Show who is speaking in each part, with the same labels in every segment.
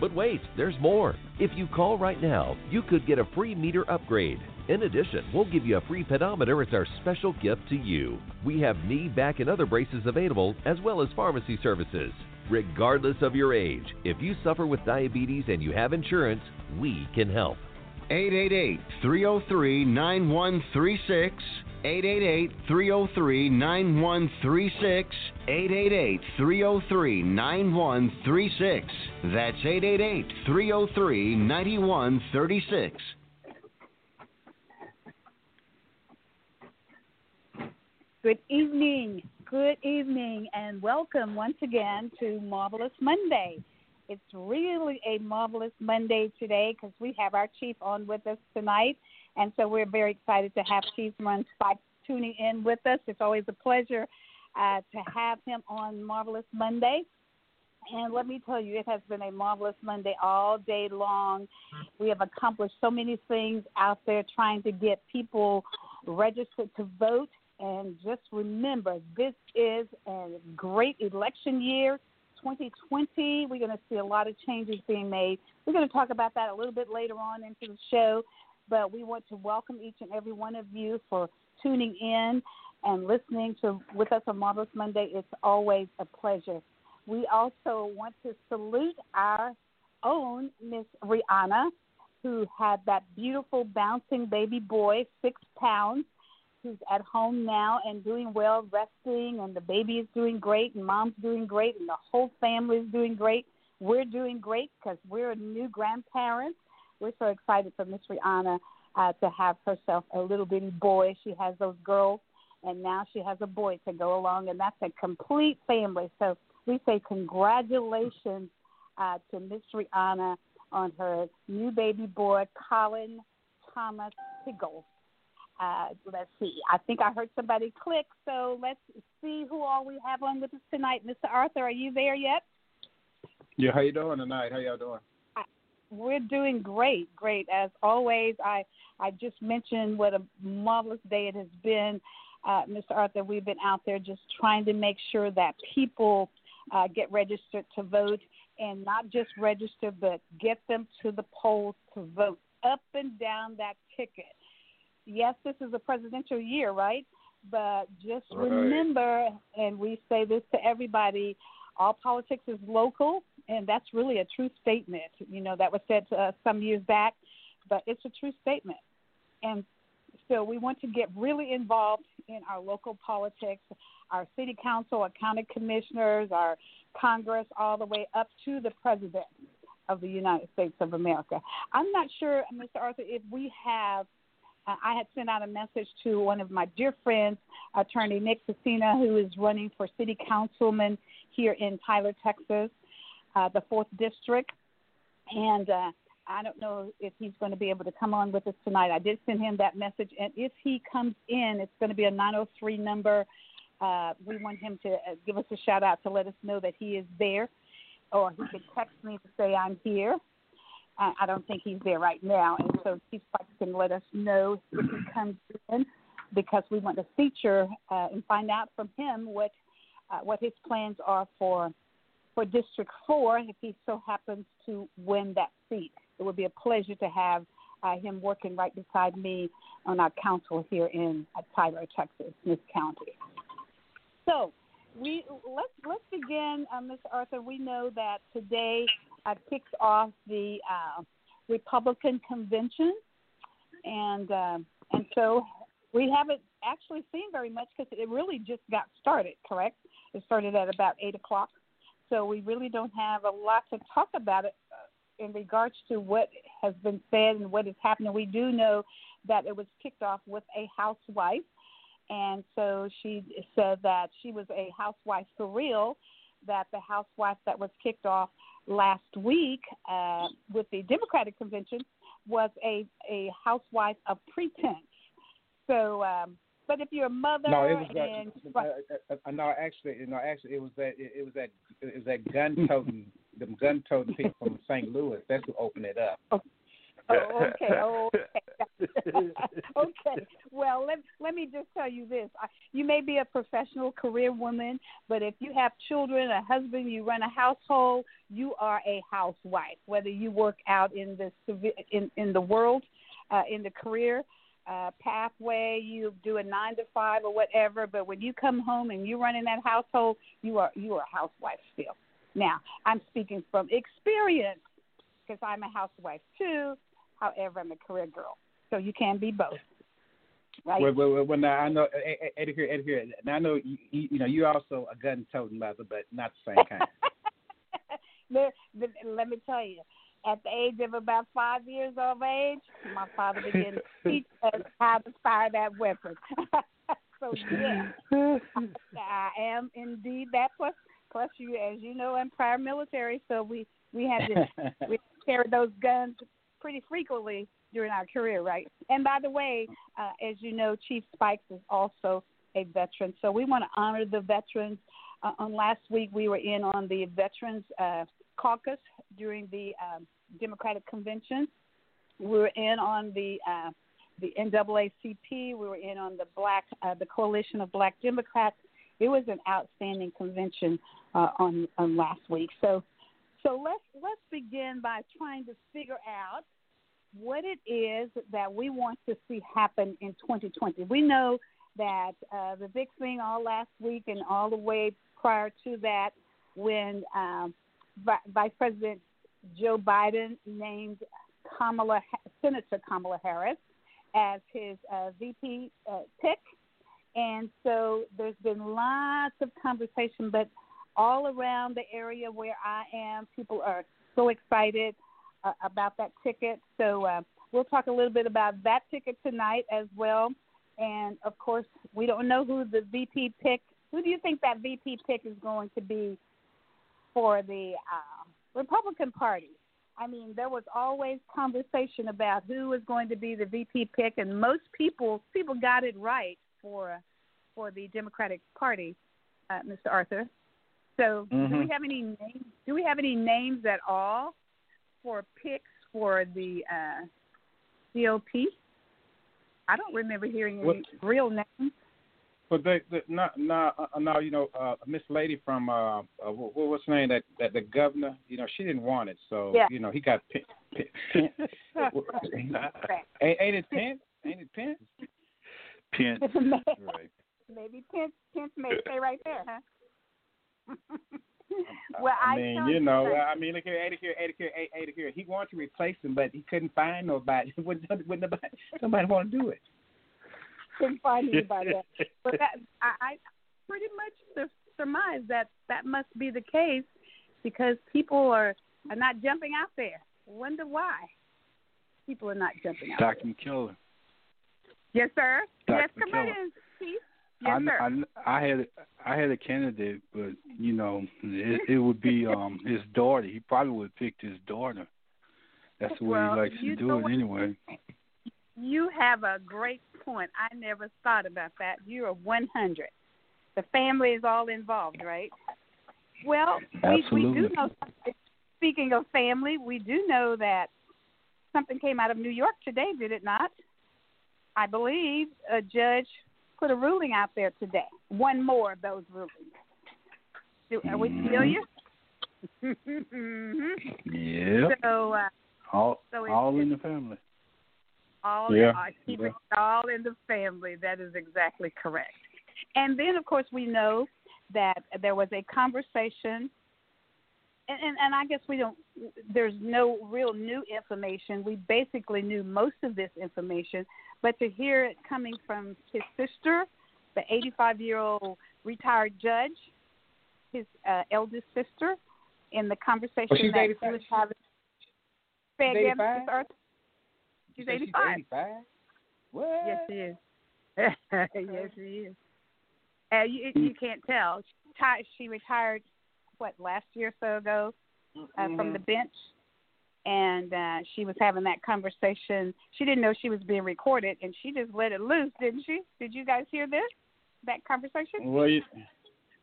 Speaker 1: But wait, there's more. If you call right now, you could get a free meter upgrade. In addition, we'll give you a free pedometer as our special gift to you. We have knee, back, and other braces available, as well as pharmacy services. Regardless of your age, if you suffer with diabetes and you have insurance, we can help.
Speaker 2: 888 303 9136. 888 303 9136. 888 303 9136. That's 888 303 9136.
Speaker 3: Good evening, good evening, and welcome once again to Marvelous Monday. It's really a marvelous Monday today because we have our chief on with us tonight, and so we're very excited to have Chief Run Spike tuning in with us. It's always a pleasure uh, to have him on Marvelous Monday. And let me tell you, it has been a marvelous Monday all day long. We have accomplished so many things out there trying to get people registered to vote. And just remember, this is a great election year. 2020, we're going to see a lot of changes being made. We're going to talk about that a little bit later on into the show, but we want to welcome each and every one of you for tuning in and listening to with us on Marvelous Monday. It's always a pleasure. We also want to salute our own Miss Rihanna, who had that beautiful bouncing baby boy, six pounds, who's at home now and doing well, resting, and the baby is doing great, and mom's doing great, and the whole family is doing great. We're doing great because we're new grandparents. We're so excited for Miss Rihanna uh, to have herself a little bitty boy. She has those girls, and now she has a boy to go along, and that's a complete family. So we say congratulations uh, to Miss Rihanna on her new baby boy, Colin Thomas Higgle. Uh, let's see. I think I heard somebody click, so let's see who all we have on with us tonight. Mr. Arthur, are you there yet?
Speaker 4: Yeah, how you doing tonight? How y'all doing?
Speaker 3: We're doing great, great as always. I I just mentioned what a marvelous day it has been, uh, Mr. Arthur. We've been out there just trying to make sure that people uh, get registered to vote, and not just register, but get them to the polls to vote up and down that ticket. Yes, this is a presidential year, right? But just
Speaker 4: Right.
Speaker 3: remember, and we say this to everybody all politics is local, and that's really a true statement. You know, that was said us some years back, but it's a true statement. And so we want to get really involved in our local politics, our city council, our county commissioners, our Congress, all the way up to the president of the United States of America. I'm not sure, Mr. Arthur, if we have. Uh, I had sent out a message to one of my dear friends, Attorney Nick Pacina, who is running for city councilman here in Tyler, Texas, uh, the fourth district, and uh, I don't know if he's going to be able to come on with us tonight. I did send him that message, and if he comes in, it's going to be a 903 number. Uh, we want him to uh, give us a shout out to let us know that he is there, or he could text me to say I'm here. I, I don't think he's there right now, and so Chief Spikes can let us know if he comes in because we want to feature uh, and find out from him what uh, what his plans are for for District Four if he so happens to win that seat. It would be a pleasure to have uh, him working right beside me on our council here in uh, Tyler, Texas, Smith County. So we let's let's begin, uh, Mr. Arthur. We know that today kicks off the uh, Republican convention, and uh, and so we haven't actually seen very much because it really just got started. Correct? It started at about eight o'clock, so we really don't have a lot to talk about it uh, in regards to what has been said and what is happening. We do know that it was kicked off with a housewife, and so she said that she was a housewife for real. That the housewife that was kicked off last week uh, with the Democratic convention was a a housewife of pretense. So, um, but if you're a mother
Speaker 4: no, it was
Speaker 3: and
Speaker 4: that, uh, uh, uh, no, actually, no, actually, it was that it, was that it was that gun toting them gun toting people from St. Louis. That's who opened it up.
Speaker 3: Oh, oh okay. Oh, okay. okay. Well, let let me just tell you this: you may be a professional career woman, but if you have children, a husband, you run a household, you are a housewife. Whether you work out in the in in the world, uh, in the career uh, pathway, you do a nine to five or whatever, but when you come home and you run in that household, you are you are a housewife still. Now, I'm speaking from experience because I'm a housewife too. However, I'm a career girl, so you can be both. Right.
Speaker 4: Well, well, well, now I know eh, eh, eh, Eddie here, Eddie here. Now I know you, you know you're also a gun toting mother, but not the same kind.
Speaker 3: let, let me tell you, at the age of about five years of age, my father began to teach us how to fire that weapon. so yeah, I am indeed that. Plus, plus you, as you know, I'm prior military, so we we had to we carried those guns pretty frequently during our career, right? And by the way, uh, as you know, Chief Spikes is also a veteran, so we want to honor the veterans. Uh, on last week, we were in on the Veterans uh, Caucus during the um, Democratic Convention. We were in on the uh, the NAACP. We were in on the Black uh, the Coalition of Black Democrats. It was an outstanding convention uh, on on last week. So so let's let's begin by trying to figure out what it is that we want to see happen in 2020. We know that uh, the big thing all last week and all the way prior to that, when um, Vice President Joe Biden named Kamala Senator Kamala Harris as his uh, VP uh, pick, and so there's been lots of conversation, but all around the area where I am, people are so excited uh, about that ticket. So uh, we'll talk a little bit about that ticket tonight as well. And of course, we don't know who the VP pick. Who do you think that VP pick is going to be for the uh, Republican Party. I mean, there was always conversation about who was going to be the VP pick, and most people people got it right for for the Democratic Party, uh, Mr. Arthur. So, mm-hmm. do we have any names? Do we have any names at all for picks for the uh, GOP? I don't remember hearing any what? real names.
Speaker 4: But they, they now, now, uh, now, you know, uh, Miss Lady from uh, uh, what, what's her name? That that the governor, you know, she didn't want it, so
Speaker 3: yeah.
Speaker 4: you know, he got pin, pin, pin, ain't, ain't it Pence? Ain't it Pence?
Speaker 5: Pence, right?
Speaker 3: Maybe Pence, Pence may stay right there, huh?
Speaker 4: well, I, I mean, you know, I mean, look here, Eddie here, Eddie here, Eddie here. He wanted to replace him, but he couldn't find nobody. wouldn't, wouldn't nobody, somebody want to do it
Speaker 3: couldn't find anybody. but that, I, I pretty much surmise that that must be the case because people are are not jumping out there. Wonder why people are not jumping out.
Speaker 5: Dr. McKellar.
Speaker 3: Yes, sir.
Speaker 5: Dr.
Speaker 3: Yes, come
Speaker 5: McKellar.
Speaker 3: on in, Chief. Yes, I, sir.
Speaker 5: I, I had I had a candidate, but you know, it, it would be um his daughter. He probably would have picked his daughter. That's the way
Speaker 3: well,
Speaker 5: he likes to do it anyway.
Speaker 3: You have a great point. I never thought about that. You're 100. The family is all involved, right? Well, we, we do know. Speaking of family, we do know that something came out of New York today, did it not? I believe a judge put a ruling out there today. One more of those rulings. Do, are we familiar?
Speaker 5: mm-hmm. Yeah.
Speaker 3: So, uh,
Speaker 5: all
Speaker 3: so
Speaker 5: all in the family
Speaker 3: all
Speaker 4: yeah.
Speaker 3: uh, keep yeah. it all in the family. That is exactly correct. And then, of course, we know that there was a conversation and, and and I guess we don't. There's no real new information. We basically knew most of this information, but to hear it coming from his sister, the 85 year old retired judge, his uh, eldest sister, in the conversation
Speaker 4: well,
Speaker 3: that
Speaker 4: 85.
Speaker 3: he was having.
Speaker 4: She's
Speaker 3: again,
Speaker 4: 85?
Speaker 3: Mr. She's 85.
Speaker 4: She's 85. What?
Speaker 3: Yes, she is. yes, she is. Uh, you, you can't tell. She, ti- she retired, what, last year or so ago uh, from the bench. And uh, she was having that conversation. She didn't know she was being recorded, and she just let it loose, didn't she? Did you guys hear this? That conversation?
Speaker 4: Well, you,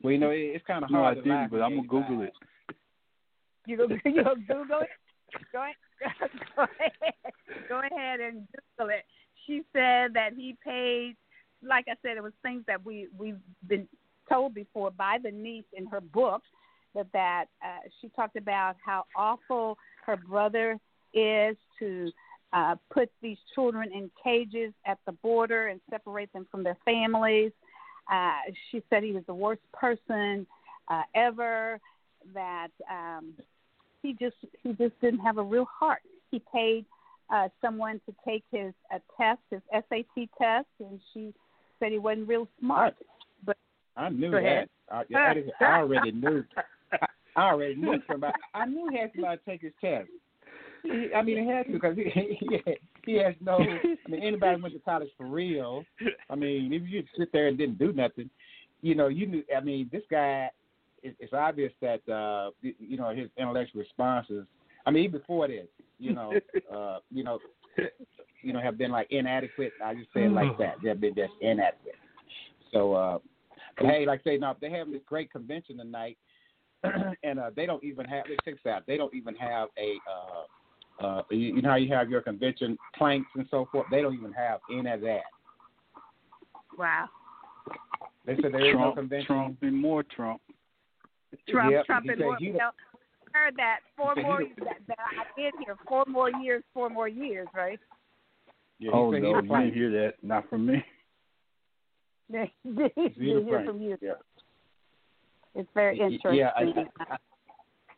Speaker 4: well, you know, it, it's kind of hard.
Speaker 5: No, I
Speaker 4: hard to
Speaker 5: didn't, but I'm gonna Google it.
Speaker 3: You go, you go Google it. Go ahead, go ahead, go ahead and Google it. She said that he paid, like I said, it was things that we we've been told before by the niece in her book, that that uh, she talked about how awful her brother is to uh, put these children in cages at the border and separate them from their families. Uh, she said he was the worst person uh, ever. That um, he just he just didn't have a real heart. He paid uh, someone to take his uh, test, his SAT test, and she said he wasn't real smart. But
Speaker 4: I knew that. I, I, I already knew. I, already knew somebody. I knew he had somebody take his test. He, I mean, he had to because he, he he has no. I mean, anybody went to college for real. I mean, if you sit there and didn't do nothing, you know, you knew. I mean, this guy. It, it's obvious that uh, you know his intellectual responses. I mean, even before this, you know, uh, you know, you know, have been like inadequate. I just say it like that. They have been just inadequate. So, uh, but hey, like I say, now they have this great convention tonight, and uh, they don't even have. Check this out. They don't even have a. Uh, uh, you, you know how you have your convention planks and so forth. They don't even have any of that.
Speaker 3: wow,
Speaker 4: They said there is no convention.
Speaker 5: Trump, and more Trump.
Speaker 3: Trump,
Speaker 4: Yep,
Speaker 3: Trump,
Speaker 4: he
Speaker 3: and
Speaker 4: said
Speaker 3: more.
Speaker 4: he
Speaker 3: You
Speaker 4: don't-
Speaker 3: know, heard that four
Speaker 4: He
Speaker 3: more. That, that I did hear four more years, four more years, right?
Speaker 4: Yeah,
Speaker 5: oh no, you didn't hear that. Not from me.
Speaker 3: Did
Speaker 4: He's
Speaker 3: hear from you.
Speaker 4: Yeah.
Speaker 3: It's very interesting.
Speaker 4: Yeah, I, I,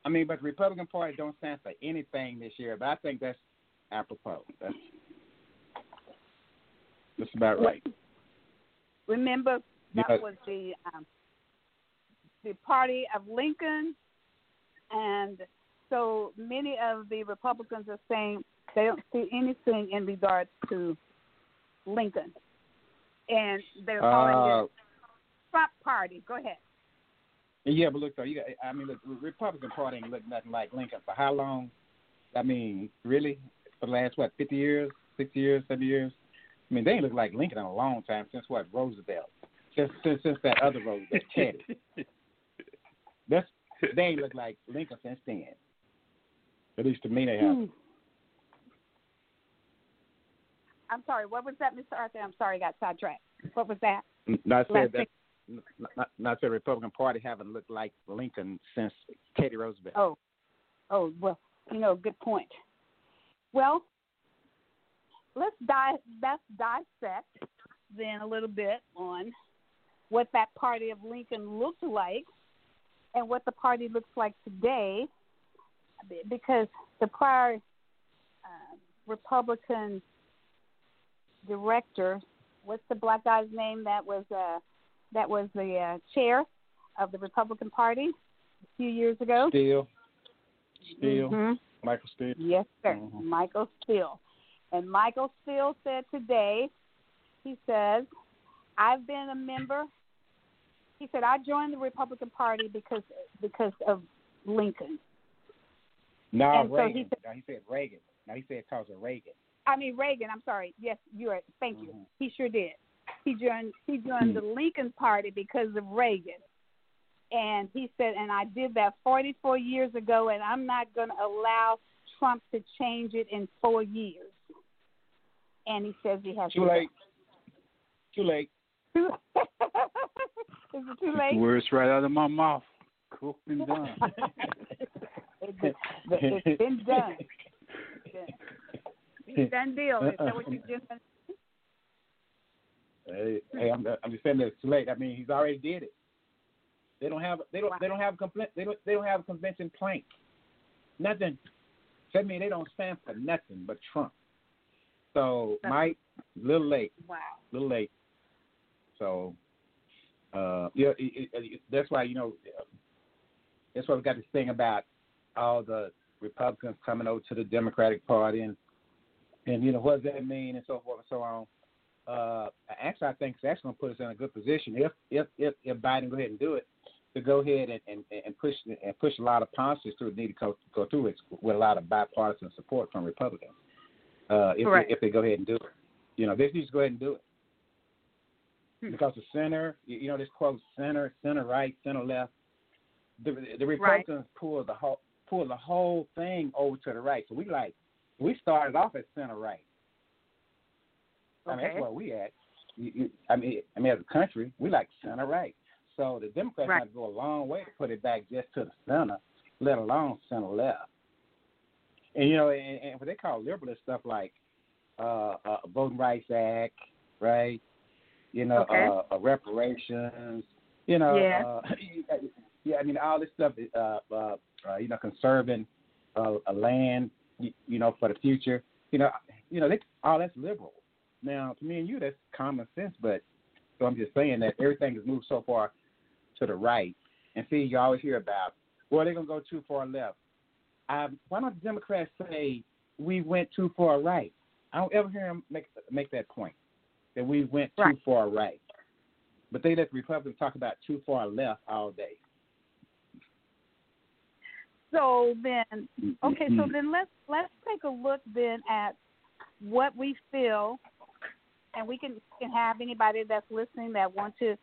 Speaker 4: I mean, but the Republican Party don't stand for anything this year. But I think that's apropos. That's that's about right.
Speaker 3: Remember that
Speaker 4: Yeah.
Speaker 3: was the um, the party of Lincoln, and so many of the Republicans are saying they don't see anything in regards to Lincoln, and they're calling
Speaker 4: Uh,
Speaker 3: it Trump Party. Go ahead.
Speaker 4: Yeah, but look though, you got. I mean, look, the Republican Party ain't looked nothing like Lincoln for how long? I mean, really, for the last what, fifty years, sixty years, seventy years? I mean, they ain't looked like Lincoln in a long time since what Roosevelt, since since, since that other Roosevelt, Teddy. That's they ain't looked like Lincoln since then. At least to me, they have. Hmm.
Speaker 3: I'm sorry. What was that, Mr. Arthur? I'm sorry, I got sidetracked. What was that?
Speaker 4: Not
Speaker 3: Last
Speaker 4: said that. Not, not said Republican Party haven't looked like Lincoln since Katie Roosevelt.
Speaker 3: Oh, oh well, you know, good point. Well, let's di- let's dissect then a little bit on what that party of Lincoln looked like and what the party looks like today, because the prior uh, Republican director, what's the black guy's name that was uh, that was the uh, chair of the Republican Party a few years ago?
Speaker 4: Steele, Steele,
Speaker 3: Mhm.
Speaker 4: Michael Steele.
Speaker 3: Yes, sir.
Speaker 4: Mhm.
Speaker 3: Michael Steele. And Michael Steele said today, he says, I've been a member. He said, I joined the Republican Party because because of Lincoln.
Speaker 4: No,
Speaker 3: And so he
Speaker 4: Reagan.
Speaker 3: said-
Speaker 4: no, he said Reagan. No, he said because of Reagan.
Speaker 3: I mean Reagan, I'm sorry. Yes, you're right. Thank you.
Speaker 4: Mhm.
Speaker 3: He sure did. He joined he joined the Lincoln Party because of Reagan. And he said, and I did that 44 years ago, and I'm not going to allow Trump to change it in four years. And he says he has
Speaker 4: Too late. Too late.
Speaker 3: Is it too late?
Speaker 5: Words right out of my mouth. Cooked and done.
Speaker 3: It- it's been done. It's done deal. Is that what you uh-uh. just
Speaker 4: Hey, hey I'm, I'm just saying that it's too late. I mean, he's already did it. They don't have they don't they don't have a compl- they don't they don't have a convention plank. Nothing. So that means they don't stand for nothing but Trump. So Mike, little late,
Speaker 3: Wow.
Speaker 4: little late. So uh, yeah, it, it, it, that's why you know that's why we got this thing about all the Republicans coming over to the Democratic Party and and you know what does that mean and so forth and so on. Uh, actually, I think actually going to put us in a good position if if if, if Biden go ahead and do it to go ahead and, and, and push and push a lot of policies through need to go, go through it with a lot of bipartisan support from Republicans. Uh, if they, if they go ahead and do it, you know, they to go ahead and do it
Speaker 3: Hmm.
Speaker 4: because the center, you know, this quote center, center right, center left. The the Republicans pull the whole pull the whole thing over to the right. So we like we started off at center right. I mean, that's where we at. You, you, I mean, I mean, as a country, we like center right. So the Democrats
Speaker 3: Right.
Speaker 4: have to go a long way to put it back just to the center, let alone center left. And you know, and, and what they call liberal is stuff like uh, uh, Voting Rights Act, right? You know,
Speaker 3: Okay.
Speaker 4: uh, uh, reparations. You know,
Speaker 3: Yeah.
Speaker 4: uh, yeah. I mean, all this stuff. Uh, uh, uh, you know, conserving uh, a land. You, you know, for the future. You know, you know, they, all that's liberal. Now, to me and you, that's common sense. But so I'm just saying that everything has moved so far to the right. And see, you always hear about, well, they're gonna go too far left. Um, why don't the Democrats say we went too far right? I don't ever hear them make make that point that we went too
Speaker 3: Right.
Speaker 4: far right. But they let the Republicans talk about too far left all day.
Speaker 3: So then, okay, so then let's let's take a look then at what we feel, and we can can have anybody that's listening that want to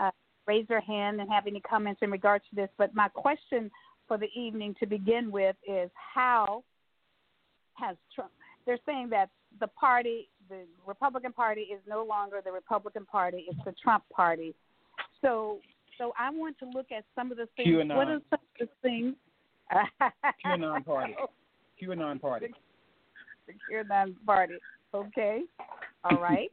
Speaker 3: uh, raise their hand and have any comments in regards to this. But my question for the evening to begin with is how has Trump? They're saying that the party, the Republican Party, is no longer the Republican Party; it's the Trump Party. So, so I want to look at some of the things.
Speaker 4: QAnon.
Speaker 3: What are some of the things?
Speaker 4: QAnon party. QAnon party.
Speaker 3: the QAnon party. Okay. All right.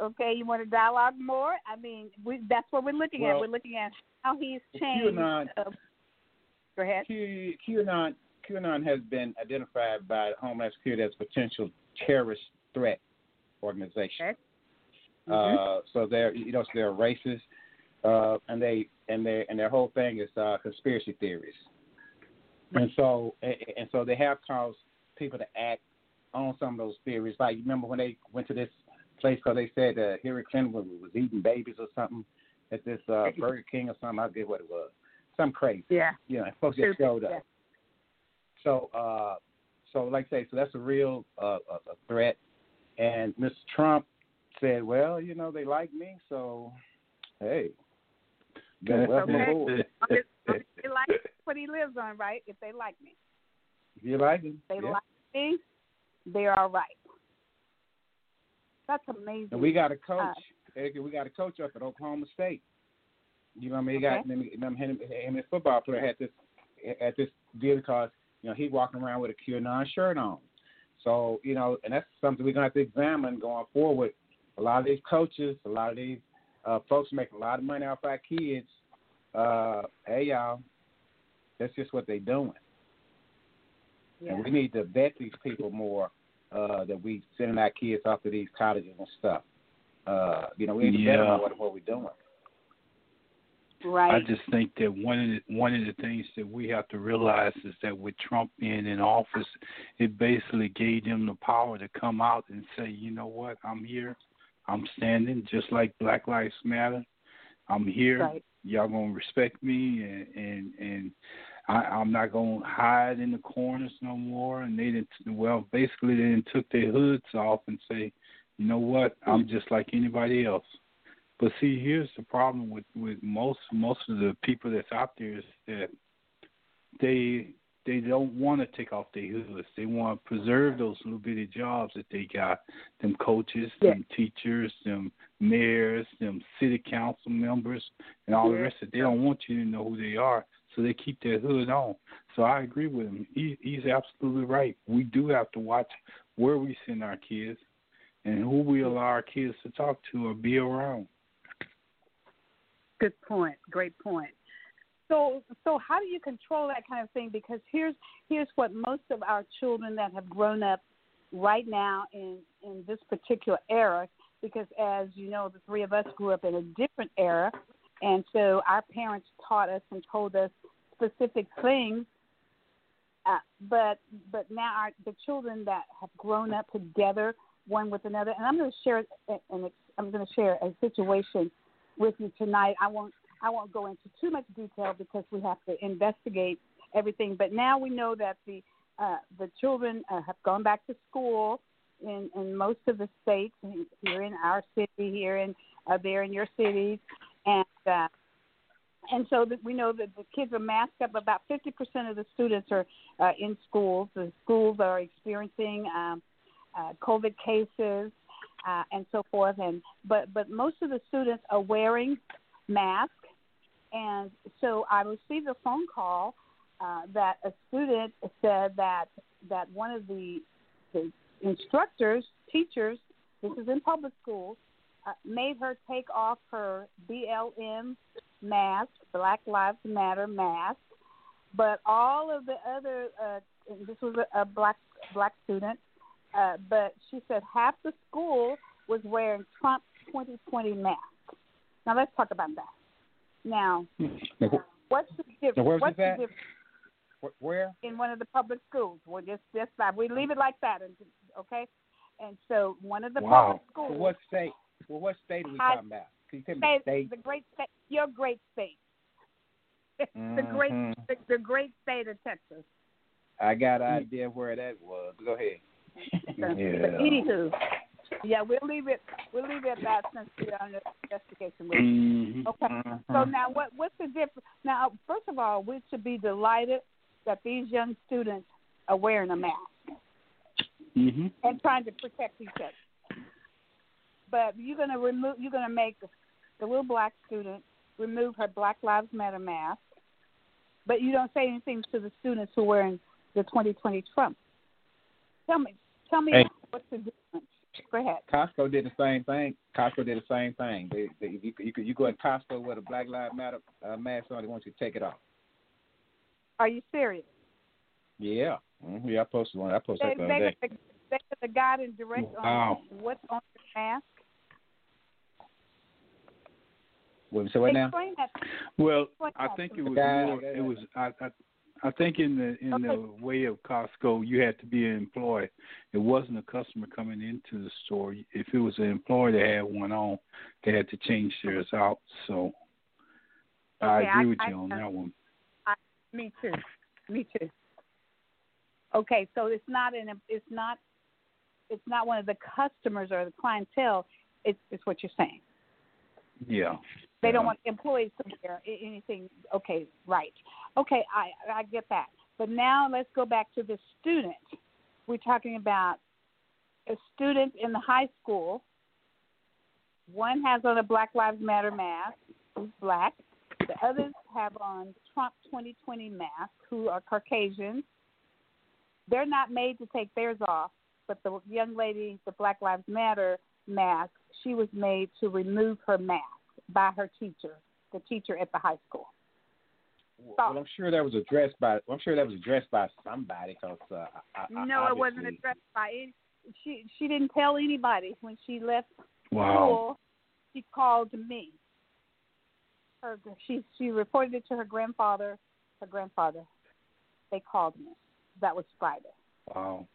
Speaker 3: Okay. You want to dialogue more? I mean, we, that's what we're looking at. We're looking at how he's changed.
Speaker 4: QAnon,
Speaker 3: uh, go ahead.
Speaker 4: Q, QAnon, QAnon has been identified by Homeland Security as a potential terrorist threat organization.
Speaker 3: Okay.
Speaker 4: Uh, so they're you know so they're racist, uh, and they and they and their whole thing is uh, conspiracy theories. And so and, and so they have caused people to act on some of those theories. Like you remember when they went to this place because they said uh, Hillary Clinton was, was eating babies or something at this uh, Burger King or something. I forget what it was. Some crazy.
Speaker 3: Yeah.
Speaker 4: You know, folks just showed up.
Speaker 3: yeah.
Speaker 4: So, uh, so like I say, so that's a real uh, a, a threat. And Mr. Trump said, "Well, you know, they like me, so hey, better welcome
Speaker 3: Okay.
Speaker 4: aboard.
Speaker 3: If they like what he lives on, right? If they like me,
Speaker 4: If you like him,
Speaker 3: they
Speaker 4: yeah.
Speaker 3: like me, they're all right. That's amazing.
Speaker 4: And we got a coach,
Speaker 3: Uh,
Speaker 4: we got a coach up at Oklahoma State. You know, what I mean, he got
Speaker 3: Okay.
Speaker 4: him, him, him, him, his football player had this at this deal because you know he walking around with a QAnon shirt on. So you know, and that's something we're gonna have to examine going forward. A lot of these coaches, a lot of these uh, folks making a lot of money off our kids. Uh, hey y'all, that's just what they're doing.
Speaker 3: Yeah.
Speaker 4: And we need to vet these people more uh, that we sending our kids off to these colleges and stuff. Uh, you know, we need to vet them
Speaker 5: Yeah.
Speaker 4: what, what we're doing.
Speaker 3: right.
Speaker 5: I just think that one of the, one of the things that we have to realize is that with Trump being in office, it basically gave them the power to come out and say, you know what, I'm here, I'm standing, just like Black Lives Matter. I'm here.
Speaker 3: right.
Speaker 5: Y'all gonna respect me, and and and I, I'm not gonna hide in the corners no more. And they didn't. Well, basically, they didn't took their hoods off and say, you know what, I'm just like anybody else. But see, here's the problem with with most most of the people that's out there is that they they don't want to take off their hoods. They want to preserve those little bitty jobs that they got. Them coaches,
Speaker 3: Yeah.
Speaker 5: them teachers, them mayors, them city council members, and all the rest of it. They don't want you to know who they are, so they keep their hood on. So I agree with him. He, he's absolutely right. We do have to watch where we send our kids and who we allow our kids to talk to or be around.
Speaker 3: Good point. Great point. So, so how do you control that kind of thing? Because here's here's what most of our children that have grown up right now in in this particular era. Because as you know, the three of us grew up in a different era, and so our parents taught us and told us specific things. Uh, but but now our, the children that have grown up together one with another, and I'm going to share and I'm going to share a situation with you tonight. I won't I won't go into too much detail because we have to investigate everything. But now we know that the uh, the children uh, have gone back to school in in most of the states here in our city, here in uh, there in your cities, and uh, and so that we know that the kids are masked up. About 50% of the students are uh, in schools. The schools are experiencing um, uh, COVID cases uh, and so forth. And but but most of the students are wearing masks. And so I received a phone call uh, that a student said that that one of the, the instructors, teachers, this is in public schools, uh, made her take off her BLM mask, Black Lives Matter mask, but all of the other, uh, this was a, a black black student, uh, but she said half the school was wearing Trump 2020 masks. Now let's talk about that. Now, what's the difference?
Speaker 4: Where
Speaker 3: what's the
Speaker 4: at?
Speaker 3: difference
Speaker 4: Where?
Speaker 3: in one of the public schools? Well, just just that we leave it like that, and okay. And so one of the
Speaker 5: Wow.
Speaker 3: public schools,
Speaker 4: Well, what state? Well, what state are we
Speaker 3: I-
Speaker 4: talking about? You tell me
Speaker 3: state,
Speaker 4: the
Speaker 3: great state, your great state, the great the, the great state of Texas.
Speaker 4: I got an idea where that was. Go ahead.
Speaker 3: But
Speaker 5: Yeah.
Speaker 3: anywho, yeah, we'll leave it. We'll leave it at that since we're under investigation.
Speaker 5: Mhm.
Speaker 3: Okay. So
Speaker 4: Mhm.
Speaker 3: now, what what's the difference? Now, first of all, we should be delighted that these young students are wearing a mask
Speaker 5: Mhm.
Speaker 3: and trying to protect each other. But you're gonna remove. You're gonna make the little black student remove her Black Lives Matter mask, but you don't say anything to the students who are wearing the 2020 Trump. Tell me. Tell me
Speaker 4: Hey.
Speaker 3: what's the difference. Go ahead.
Speaker 4: Costco did the same thing. Costco did the same thing. They, they, you, you, you go in Costco with a Black Lives Matter uh, mask on, they want you to take it off.
Speaker 3: Are you serious?
Speaker 4: Yeah. Mm-hmm. Yeah, I posted one. I posted
Speaker 3: They,
Speaker 4: that the
Speaker 3: they,
Speaker 4: other
Speaker 3: got
Speaker 4: day.
Speaker 3: the, they got the guide and direct
Speaker 5: Wow.
Speaker 3: on what's on the mask.
Speaker 4: What, so what now?
Speaker 3: That.
Speaker 5: Well,
Speaker 3: What
Speaker 5: I think it was
Speaker 4: guy-
Speaker 5: more. It was. I. I I think in the in the way of Costco, you had to be an employee. It wasn't a customer coming into the store. If it was an employee that had one on, they had to change theirs out. So I agree
Speaker 3: I-
Speaker 5: with
Speaker 3: I-
Speaker 5: you on that one.
Speaker 3: Me too. Me too. Okay, so it's not an it's not it's not one of the customers or the clientele. It's it's what you're saying.
Speaker 5: Yeah.
Speaker 3: They don't
Speaker 5: mm-hmm.
Speaker 3: want employees to wear anything. Okay, right. Okay, I I get that. But now let's go back to the student. We're talking about a student in the high school. One has on a Black Lives Matter mask, who's black. The others have on Trump 2020 masks, who are Caucasians. They're not made to take theirs off, but the young lady, the Black Lives Matter mask, she was made to remove her mask by her teacher, the teacher at the high school.
Speaker 4: Well, I'm sure that was addressed by. I'm sure that was addressed by somebody because. Uh, I, I,
Speaker 3: No, it wasn't addressed by any. She she didn't tell anybody when she left
Speaker 5: Wow.
Speaker 3: school. She called me. Her she she reported it to her grandfather. Her grandfather. They called me. That was Friday.
Speaker 5: Wow.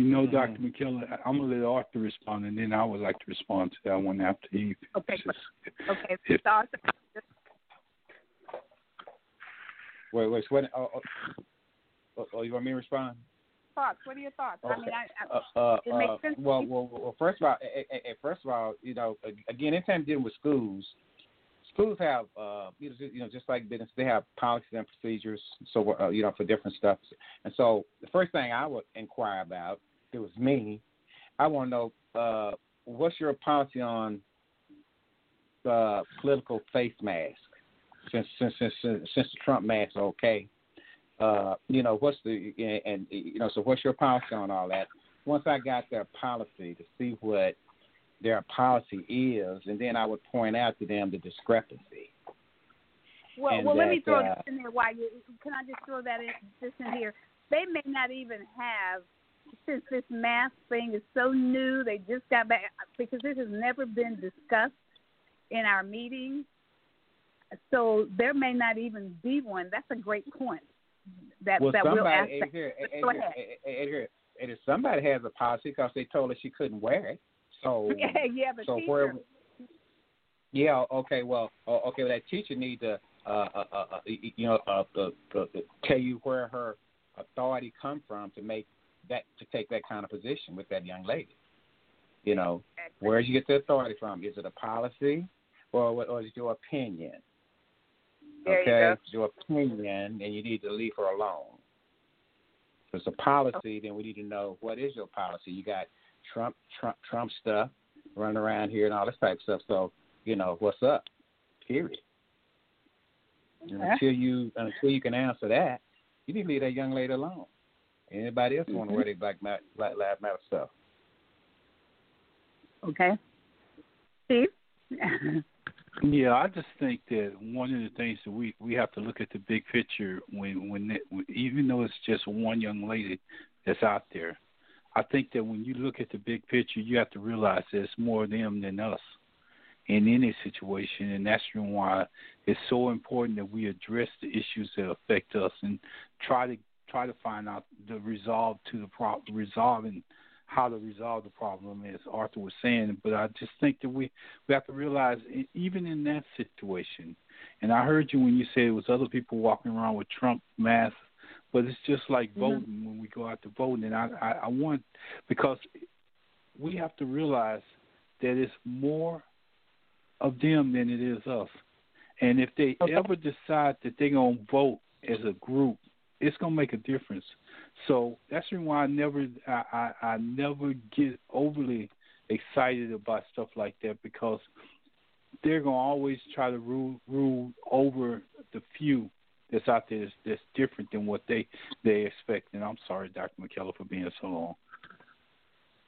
Speaker 5: You know,
Speaker 4: Mhm.
Speaker 5: Dr. McKellar, I- I'm gonna let Arthur respond, and then I would like to respond to that one after he.
Speaker 3: Okay,
Speaker 5: finishes.
Speaker 3: Okay,
Speaker 5: If-
Speaker 3: so
Speaker 4: Wait, wait. So what, oh, oh, oh, oh, you want me to respond?
Speaker 3: thoughts. What are your thoughts? I mean, I, I,
Speaker 4: Uh, uh,
Speaker 3: It makes
Speaker 4: uh,
Speaker 3: sense to
Speaker 4: well, well, well, first of all, first of all, you know, again, anytime dealing with schools, schools have, uh, you know, just- you know, just like business, they have policies and procedures. So, uh, you know, for different stuff. And so, the first thing I would inquire about, if it was me, I want to know, uh, what's your policy on uh, political face mask? Since since since since, the Trump mask are okay, uh, you know, what's the and, and you know, so what's your policy on all that? Once I got their policy to see what their policy is, and then I would point out to them the discrepancy.
Speaker 3: Well,
Speaker 4: And
Speaker 3: well, let me throw
Speaker 4: uh,
Speaker 3: this in there. Why you? Can I just throw that in this in here? They may not even have, since this mask thing is so new. They just got back because this has never been discussed in our meetings. So there may not even be one. That's a great point. That
Speaker 4: well,
Speaker 3: that we'll ask.
Speaker 4: somebody,
Speaker 3: that.
Speaker 4: here,
Speaker 3: Go
Speaker 4: here,
Speaker 3: ahead.
Speaker 4: here, here, here, somebody has a policy because they told her she couldn't wear it. So,
Speaker 3: yeah, yeah, the
Speaker 4: so
Speaker 3: teacher.
Speaker 4: where? Yeah. Okay. Well. Okay. Well, that teacher need to, uh, uh, uh, uh, you know, uh, uh, uh, tell you where her authority come from to make that to take that kind of position with that young lady. You know, where did you get the authority from? Is it a policy, or what- or is it your opinion?
Speaker 3: There you
Speaker 4: okay,
Speaker 3: go.
Speaker 4: It's your opinion, and you need to leave her alone. If it's a policy, then we need to know what is your policy. You got Trump, Trump, Trump stuff running around here and all this type of stuff. So you know what's up. Period.
Speaker 3: Yeah.
Speaker 4: Until you until you can answer that, you need to leave that young lady alone. Anybody else want to mm-hmm. wear their black, Ma- black lives matter stuff?
Speaker 3: Okay. Steve.
Speaker 5: Yeah, I just think that one of the things that we we have to look at the big picture when when, it, when even though it's just one young lady that's out there, I think that when you look at the big picture, you have to realize that it's more them than us in any situation, and that's reason why it's so important that we address the issues that affect us and try to try to find out the resolve to the problem, resolving how to resolve the problem, as Arthur was saying. But I just think that we we have to realize, even in that situation, and I heard you when you said it was other people walking around with Trump masks, but it's just like
Speaker 3: Mhm.
Speaker 5: voting when we go out to vote, and I, I I want because we have to realize that it's more of them than it is us, and if they
Speaker 3: Okay.
Speaker 5: ever decide that they're gonna vote as a group, it's gonna make a difference. So that's the reason why I never I, I, I never get overly excited about stuff like that because they're gonna always try to rule rule over the few that's out there that's, that's different than what they they expect. And I'm sorry, Dr. McKellar, for being so long.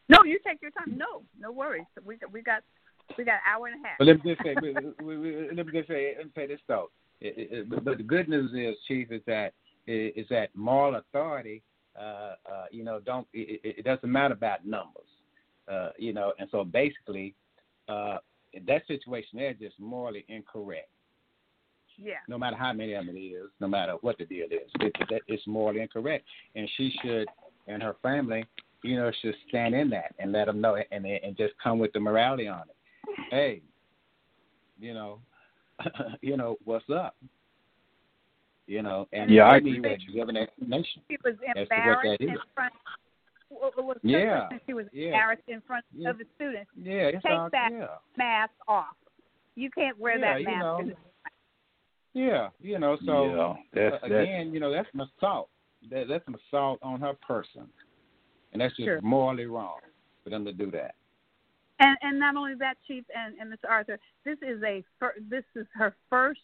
Speaker 3: No, you take your time. No, no worries. We got we got we got an hour and a half.
Speaker 4: But let me just say, we- we- we- let me just say, let me say this though. It, it, it- but but the good news is, Chief, is that is that moral authority. Uh, uh, you know, don't it, it doesn't matter about numbers. Uh, you know, and so basically, uh, that situation there is just morally incorrect.
Speaker 3: Yeah.
Speaker 4: No matter how many of them it is, no matter what the deal is, it, it, it's morally incorrect, and she should and her family, you know, should stand in that and let them know, and and just come with the morality on it. Hey, you know, you know what's up. You know, and
Speaker 5: Yeah, I
Speaker 4: they
Speaker 5: agree
Speaker 4: need
Speaker 5: with
Speaker 4: to give an explanation.
Speaker 3: She was
Speaker 4: to what that
Speaker 3: embarrassed in front. Well, was
Speaker 4: Yeah,
Speaker 3: she was
Speaker 4: yeah.
Speaker 3: embarrassed in front
Speaker 4: Yeah.
Speaker 3: of the students.
Speaker 4: Yeah, it's
Speaker 3: Take
Speaker 4: all,
Speaker 3: that
Speaker 4: yeah,
Speaker 3: mask off. You can't wear
Speaker 4: Yeah,
Speaker 3: that mask.
Speaker 4: know.
Speaker 3: 'cause it's-
Speaker 4: yeah. You know, so
Speaker 5: yeah, that's
Speaker 4: uh,
Speaker 5: that's
Speaker 4: again, you know, that's an assault. That, that's an assault on her person, and that's just
Speaker 3: Sure.
Speaker 4: morally wrong for them to do that.
Speaker 3: And and not only that, Chief and, and Mr. Arthur, this is a fir- this is her first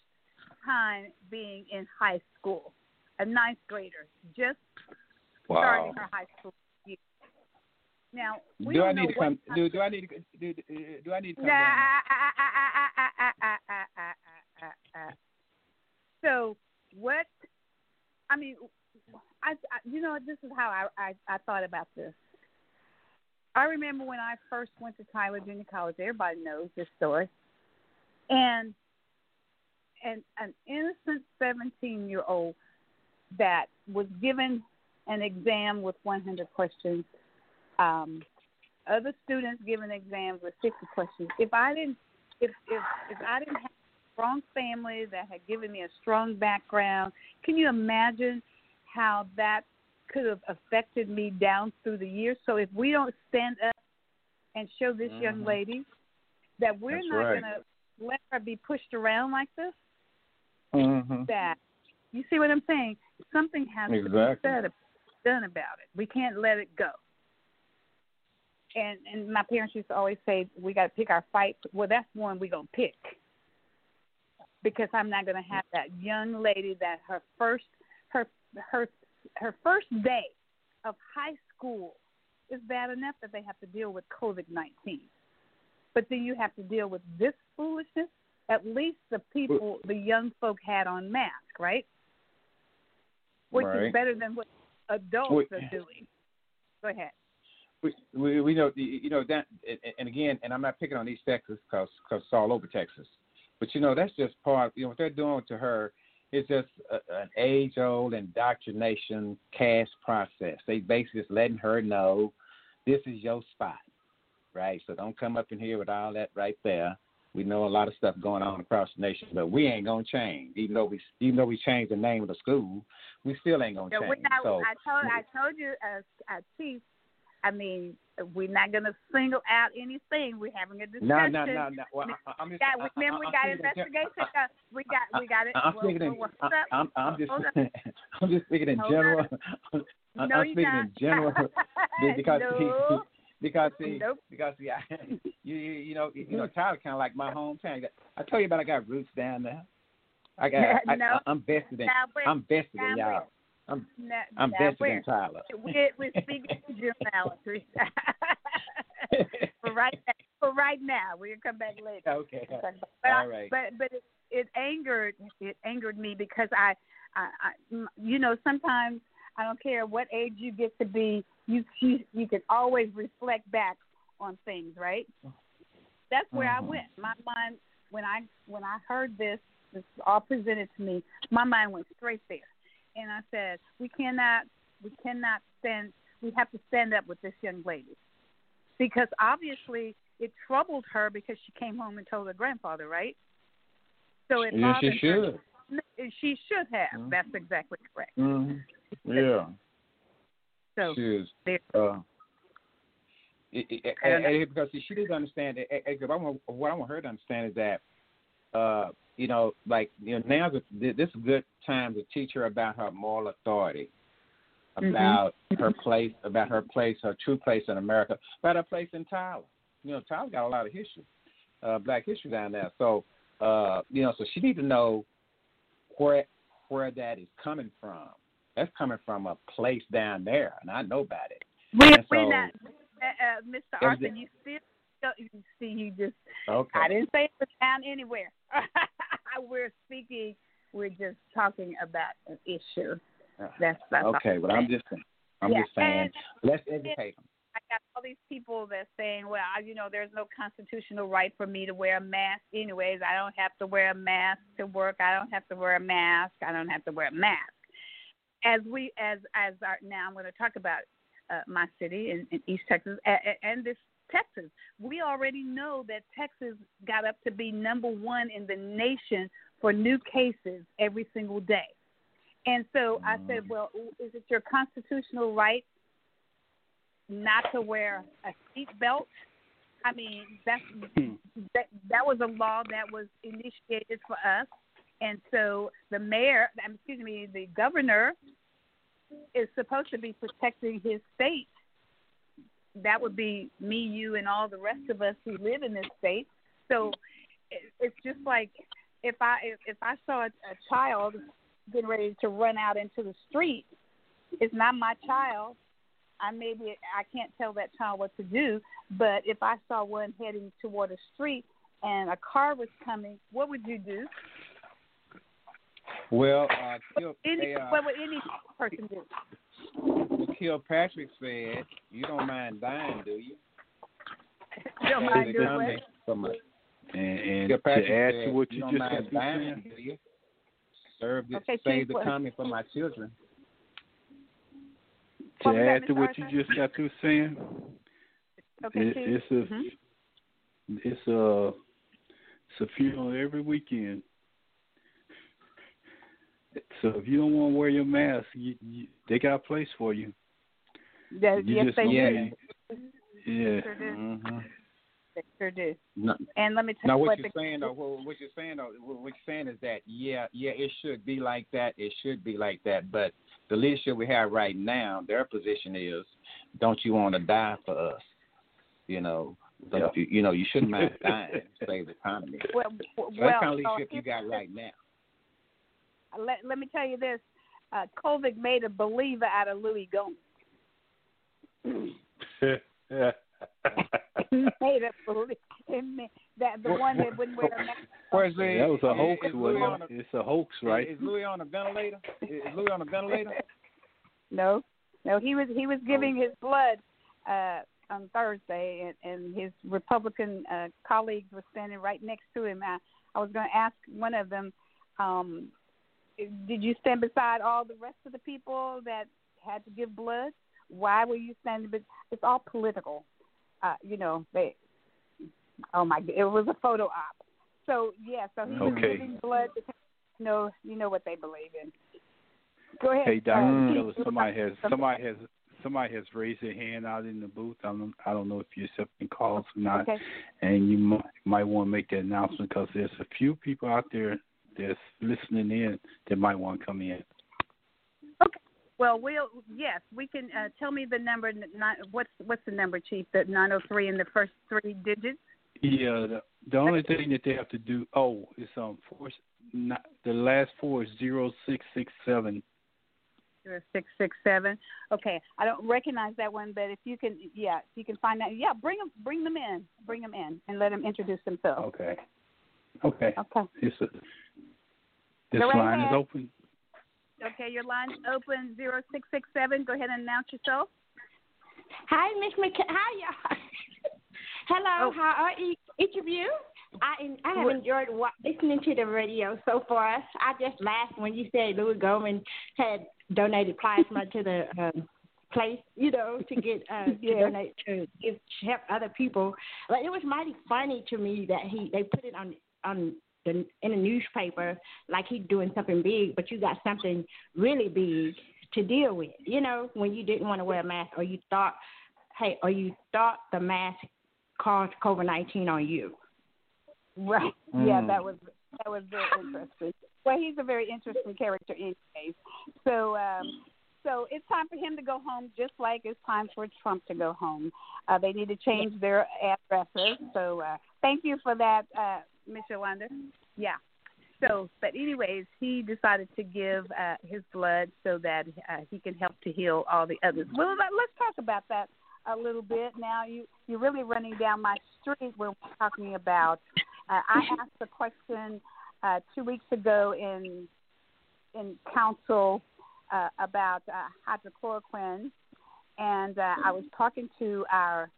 Speaker 3: time being in high school, a ninth grader, just
Speaker 5: wow.
Speaker 3: starting her high school year. Now, we
Speaker 4: do I need to come? Do, do I need to? Do, do I need to come?
Speaker 3: Nah, so what? I mean, I, I you know this is how I, I I thought about this. I remember when I first went to Tyler Junior College. Everybody knows this story, and and an innocent seventeen year old that was given an exam with 100 questions. Um, other students given exams with 50 questions. If I didn't, if if if I didn't have a strong family that had given me a strong background, can you imagine how that could have affected me down through the years? So if we don't stand up and show this young
Speaker 4: Mhm.
Speaker 3: lady that we're
Speaker 4: That's
Speaker 3: not
Speaker 4: right.
Speaker 3: going to let her be pushed around like this,
Speaker 4: Mm-hmm.
Speaker 3: that you see what I'm saying? Something has to be said, done about it. We can't let it go. And and my parents used to always say we got to pick our fight. Well, that's one we gonna pick because I'm not gonna have that young lady that her first her her her first day of high school is bad enough that they have to deal with COVID nineteen. but then you have to deal with this foolishness. At least the people, the young folk had on masks, right? Which
Speaker 4: Right.
Speaker 3: is better than what adults are doing. Go ahead.
Speaker 4: we, we, we know you know that and- again and I'm not picking on East Texas because cause it's all over Texas, but you know that's just part you know what they're doing to her is just a, an age old indoctrination caste process. They basically just letting her know this is your spot, right? So don't come up in here with all that right there. We know a lot of stuff going on across the nation, but we ain't gonna change. Even though we even though we changed the name of the school, we still ain't gonna change.
Speaker 3: not,
Speaker 4: so
Speaker 3: I told I told you as uh, chief. I mean, we're not going to single out anything. We're having a discussion.
Speaker 4: no, no, no, no. Well, I, I'm just,
Speaker 3: got,
Speaker 4: I-
Speaker 3: remember, we
Speaker 4: I'm
Speaker 3: got
Speaker 4: in
Speaker 3: investigation. Uh, we got, we got it.
Speaker 4: I'm
Speaker 3: Well,
Speaker 4: speaking in.
Speaker 3: well, what's
Speaker 4: I, I'm, I'm just. I'm just speaking in
Speaker 3: Hold
Speaker 4: general.
Speaker 3: up.
Speaker 4: I'm,
Speaker 3: no,
Speaker 4: I'm speaking
Speaker 3: not.
Speaker 4: in general because
Speaker 3: no.
Speaker 4: Because see
Speaker 3: Nope.
Speaker 4: because I, you you know you know mm. Tyler kind of like my hometown. I told you about I got roots down there. I got
Speaker 3: No.
Speaker 4: I, I'm vested in I'm vested in y'all. I'm
Speaker 3: No,
Speaker 4: I'm
Speaker 3: now,
Speaker 4: vested in Tyler.
Speaker 3: We're, we're speaking in generalities. for right for right now, we'll come back later.
Speaker 4: okay.
Speaker 3: But
Speaker 4: All
Speaker 3: I,
Speaker 4: right.
Speaker 3: but but it, it angered it angered me because I, I, I you know sometimes I don't care what age you get to be you you you can always reflect back on things right. That's where I
Speaker 4: Mhm.
Speaker 3: went. My mind when I when I heard this this all presented to me, my mind went straight there, and I said we cannot we cannot stand we have to stand up with this young lady because obviously it troubled her because she came home and told her grandfather, right? So it
Speaker 4: Yeah, she should.
Speaker 3: her. She should have.
Speaker 4: Mhm.
Speaker 3: That's exactly correct.
Speaker 4: Mm-hmm. Yeah.
Speaker 3: So
Speaker 4: She is. Uh, it, it,
Speaker 3: I
Speaker 4: and- and because see, she didn't understand. It, it, it- I want, what I want her to understand is that, uh, you know, like you know, now's a, this is a good time to teach her about her moral authority,
Speaker 3: Mhm.
Speaker 4: about her place, about her place, her true place in America, about her place in Tyler. You know, Tyler got a lot of history, uh, Black history down there. So, uh, you know, so she need to know where where that is coming from. That's coming from a place down there, and I know about it.
Speaker 3: We
Speaker 4: so-
Speaker 3: not, uh, uh, Mr. Arthur. You still you see you just.
Speaker 4: Okay.
Speaker 3: I didn't say it was down anywhere. we're speaking. We're just talking about an issue. That's that's
Speaker 4: okay, but I'm just saying. I'm
Speaker 3: Yeah,
Speaker 4: just saying.
Speaker 3: and-
Speaker 4: let's educate them.
Speaker 3: I got all these people that saying, well, I- you know, there's no constitutional right for me to wear a mask. Anyways, I don't have to wear a mask to work. I don't have to wear a mask. I don't have to wear a mask. As we, as as our, now, I'm going to talk about uh, my city in, in East Texas and, and this Texas. We already know that Texas got up to be number one in the nation for new cases every single day. And so I said, well, is it your constitutional right not to wear a seat belt. I mean, that's that that was a law that was initiated for us, and so the mayor, um, excuse me, the governor is supposed to be protecting his state. That would be me, you, and all the rest of us who live in this state. So it's just like if I if, I saw a, a child getting ready to run out into the street, it's not my child. I maybe I can't tell that child what to do, but if I saw one heading toward a street and a car was coming, what would you do?
Speaker 4: Well, uh, Kill,
Speaker 3: Any,
Speaker 4: hey, uh,
Speaker 3: what would any person do?
Speaker 4: well, Kilpatrick said, "You don't mind dying, do you?"
Speaker 3: Don't
Speaker 4: Save
Speaker 3: mind doing what?
Speaker 4: from a-
Speaker 5: And, and
Speaker 4: Kilpatrick
Speaker 5: to add
Speaker 4: said,
Speaker 5: to what you,
Speaker 4: don't
Speaker 5: just
Speaker 4: mind
Speaker 5: got through
Speaker 4: dying, do you? Serve the,
Speaker 3: Okay, Chief,
Speaker 4: save the
Speaker 3: what-
Speaker 4: coming for my children.
Speaker 5: to
Speaker 3: What
Speaker 5: add to
Speaker 3: Mr.
Speaker 5: what you just got through saying,
Speaker 3: Okay,
Speaker 5: it, it's a
Speaker 3: Mhm.
Speaker 5: it's a it's a funeral every weekend. So if you don't want to wear your mask, you, you, they got a place for you.
Speaker 3: Yes,
Speaker 5: You
Speaker 3: yes, they
Speaker 5: don't
Speaker 4: Yeah.
Speaker 5: yeah.
Speaker 3: Sure do.
Speaker 4: Mm-hmm.
Speaker 3: They sure do.
Speaker 4: No,
Speaker 3: And let me tell
Speaker 4: Now,
Speaker 3: you
Speaker 4: what
Speaker 3: what
Speaker 4: you're
Speaker 3: the,
Speaker 4: saying, though, what what you're saying, though, what what you're saying is that, yeah, yeah, it should be like that. It should be like that. But the leadership we have right now, their position is, don't you want to die for us? You know,
Speaker 5: Yeah.
Speaker 4: you, you know, you shouldn't mind dying to save the economy.
Speaker 3: well,
Speaker 4: So
Speaker 3: well,
Speaker 4: that's kind of
Speaker 3: uh,
Speaker 4: leadership you got right now.
Speaker 3: Let, let me tell you this. Uh, COVID made a believer out of Louis Gohmert. made up believe that the one that wouldn't wear a mask.
Speaker 4: Where's Louis?
Speaker 5: That was a hoax,
Speaker 4: is, is Louis
Speaker 5: wasn't
Speaker 4: on
Speaker 5: it? It's a hoax, right?
Speaker 4: Is Louis on a ventilator? Is Louis on a ventilator?
Speaker 3: No, no, he was he was giving his blood uh on Thursday, and, and his Republican uh, colleagues were standing right next to him. I, I was going to ask one of them, um, did you stand beside all the rest of the people that had to give blood? Why were you standing? But it's all political. Uh, you know, they. Oh my! It was a photo op. So yeah, so he was
Speaker 5: Okay.
Speaker 3: giving blood. To, you know, you know what they believe in. Go ahead.
Speaker 5: Hey, Doctor
Speaker 3: uh,
Speaker 5: Miller, somebody has somebody has somebody has raised their hand out in the booth. I don't I don't know if you're accepting calls or not,
Speaker 3: Okay.
Speaker 5: and you might, might want to make that announcement because there's a few people out there that's listening in that might want to come in. Okay.
Speaker 3: Well, we'll yes, we can. Uh, tell me the number. Nine, what's what's the number, Chief? The nine hundred three in the first three digits.
Speaker 5: Yeah, the, the only thing that they have to do oh, it's um four not the last four is zero six six seven.
Speaker 3: Zero six six seven. Okay, I don't recognize that one, but if you can, yeah, if you can find that, yeah, bring them, bring them in, bring them in, and let them introduce themselves.
Speaker 5: Okay. Okay.
Speaker 3: Okay.
Speaker 5: It's a, this
Speaker 3: Go right
Speaker 5: line is open.
Speaker 3: Okay, your line's open. Zero six six seven. Go ahead and announce yourself.
Speaker 6: Hi, Miss McK. Hi, y'all. Hello,
Speaker 3: Oh.
Speaker 6: how are each, each of you? I I have
Speaker 3: Good.
Speaker 6: enjoyed wa- listening to the radio so far. I just laughed when you said Louis Gohmert had donated plasma to the um, place, you know, to get uh, to
Speaker 3: Yeah.
Speaker 6: donate to give to help other people. But it was mighty funny to me that he they put it on on the in a newspaper like he's doing something big, but you got something really big to deal with. You know, when you didn't want to wear a mask or you thought, hey, or you thought the mask caused COVID nineteen on you.
Speaker 3: Right. Yeah,
Speaker 5: Mm.
Speaker 3: that was that was very interesting. Well, he's a very interesting character, anyways. So, um, so it's time for him to go home, just like it's time for Trump to go home. Uh, they need to change their addresses. So, uh, thank you for that, uh, Miss Yolanda. Yeah. So, but anyways, he decided to give uh, his blood so that uh, he can help to heal all the others. Well, let- let's talk about that a little bit. Now, you you're really running down my street when we're talking about. Uh, I asked a question uh, two weeks ago in in council uh, about uh, hydrochloroquine, and uh, I was talking to our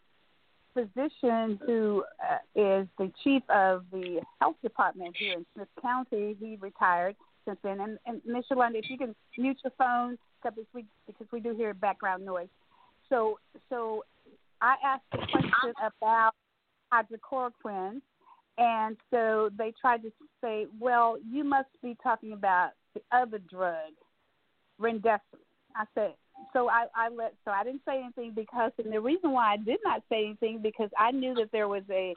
Speaker 3: physician who uh, is the chief of the health department here in Smith County. He retired since then. And, and Ms. Yolanda, if you can mute your phone because we because we do hear background noise. So so I asked a question about hydrochloroquine, and so they tried to say, well, you must be talking about the other drug, Remdesivir. I said, so I, I let so I didn't say anything because, and the reason why I did not say anything because I knew that there was a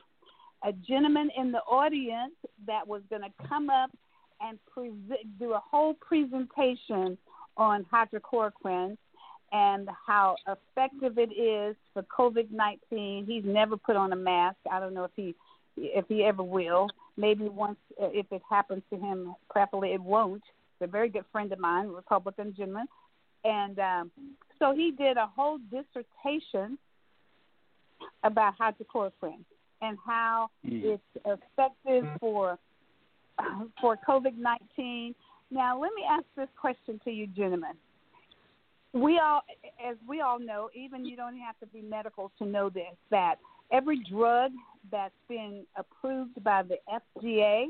Speaker 3: a gentleman in the audience that was going to come up and present, do a whole presentation on hydrochloroquine and how effective it is for COVID nineteen. He's never put on a mask. I don't know if he if he ever will. Maybe once if it happens to him, preferably it won't. He's a very good friend of mine, Republican gentleman, and um, so he did a whole dissertation about hydrochloroquine and how
Speaker 5: Mm.
Speaker 3: it's effective for for COVID nineteen. Now, let me ask this question to you, gentlemen. We all, as we all know, even you don't have to be medical to know this, that every drug that's been approved by the FDA,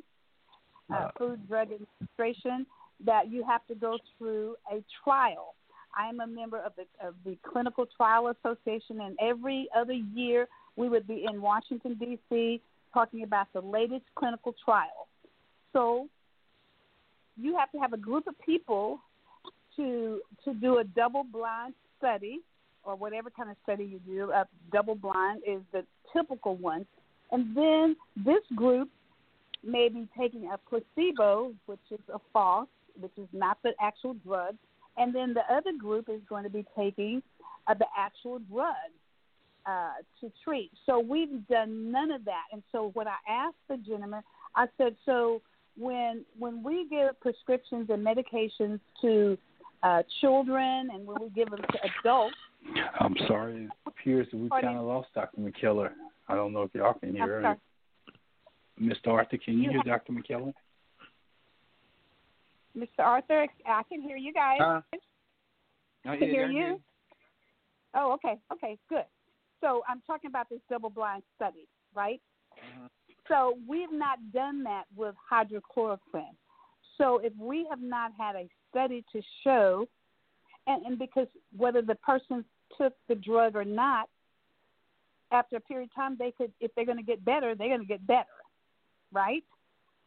Speaker 3: uh, Food Drug Administration, that you have to go through a trial. I am a member of the of the Clinical Trial Association, and every other year we would be in Washington D.C. talking about the latest clinical trial. So you have to have a group of people to to do a double blind study or whatever kind of study you do. A double blind is the typical one, and then this group may be taking a placebo, which is a false, which is not the actual drug, and then the other group is going to be taking uh, the actual drug uh, to treat. So we've done none of that. And so what I asked the gentleman, I said, so when when we give prescriptions and medications to uh, children and when we give them to adults,
Speaker 5: I'm sorry. It appears that we
Speaker 3: Pardon?
Speaker 5: kind of lost Dr. McKellar. I don't know if y'all can hear. Mr. Arthur, can you
Speaker 3: You
Speaker 5: hear Dr. McKellar?
Speaker 3: Mr. Arthur, I can hear you guys.
Speaker 4: Huh?
Speaker 3: I can hear you. Oh, okay, okay, good. So I'm talking about this double-blind study, right?
Speaker 4: Mhm.
Speaker 3: So we've not done that with hydrochloroquine. So if we have not had a study to show, and, and because whether the person took the drug or not, after a period of time, they could, if they're going to get better, they're going to get better, right?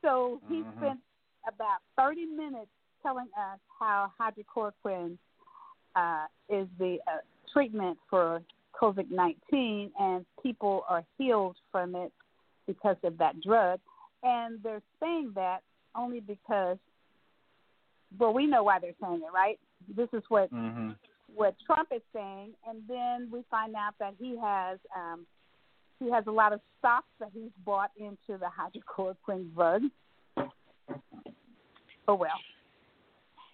Speaker 3: So he
Speaker 4: Mhm.
Speaker 3: spent about 30 minutes telling us how hydrochloroquine uh, is the uh, treatment for COVID 19, and people are healed from it because of that drug. And they're saying that only because, well, we know why they're saying it, right? This is what
Speaker 4: Mm-hmm.
Speaker 3: what Trump is saying, and then we find out that he has um, he has a lot of stocks that he's bought into the hydrochloroquine drug. Oh well.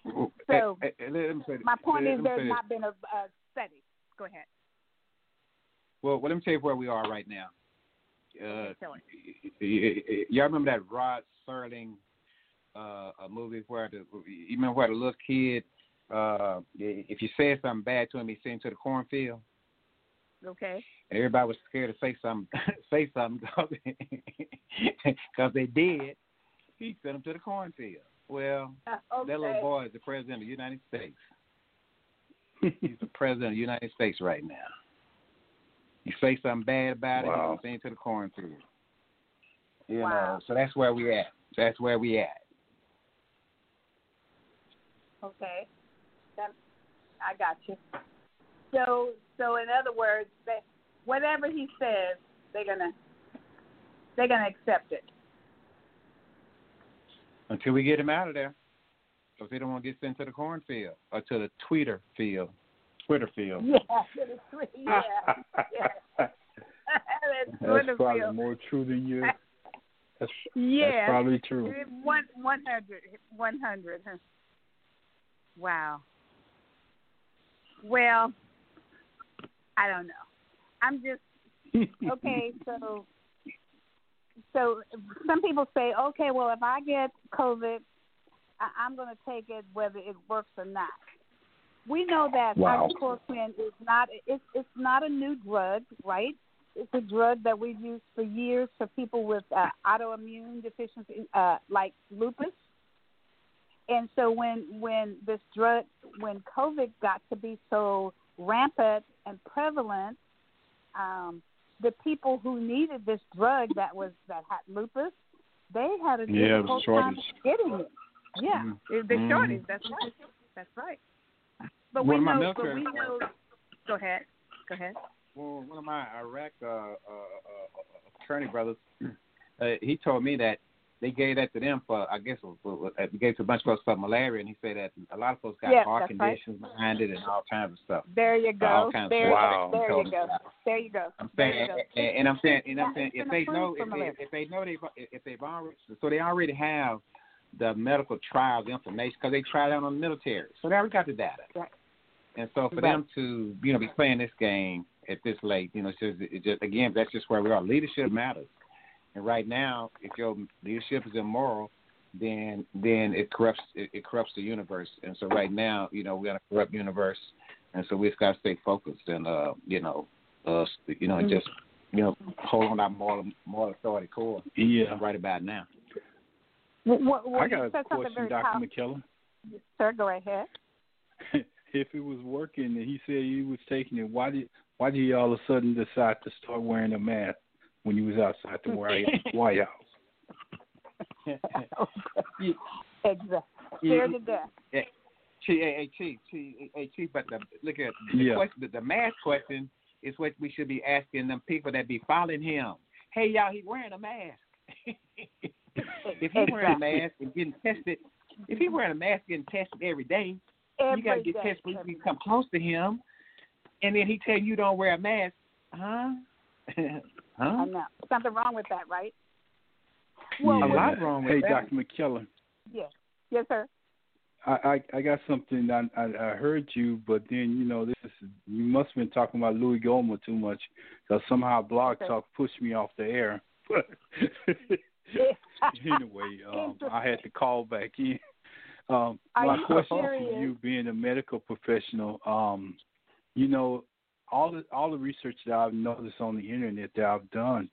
Speaker 3: So,
Speaker 4: Hey, hey, let say-
Speaker 3: My point
Speaker 4: let
Speaker 3: is there's not been a, a study. Go ahead.
Speaker 4: Well, well, let me tell you where we are right now. Uh, y'all remember that Rod Serling uh, a movie where the you remember where the little kid, uh, if you said something bad to him, he sent him to the cornfield,
Speaker 3: Okay.
Speaker 4: and everybody was scared to say something, say something because they did. He sent him to the cornfield. Well,
Speaker 3: Uh, okay.
Speaker 4: that little boy is the president of the United States. He's the president of the United States right now. You say something bad about
Speaker 5: Wow.
Speaker 4: it, he's into the cornfield. You
Speaker 3: Wow.
Speaker 4: know, so that's where we at. That's where we at.
Speaker 3: Okay. That, I got you. So, so in other words, they, whatever he says, they're gonna they're gonna accept it.
Speaker 4: Until we get them out of there. Because they don't want to get sent to the cornfield or to the Twitter field. Twitter field.
Speaker 3: Yeah, yeah, yeah. That's
Speaker 5: That's probably
Speaker 3: field.
Speaker 5: more true than you. That's, that's
Speaker 3: Yeah.
Speaker 5: probably true.
Speaker 3: One one hundred one hundred. Huh? Wow. Well, I don't know. I'm just okay. So, so some people say, okay, well, if I get COVID, I, I'm going to take it whether it works or not. We know that
Speaker 5: Wow.
Speaker 3: hydrochloroquine is not it's it's not a new drug, right? It's a drug that we've used for years for people with uh, autoimmune deficiency, uh, like lupus. And so when when this drug when COVID got to be so rampant and prevalent, um, the people who needed this drug that was that had lupus, they had a
Speaker 5: Yeah,
Speaker 3: difficult
Speaker 5: the
Speaker 3: time getting it. Yeah, it- the shortage. That's right. That's right. But
Speaker 4: One
Speaker 3: we know. But we know. Go ahead. Go ahead.
Speaker 4: Well, one of my Iraq uh, uh, uh, attorney brothers, uh, he told me that they gave that to them for, I guess, it was- uh, they gave it to a bunch of folks for malaria, and he said that a lot of folks got
Speaker 3: Yes,
Speaker 4: heart
Speaker 3: that's right.
Speaker 4: conditions behind it and all kinds of stuff.
Speaker 3: There you go.
Speaker 4: All kinds
Speaker 3: there,
Speaker 4: stuff.
Speaker 5: Wow.
Speaker 3: there you go. There you go.
Speaker 4: I'm saying,
Speaker 3: go.
Speaker 4: and, and I'm saying, and I'm saying, if they
Speaker 3: approved
Speaker 4: know,
Speaker 3: for
Speaker 4: if they,
Speaker 3: malaria.
Speaker 4: if they know they, if they've already, so they already have the medical trials information because they tried out on the military, so they already got the data.
Speaker 3: Right.
Speaker 4: And so for
Speaker 3: Right.
Speaker 4: them to, you know, be playing this game at this late, you know, it's just, it just again, that's just where we are. Leadership matters, and right now, if your leadership is immoral, then then it corrupts it, it corrupts the universe. And so right now, you know, we're in a corrupt universe, and so we've got to stay focused and uh, you know, uh, you know, and just you know, hold on to our moral moral authority core
Speaker 5: Yeah.
Speaker 4: right about now.
Speaker 3: Well, well, well,
Speaker 5: I got a question, Dr.
Speaker 3: powerful.
Speaker 5: McKellar.
Speaker 3: Sir, go ahead.
Speaker 5: if it was working and he said he was taking it, why did why did he all of a sudden decide to start wearing a mask when he was outside the White White House?
Speaker 3: Exactly. Scared to death.
Speaker 4: Chief, hey, hey, Chief, Chief, hey, Chief, but the, look at the
Speaker 5: Yeah.
Speaker 4: question. The, the mask question is what we should be asking them people that be following him. Hey, y'all, he wearing a mask. if he wearing a mask and getting tested, if he wearing a mask and getting tested every day,
Speaker 3: Every
Speaker 4: you got to get
Speaker 3: day.
Speaker 4: tested before you come close to him. And then he tell you don't wear a mask, huh?
Speaker 3: I know. Something wrong with that, right?
Speaker 4: A
Speaker 5: Yeah.
Speaker 4: lot wrong with
Speaker 5: hey,
Speaker 4: that.
Speaker 5: Dr. McKellar,
Speaker 3: Yes. Yes, sir.
Speaker 5: I, I I got something. I, I I heard you, but then you know this is you must have been talking about Louis Gohmert too much, because somehow Blog
Speaker 3: Okay.
Speaker 5: Talk pushed me off the air. anyway, um, I had to call back in. Um,
Speaker 3: Are
Speaker 5: my
Speaker 3: you
Speaker 5: question
Speaker 3: serious?
Speaker 5: for you, being a medical professional, um, you know, all the all the research that I've noticed on the internet that I've done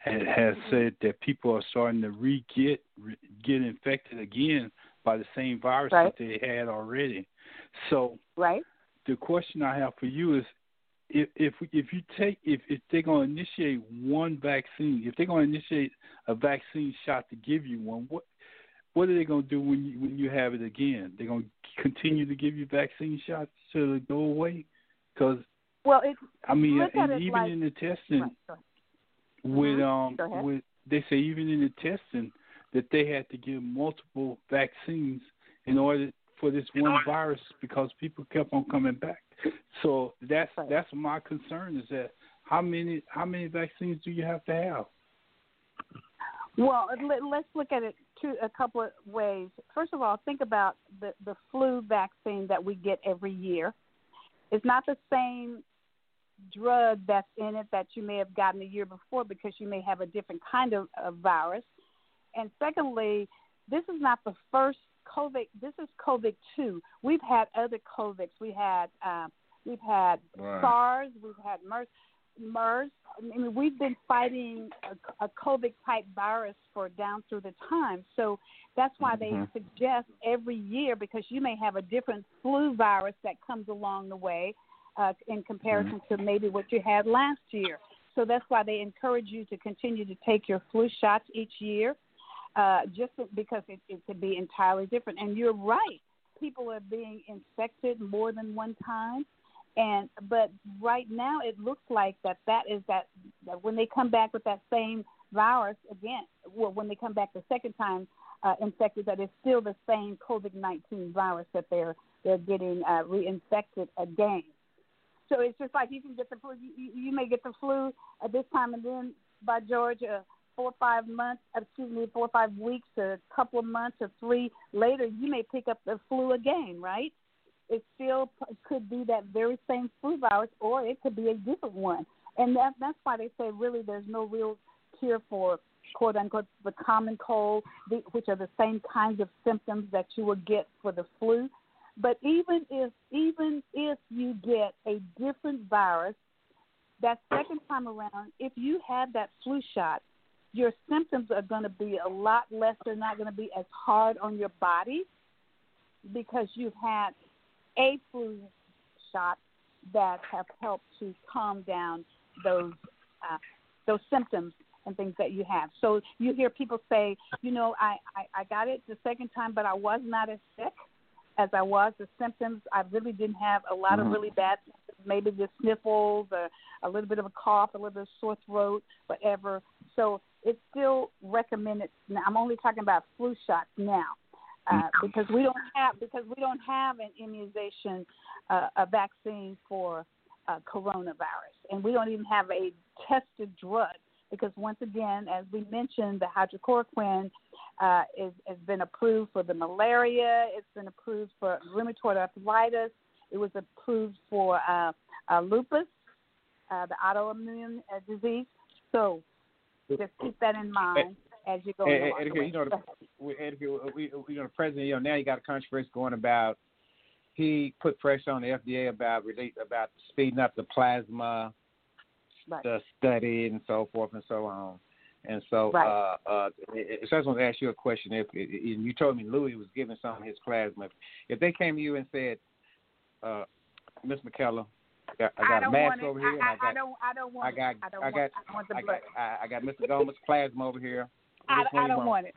Speaker 5: has, has
Speaker 3: Mm-hmm.
Speaker 5: said that people are starting to re get re- get infected again by the same virus
Speaker 3: Right.
Speaker 5: that they had already. So
Speaker 3: right?
Speaker 5: the question I have for you is if if if you take if if they're going to initiate one vaccine, if they're going to initiate a vaccine shot to give you one, what what are they going to do when you when you have it again? They're going to continue to give you vaccine shots till it go away? Because
Speaker 3: Well, it
Speaker 5: I mean, and even
Speaker 3: like-
Speaker 5: in the testing
Speaker 3: right,
Speaker 5: with um with they say even in the testing that they had to give multiple vaccines in order for this one virus because people kept on coming back. So that's
Speaker 3: Right.
Speaker 5: that's my concern is that how many how many vaccines do you have to have?
Speaker 3: Well, let, let's look at it two a couple of ways. First of all, think about the the flu vaccine that we get every year. It's not the same drug that's in it that you may have gotten the year before because you may have a different kind of, of virus. And secondly, this is not the first COVID. This is COVID two. We've had other COVIDs. We had uh, we've had
Speaker 4: Right.
Speaker 3: SARS. We've had MERS. MERS. I mean, we've been fighting a, a COVID type virus for down through the time. So that's why they
Speaker 4: Mhm.
Speaker 3: suggest every year because you may have a different flu virus that comes along the way uh, in comparison to maybe what you had last year. So that's why they encourage you to continue to take your flu shots each year, uh, just because it, it could be entirely different. And you're right, people are being infected more than one time. And but right now it looks like that that is that, that when they come back with that same virus again, well when they come back the second time uh, infected, that it's still the same COVID nineteen virus that they're they're getting uh, reinfected again. So it's just like you can get the flu. You, you- may get the flu at this time, and then by George, uh, four or five months, excuse me, four or five weeks, a couple of months, or three later, you may pick up the flu again, right? It still p- could be that very same flu virus, or it could be a different one. And that, that's why they say really there's no real cure for quote unquote the common cold, the, which are the same kinds of symptoms that you will get for the flu. But even if even if you get a different virus, that second time around, if you have that flu shot, your symptoms are going to be a lot less. They're not going to be as hard on your body because you've had a flu shot that have helped to calm down those uh, those symptoms and things that you have. So you hear people say, you know, I, I, I got it the second time, but I was not as sick as I was. The symptoms, I really didn't have a lot of
Speaker 4: Mhm.
Speaker 3: really bad symptoms, maybe the sniffles, or a little bit of a cough, a little bit of sore throat, whatever. So it's still recommended. Now, I'm only talking about flu shots now. Uh, because we don't have because we don't have an immunization, uh, a vaccine for uh, coronavirus, and we don't even have a tested drug. Because once again, as we mentioned, the hydrochloroquine uh, is, has been approved for the malaria. It's been approved for rheumatoid arthritis. It was approved for uh, uh, lupus, uh, the autoimmune uh, disease. So just keep that in mind as you go.
Speaker 4: Hey,
Speaker 3: along
Speaker 4: hey,
Speaker 3: the
Speaker 4: Edgar, you know, the, we, Edgar, we, we, you know, the president, you know, now you got a controversy going about he put pressure on the FDA about relate about speeding up the plasma
Speaker 3: Right.
Speaker 4: the study and so forth and so on. And so,
Speaker 3: Right.
Speaker 4: uh, uh, so I just want to ask you a question. If and you told me Louis was giving some of his plasma, if they came to you and said, uh, Miss McKellar, I got, I got a mask
Speaker 3: want it.
Speaker 4: over here.
Speaker 3: I,
Speaker 4: got,
Speaker 3: I don't. I don't want
Speaker 4: I got.
Speaker 3: I don't
Speaker 4: I
Speaker 3: want.
Speaker 4: got,
Speaker 3: I want the
Speaker 4: I got, I, got Mr. Gohmert's plasma over here.
Speaker 3: I, I don't want it.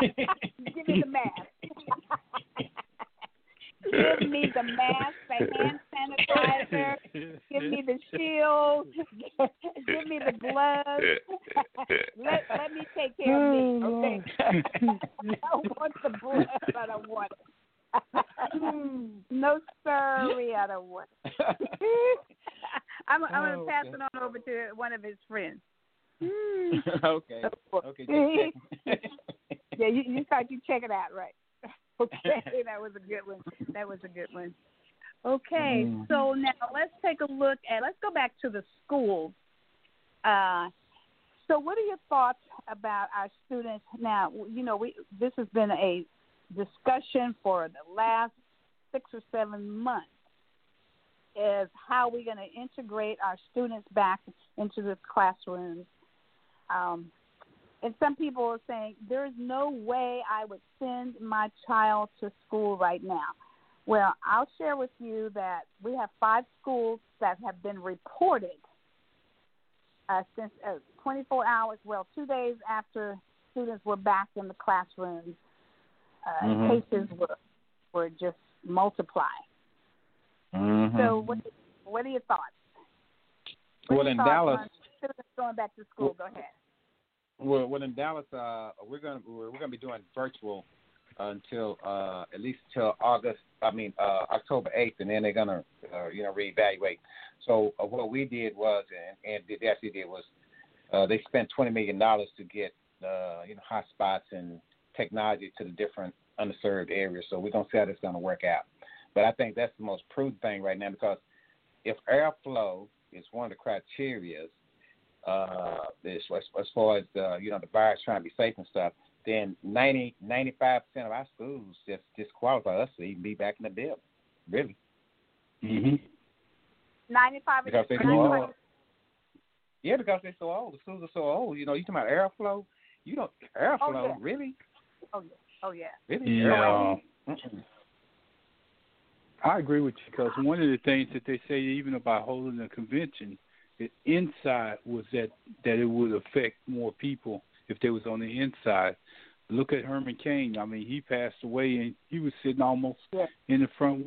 Speaker 3: Give me the mask. Give me the mask, the hand sanitizer. Give me the shield. Give me the gloves. let let me take care of me, okay? I want the blood. I don't want it. no sorry, I don't want it. I'm, I'm gonna
Speaker 4: Oh,
Speaker 3: pass it on over to one of his friends.
Speaker 4: okay. Okay.
Speaker 3: Yeah, you you thought you check it out, right? Okay, that was a good one. That was a good one. Okay,
Speaker 4: Mhm.
Speaker 3: so now let's take a look at. Let's go back to the schools. Uh, so, what are your thoughts about our students now? You know, we this has been a discussion for the last six or seven months. Is how we're going to integrate our students back into the classrooms. Um, and some people are saying there's no way I would send my child to school right now. Well, I'll share with you that we have five schools that have been reported uh, since uh, 24 hours, well, two days after students were back in the classrooms. Uh,
Speaker 4: Mhm.
Speaker 3: Cases were were just multiplying.
Speaker 4: Mhm.
Speaker 3: So, what what are your thoughts? What
Speaker 4: well,
Speaker 3: your
Speaker 4: in
Speaker 3: thoughts
Speaker 4: Dallas,
Speaker 3: going back to school? Go ahead.
Speaker 4: Well, well, in Dallas, uh, we're gonna we're, we're gonna be doing virtual until uh, at least till August. I mean uh, October eighth, and then they're gonna uh, you know reevaluate. So uh, what we did was, and, and they actually did was, uh, they spent twenty million dollars to get uh, you know hotspots and technology to the different underserved areas. So we're gonna see how this gonna work out. But I think that's the most prudent thing right now because if airflow is one of the criterias, uh, as, as far as the you know the virus trying to be safe and stuff, then 90 95 percent of our schools just disqualify us to even be back in the building. Really,
Speaker 5: Mhm.
Speaker 3: Ninety-five.
Speaker 4: because they're so
Speaker 3: 95
Speaker 4: old. Yeah, because they're so old. The schools are so old. You know, you talking about airflow. You don't airflow
Speaker 3: yeah.
Speaker 4: really,
Speaker 3: Oh yeah. Oh yeah.
Speaker 4: really.
Speaker 5: Yeah.
Speaker 4: Airflow?
Speaker 5: I agree with you because one of the things that they say even about holding a convention, the inside was that that it would affect more people if they was on the inside. Look at Herman Cain. I mean, he passed away and he was sitting almost
Speaker 3: Yeah.
Speaker 5: in the front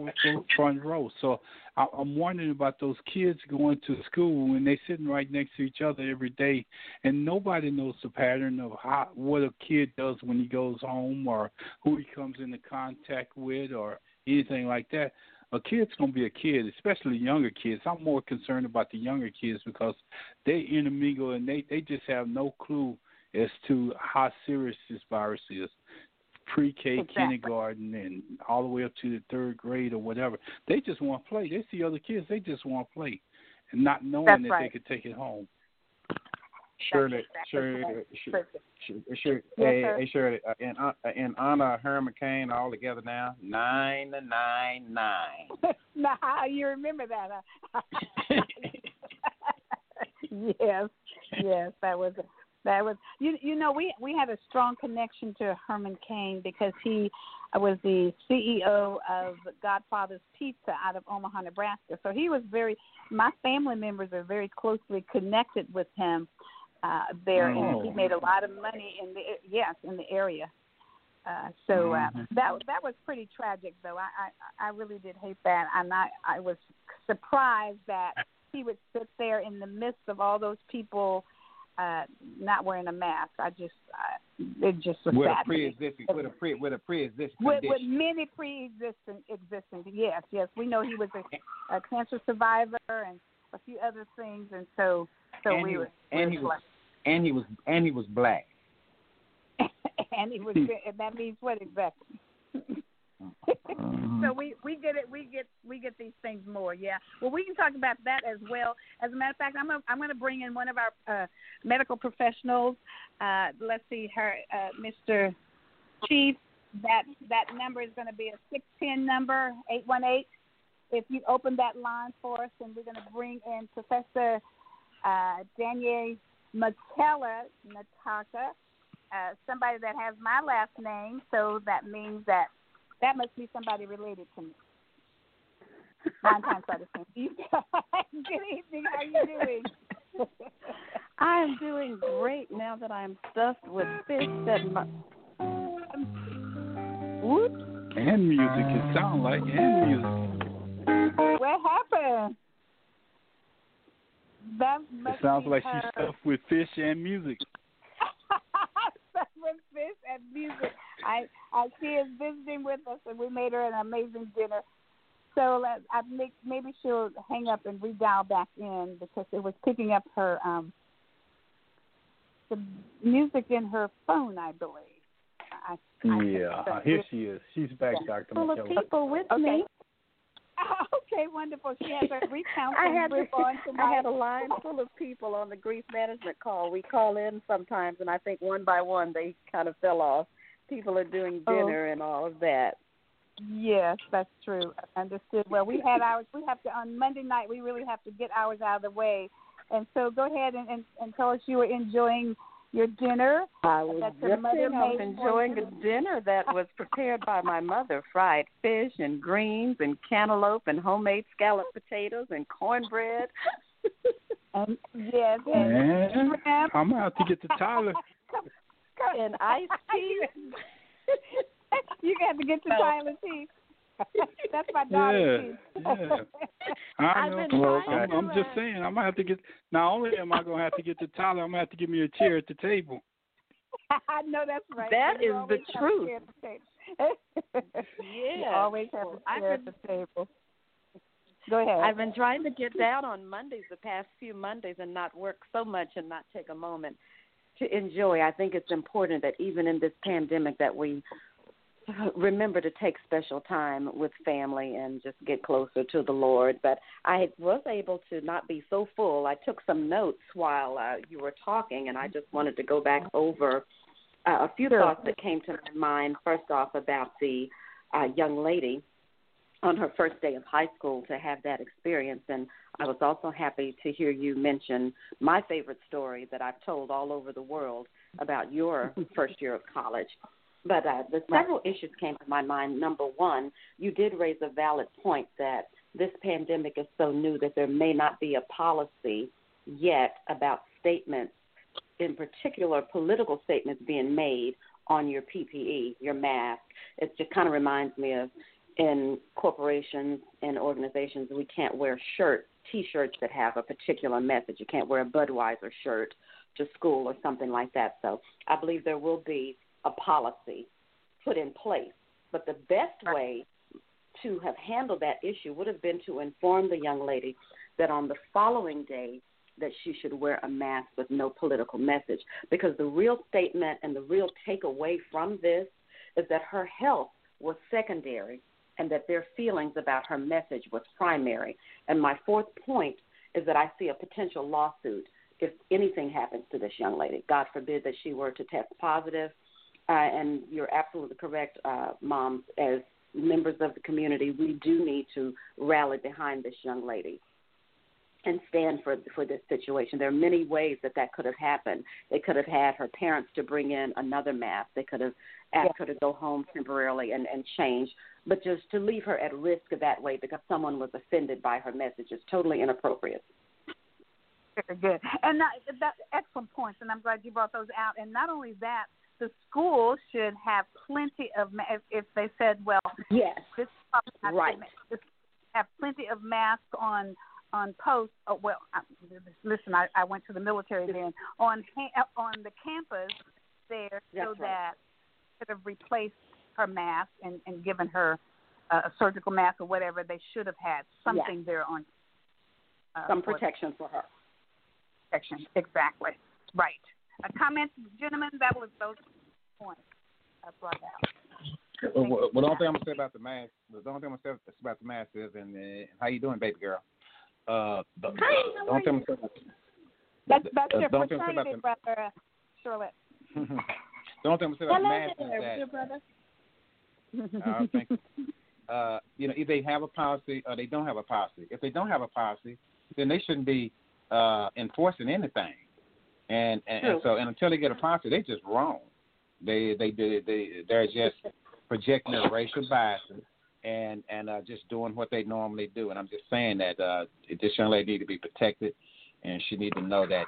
Speaker 5: front row. So I, I'm wondering about those kids going to school when they're sitting right next to each other every day, and nobody knows the pattern of how what a kid does when he goes home or who he comes into contact with or anything like that. A kid's gonna be a kid, especially younger kids. I'm more concerned about the younger kids because they intermingle and they they just have no clue as to how serious this virus is. Pre-K,
Speaker 3: Exactly.
Speaker 5: kindergarten, and all the way up to the third grade or whatever. They just want to play. They see other kids. They just want to play, and not knowing
Speaker 3: That's
Speaker 5: that
Speaker 3: right.
Speaker 5: they could take it home.
Speaker 4: Shirley, Shirley,
Speaker 3: right.
Speaker 4: Shirley, Shirley, Shirley,
Speaker 3: Yes,
Speaker 4: hey,
Speaker 3: sir.
Speaker 4: hey, Shirley, uh, in, uh, in honor of Herman Cain, all together now, Nine nine nine. to nine nine.
Speaker 3: now you remember that? Huh? yes, yes, that was that was you. You know, we we had a strong connection to Herman Cain because he was the CEO of Godfather's Pizza out of Omaha, Nebraska. So he was very. My family members are very closely connected with him uh, there, and he
Speaker 5: Oh.
Speaker 3: made a lot of money in the yes in the area. Uh, so uh,
Speaker 4: Mhm.
Speaker 3: that that was pretty tragic, though. I, I I really did hate that, and I I was surprised that he would sit there in the midst of all those people uh, not wearing a mask. I just uh, it just was
Speaker 4: With
Speaker 3: sad. me.
Speaker 4: pre-existing, with a pre, with a pre-existing
Speaker 3: With, with many pre-existing existing, yes, yes, we know he was a, a cancer survivor and a few other things, and so so
Speaker 4: and
Speaker 3: we
Speaker 4: he,
Speaker 3: were
Speaker 4: and
Speaker 3: we
Speaker 4: he was, and he was, and he was black.
Speaker 3: and he was and that means what exactly?
Speaker 4: Mm-hmm.
Speaker 3: so we we get it we get we get these things more yeah well we can talk about that as well as a matter of fact i'm gonna, i'm going to bring in one of our uh medical professionals uh let's see her uh mr chief that that number is going to be a six ten number eight one eight if you open that line for us and we're going to bring in professor uh danielle mckellar nataka uh somebody that has my last name so that means that that must be somebody related to me. Nine times out of ten. Good evening. How are you doing?
Speaker 7: I am doing great now that I'm stuffed with fish that my
Speaker 3: Whoop.
Speaker 5: And music, it sounds like, and music.
Speaker 3: What happened? That
Speaker 5: It sounds like
Speaker 3: her.
Speaker 5: she's stuffed with fish and music.
Speaker 3: Stuffed with fish and music. I, I she is visiting with us, and we made her an amazing dinner. So let, I make, maybe she'll hang up and redial back in because it was picking up her um the music in her phone, I believe. I
Speaker 5: Yeah, here she is. She's back, Dr.
Speaker 7: Full of people with
Speaker 3: Okay.
Speaker 7: me.
Speaker 3: okay, wonderful. She has her recount
Speaker 7: I had
Speaker 3: group on tonight.
Speaker 7: I had a line full of people on the grief management call. We call in sometimes, and I think one by one they kind of fell off. People are doing
Speaker 3: Oh.
Speaker 7: dinner and all of that.
Speaker 3: Yes, that's true. Understood. Well, we had ours. We have to on Monday night. We really have to get ours out of the way. And so, go ahead and, and, and tell us you were enjoying your dinner.
Speaker 7: I was
Speaker 3: That's your
Speaker 7: just
Speaker 3: mother
Speaker 7: I was enjoying a dinner that was prepared by my mother: fried fish and greens and cantaloupe and homemade scalloped potatoes and cornbread.
Speaker 3: And yes, and
Speaker 5: Man. I'm gonna have to get to Tyler.
Speaker 7: and iced tea.
Speaker 3: you got to get to
Speaker 7: So-
Speaker 3: Tyler T. That's my daughter
Speaker 5: Yeah, yeah. I
Speaker 7: I've
Speaker 5: know.
Speaker 7: been
Speaker 5: Well,
Speaker 7: trying
Speaker 5: I'm,
Speaker 7: to,
Speaker 5: I'm just
Speaker 7: uh,
Speaker 5: saying. I'm gonna have to get. Not only am I gonna have to get to Tyler, I'm gonna have to give me a chair at the table.
Speaker 3: I know that's right.
Speaker 7: That
Speaker 3: You
Speaker 7: is the
Speaker 3: always have a
Speaker 7: truth.
Speaker 3: chair the table. You
Speaker 7: Yeah.
Speaker 3: always have
Speaker 7: Well,
Speaker 3: a
Speaker 7: I've
Speaker 3: chair at the table. Go ahead.
Speaker 7: I've been trying to get down on Mondays the past few Mondays and not work so much and not take a moment to enjoy. I think it's important that even in this pandemic that we remember to take special time with family and just get closer to the Lord. But I was able to not be so full. I took some notes while uh, you were talking, and I just wanted to go back over uh, a few
Speaker 3: Sure.
Speaker 7: thoughts that came to my mind. First off, about the uh, young lady on her first day of high school to have that experience. And I was also happy to hear you mention my favorite story that I've told all over the world about your first year of college. But uh, the several issues came to my mind. Number one, you did raise a valid point that this pandemic is so new that there may not be a policy yet about statements, in particular political statements being made on your PPE, your mask. It just kind of reminds me of in corporations and organizations, we can't wear shirts, T-shirts that have a particular message. You can't wear a Budweiser shirt to school or something like that. So I believe there will be a policy put in place. But the best way to have handled that issue would have been to inform the young lady that on the following day that she should wear a mask with no political message because the real statement and the real takeaway from this is that her health was secondary and that their feelings about her message was primary. And my fourth point is that I see a potential lawsuit if anything happens to this young lady. God forbid that she were to test positive. Uh, and you're absolutely correct, uh, moms. As members of the community, we do need to rally behind this young lady and stand for for this situation. There are many ways that that could have happened. They could have had her parents to bring in another mask. They could have asked her to go home temporarily and and change. But just to leave her at risk that way because someone was offended by her message is totally inappropriate.
Speaker 3: Very good. And that, that excellent points, and I'm glad you brought those out. And not only that, the school should have plenty of ma- if, if they said, well,
Speaker 7: Yes.
Speaker 3: this is probably not
Speaker 7: Right.
Speaker 3: this- have plenty of masks on on post. Oh, well, I, listen, I, I went to the military then on ha- on the campus there, so
Speaker 7: right.
Speaker 3: that could have replaced her mask and and given her uh, a surgical mask or whatever. They should have had something there on uh,
Speaker 7: Some
Speaker 3: for
Speaker 7: protection for her.
Speaker 3: protection. Exactly. Right. A comment, gentlemen. That was those points I brought out.
Speaker 4: Well, well, the only thing I'm gonna say about the mask, the only thing I'm gonna say about the mask is, and uh, how you doing, baby girl? Uh, the, the only thing I'm gonna say about
Speaker 3: That's
Speaker 4: the-
Speaker 3: that's
Speaker 4: the
Speaker 3: your
Speaker 4: only thing I'm gonna say
Speaker 3: fraternity,
Speaker 4: about
Speaker 3: brother, Charlotte.
Speaker 4: the, the only thing I'm gonna say about the
Speaker 7: Hello
Speaker 4: mask
Speaker 7: there,
Speaker 4: is
Speaker 7: dear brother.
Speaker 4: that uh, thank you. Uh, you know, if they have a policy or they don't have a policy. If they don't have a policy, then they shouldn't be uh, enforcing anything. And and, and so and until they get a policy, they just wrong. They they they, they they're just projecting their racial biases and and uh, just doing what they normally do. And I'm just saying that uh, this young lady need to be protected, and she need to know that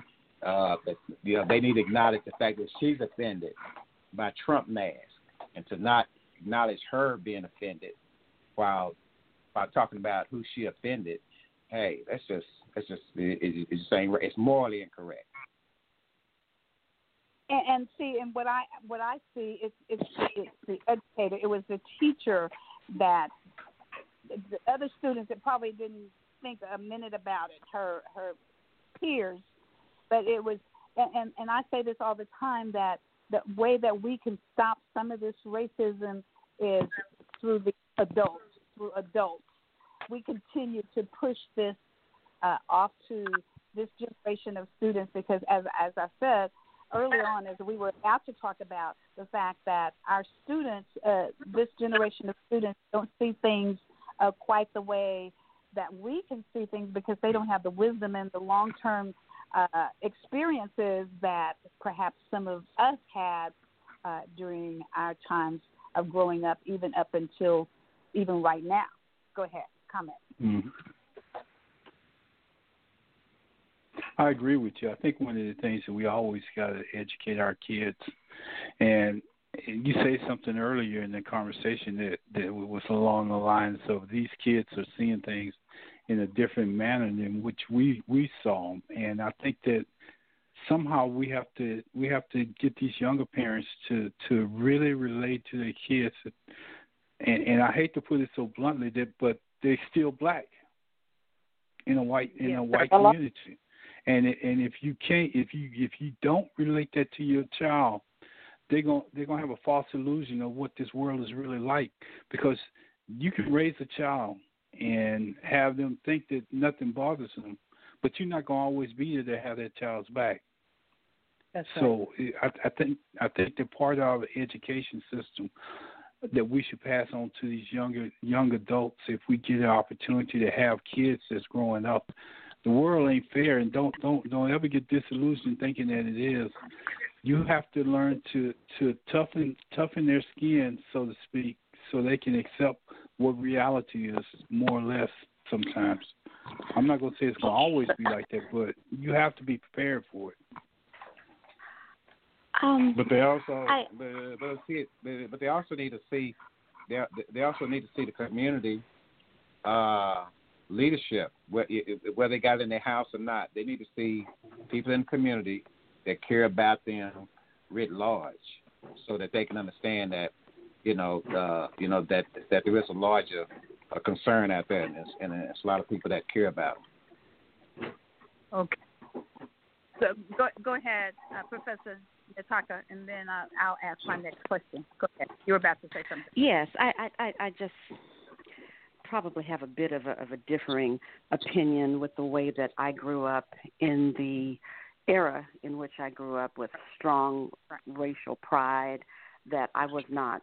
Speaker 4: uh, that you know they need to acknowledge the fact that she's offended by Trump mask, and to not acknowledge her being offended while while talking about who she offended. Hey, that's just that's just it, it, it's saying it's morally incorrect.
Speaker 3: And, and see, and what I what I see is it's it's the educator. It was the teacher that the other students that probably didn't think a minute about it. Her her peers, but it was and and, I say this all the time that the way that we can stop some of this racism is through the adults, through adults. We continue to push this uh, off to this generation of students because, as as I said early on, as we were about to talk about the fact that our students, uh, this generation of students, don't see things uh, quite the way that we can see things because they don't have the wisdom and the long term uh, experiences that perhaps some of us had uh, during our times of growing up, even up until even right now. Go ahead, comment.
Speaker 5: Mm-hmm. I agree with you. I think one of the things that we always got to educate our kids, and you say something earlier in the conversation that that was along the lines of these kids are seeing things in a different manner than which we we saw them, and I think that somehow we have to we have to get these younger parents to to really relate to their kids, and and I hate to put it so bluntly that but they're still black in a white in
Speaker 3: yeah.
Speaker 5: a white community and and if you can't if you if you don't relate that to your child they're gonna they're going to have a false illusion of what this world is really like because you can raise a child and have them think that nothing bothers them but you're not going to always be there to have that child's back.
Speaker 3: That's
Speaker 5: so eh, I, I think I think that part of our education system that we should pass on to these younger young adults if we get an opportunity to have kids that's growing up the world ain't fair and don't don't don't ever get disillusioned thinking that it is. You have to learn to to toughen toughen their skin so to speak so they can accept what reality is more or less sometimes. I'm not going to say it's going to always be like that but you have to be prepared for it.
Speaker 7: Um,
Speaker 4: but they also,
Speaker 7: I,
Speaker 4: but, but see, but, but they also need to see, they they also need to see the community uh, leadership, whether they got it in their house or not. They need to see people in the community that care about them writ large, so that they can understand that, you know, uh, you know that that there is a larger a concern out there, and it's, and there's a lot of people that care about.
Speaker 3: Okay. So go go ahead, uh, Professor Nataka, and then uh, I'll ask my next question. Go ahead. You were about to say something.
Speaker 7: Yes, I I, I just probably have a bit of a, of a differing opinion with the way that I grew up in the era in which I grew up with strong racial pride that I was not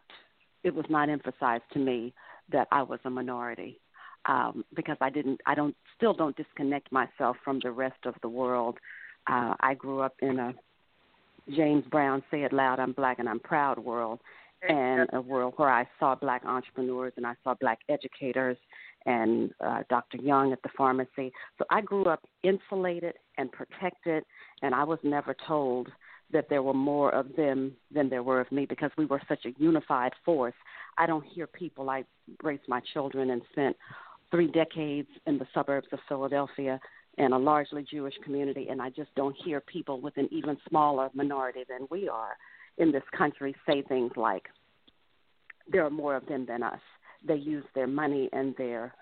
Speaker 7: it was not emphasized to me that I was a minority um, because I didn't I don't still don't disconnect myself from the rest of the world. Uh, I grew up in a James Brown say it loud I'm black and I'm proud world and a world where I saw black entrepreneurs and I saw black educators and uh, Dr. Young at the pharmacy. So I grew up insulated and protected, and I was never told that there were more of them than there were of me because we were such a unified force. I don't hear people. I raised my children and spent three decades in the suburbs of Philadelphia in a largely Jewish community, and I just don't hear people with an even smaller minority than we are in this country say things like, there are more of them than us. They use their money and their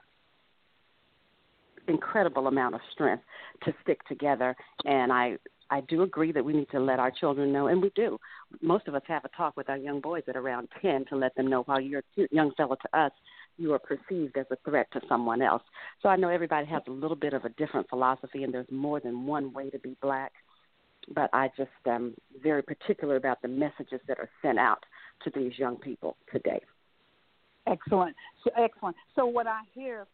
Speaker 7: incredible amount of strength to stick together. And I, I do agree that we need to let our children know, and we do. Most of us have a talk with our young boys at around 10 to let them know while you're a young fellow to us, you are perceived as a threat to someone else. So I know everybody has a little bit of a different philosophy, and there's more than one way to be black but I just am very particular about the messages that are sent out to these young people today.
Speaker 3: Excellent, so, excellent. So what I hear,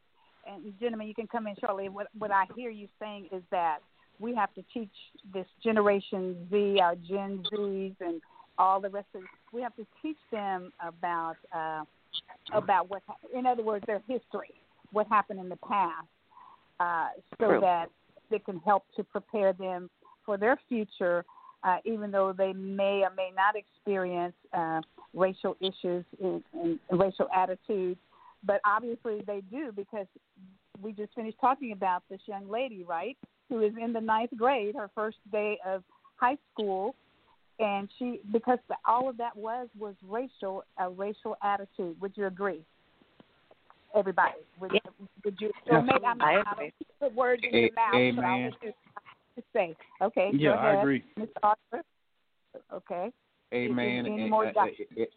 Speaker 3: and gentlemen, you can come in shortly. What what I hear you saying is that we have to teach this Generation Z, our Gen Zs, and all the rest of. We have to teach them about uh, about what, in other words, their history, what happened in the past, uh, so
Speaker 7: True.
Speaker 3: that it can help to prepare them for their future, uh, even though they may or may not experience uh, racial issues and, and racial attitudes. But obviously they do because we just finished talking about this young lady, right, who is in the ninth grade, her first day of high school, and she because all of that was was racial a racial attitude. Would you agree? Everybody, would,
Speaker 7: Yeah.
Speaker 3: would you? So maybe I'm
Speaker 7: I
Speaker 3: not I
Speaker 7: agree.
Speaker 3: don't put words in
Speaker 4: A-
Speaker 3: your mouth, but I'll
Speaker 4: amen.
Speaker 3: To say. Okay.
Speaker 5: Yeah, I
Speaker 3: ahead,
Speaker 5: agree.
Speaker 3: Mr. Arthur. Okay.
Speaker 4: Amen.
Speaker 3: Any
Speaker 4: And,
Speaker 3: more
Speaker 4: uh, it, it,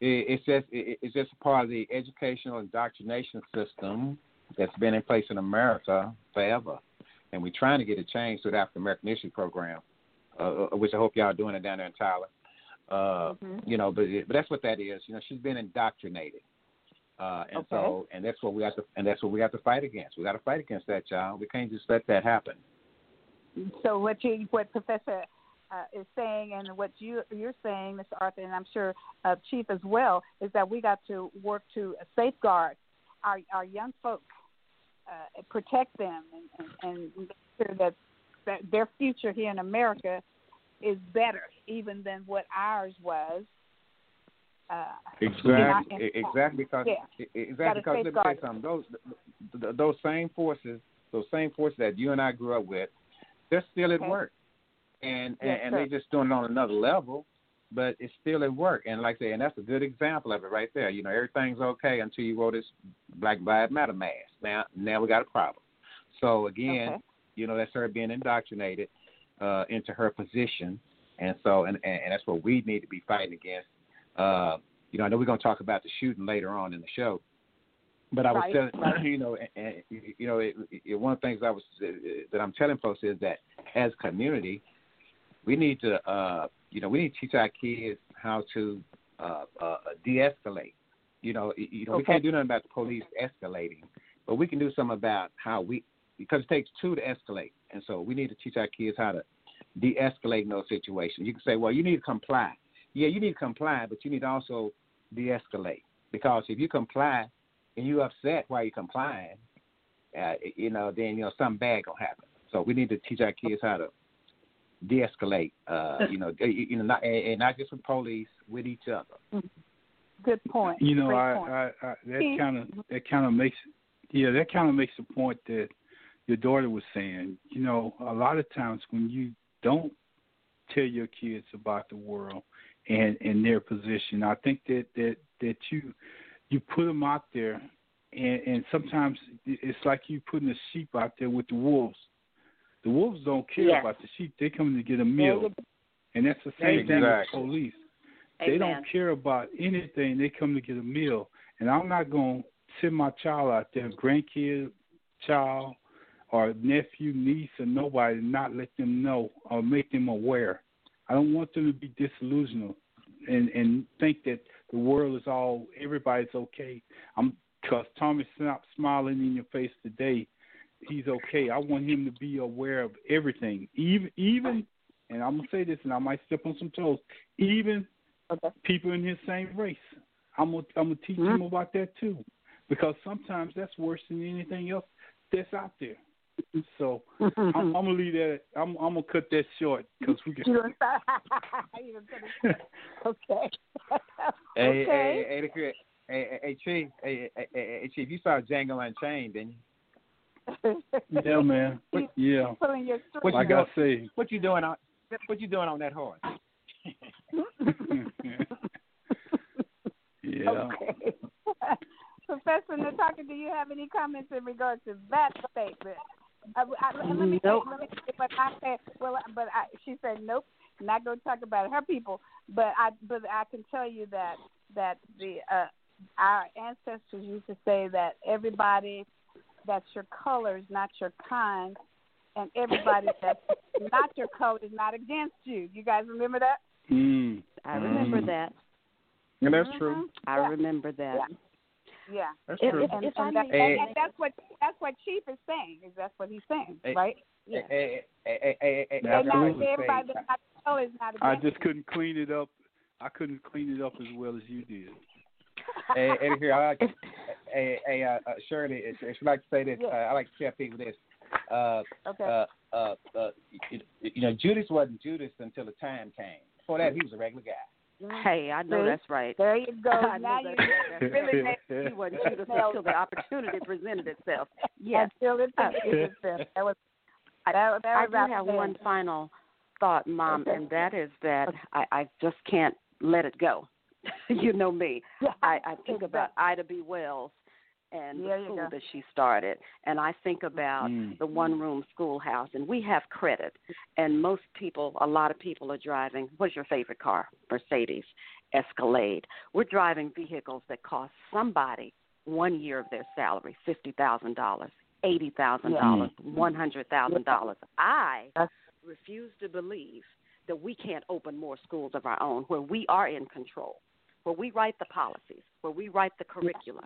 Speaker 4: it, it's just it, it's just a part of the educational indoctrination system that's been in place in America forever, and we're trying to get it changed through the African American History Program, uh, uh, which I hope y'all are doing it down there in Tyler. Uh,
Speaker 3: Mm-hmm.
Speaker 4: You know, but but that's what that is. You know, she's been indoctrinated. Uh, and
Speaker 3: Okay.
Speaker 4: so, and that's what we have to, and that's what we have to fight against. We got to fight against that, child. We can't just let that happen.
Speaker 3: So what you what Professor uh, is saying and what you you're saying, Mr. Arthur, and I'm sure uh, Chief as well, is that we got to work to safeguard our our young folk, uh, protect them, and, and, and make sure that, that their future here in America is better even than what ours was. Uh,
Speaker 4: Exactly, exactly because
Speaker 3: Yeah.
Speaker 4: exactly because let me you something. Those th- th- those same forces, those same forces that you and I grew up with, they're still at
Speaker 3: Okay.
Speaker 4: work, and and, and they're just doing it on another level, but it's still at work. And like I say, and that's a good example of it right there. You know, everything's okay until you wore this Black Lives Matter mask. Now, now we got a problem. So again,
Speaker 3: Okay.
Speaker 4: you know, that's her being indoctrinated uh, into her position, and so and, and and that's what we need to be fighting against. Uh, you know, I know we're going to talk about the shooting later on in the show, but I was
Speaker 3: Right,
Speaker 4: telling you know, and, you know, it, it, one of the things I was uh, that I'm telling folks is that as community, we need to, uh, you know, we need to teach our kids how to uh, uh, de-escalate. You know, you know, we can't do nothing about the police escalating, but we can do something about how we because it takes two to escalate, and so we need to teach our kids how to de-escalate in those situations. You can say, well, you need to comply. Yeah, you need to comply, but you need to also de-escalate because if you comply and you upset while you're complying, uh, you know, then you know something bad gonna happen. So we need to teach our kids how to de-escalate. Uh, you know, you you know, not, and and not just with police, with each other.
Speaker 3: Good point.
Speaker 5: You know, I,
Speaker 3: point.
Speaker 5: I, I that kind of that kind of makes yeah that kind of makes the point that your daughter was saying. You know, a lot of times when you don't tell your kids about the world and and their position, I think that that that you you put them out there, and and sometimes it's like you putting a sheep out there with the wolves. The wolves don't care
Speaker 7: Yes.
Speaker 5: about the sheep; they come to get a meal, and that's the
Speaker 4: There you
Speaker 5: same thing with the
Speaker 4: Exactly.
Speaker 5: police. They don't care about anything. They come to get a meal, and I'm not going to send my child out there, grandkid, child, or nephew, niece, or nobody, and not let them know or make them aware. I don't want them to be disillusioned and and think that the world is all everybody's okay. I'm because Tommy stopped smiling in your face today. He's okay. I want him to be aware of everything, even even. And I'm gonna say this, and I might step on some toes. Even
Speaker 3: Okay.
Speaker 5: people in his same race. I'm gonna I'm gonna teach mm-hmm. him about that too, because sometimes that's worse than anything else that's out there. So I'm, I'm gonna leave that. I'm I'm gonna cut that short because we
Speaker 3: You
Speaker 5: can.
Speaker 3: don't start. you don't cut it short. Okay.
Speaker 4: Hey,
Speaker 3: okay.
Speaker 4: hey, hey, look here. hey, hey, hey, Chief, hey, hey, hey, hey, Chief, you saw Django Unchained, didn't you?
Speaker 5: Yeah, man. Yeah.
Speaker 4: What
Speaker 5: Like
Speaker 4: you
Speaker 5: I
Speaker 4: doing?
Speaker 5: say.
Speaker 4: What you doing on? What you doing on that horse?
Speaker 5: yeah.
Speaker 3: Okay. Professor Nataka, do you have any comments in regards to that statement? I, I, let me
Speaker 7: Nope.
Speaker 3: say, let me say, but I said, well, but I, she said, nope, not going to talk about her people. But I, but I can tell you that that the uh, our ancestors used to say that everybody that's your color is not your kind, and everybody that's not your color is not against you. You guys remember that?
Speaker 5: Mm.
Speaker 7: I remember
Speaker 5: Mm.
Speaker 7: that.
Speaker 4: And that's
Speaker 3: Mhm.
Speaker 4: true.
Speaker 7: I
Speaker 3: Yeah.
Speaker 7: remember that.
Speaker 3: Yeah.
Speaker 4: Yeah, that's
Speaker 7: If-
Speaker 4: true.
Speaker 7: if-
Speaker 3: and,
Speaker 7: if
Speaker 3: and, that, and, and that's what that's what Chief is saying. Is that's what he's saying, right?
Speaker 4: Hey,
Speaker 3: They're
Speaker 4: I
Speaker 3: not,
Speaker 4: would say-
Speaker 3: everybody that's not color is
Speaker 5: I just couldn't clean it up. I couldn't clean it up as well as you did.
Speaker 4: hey, hey, look here, I like, hey, hey, uh, uh, Shirley, if, if you like to say this,
Speaker 3: Yeah.
Speaker 4: uh, I like to tell people this. Uh,
Speaker 3: Okay.
Speaker 4: uh, uh, uh, you, you know, Judas wasn't Judas until the time came. Before that, he was a regular guy.
Speaker 7: Hey, I know
Speaker 3: See?
Speaker 7: that's right.
Speaker 3: there you go.
Speaker 7: I
Speaker 3: now you really made
Speaker 7: He wasn't Judas until the opportunity presented itself. Yes.
Speaker 3: until it
Speaker 7: Uh,
Speaker 3: presented itself. That was
Speaker 7: I,
Speaker 3: that, that
Speaker 7: I
Speaker 3: was
Speaker 7: do have one final thought, Mom,
Speaker 3: Okay.
Speaker 7: and that is that I, I just can't let it go. you know me. I, I think about Ida B. Wells and
Speaker 3: There
Speaker 7: the school
Speaker 3: go.
Speaker 7: that she started. And I think about
Speaker 5: Mm.
Speaker 7: the one room schoolhouse, and we have credit. And most people, a lot of people are driving. What's your favorite car? Mercedes, Escalade. We're driving vehicles that cost somebody one year of their salary, fifty thousand dollars, eighty thousand dollars, one hundred thousand dollars. I
Speaker 3: That's-
Speaker 7: refuse to believe that we can't open more schools of our own where we are in control, where we write the policies, where we write the curricula.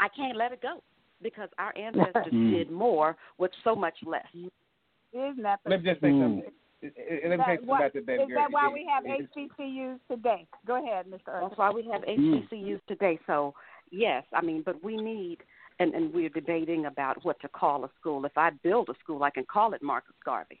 Speaker 7: I can't let it go because our ancestors
Speaker 5: Mm.
Speaker 7: did more with so much less.
Speaker 3: Isn't that
Speaker 4: Let me just say
Speaker 5: Mm.
Speaker 4: something. Uh,
Speaker 3: Is that
Speaker 4: something
Speaker 3: what-
Speaker 4: about the baby
Speaker 3: is
Speaker 4: girl.
Speaker 3: that why we have
Speaker 4: It- it-
Speaker 3: HBCUs today? Go ahead, Mr. Earth.
Speaker 7: That's why we have
Speaker 5: Mm.
Speaker 7: HBCUs today. So yes, I mean, but we need, and and we're debating about what to call a school. If I build a school, I can call it Marcus Garvey.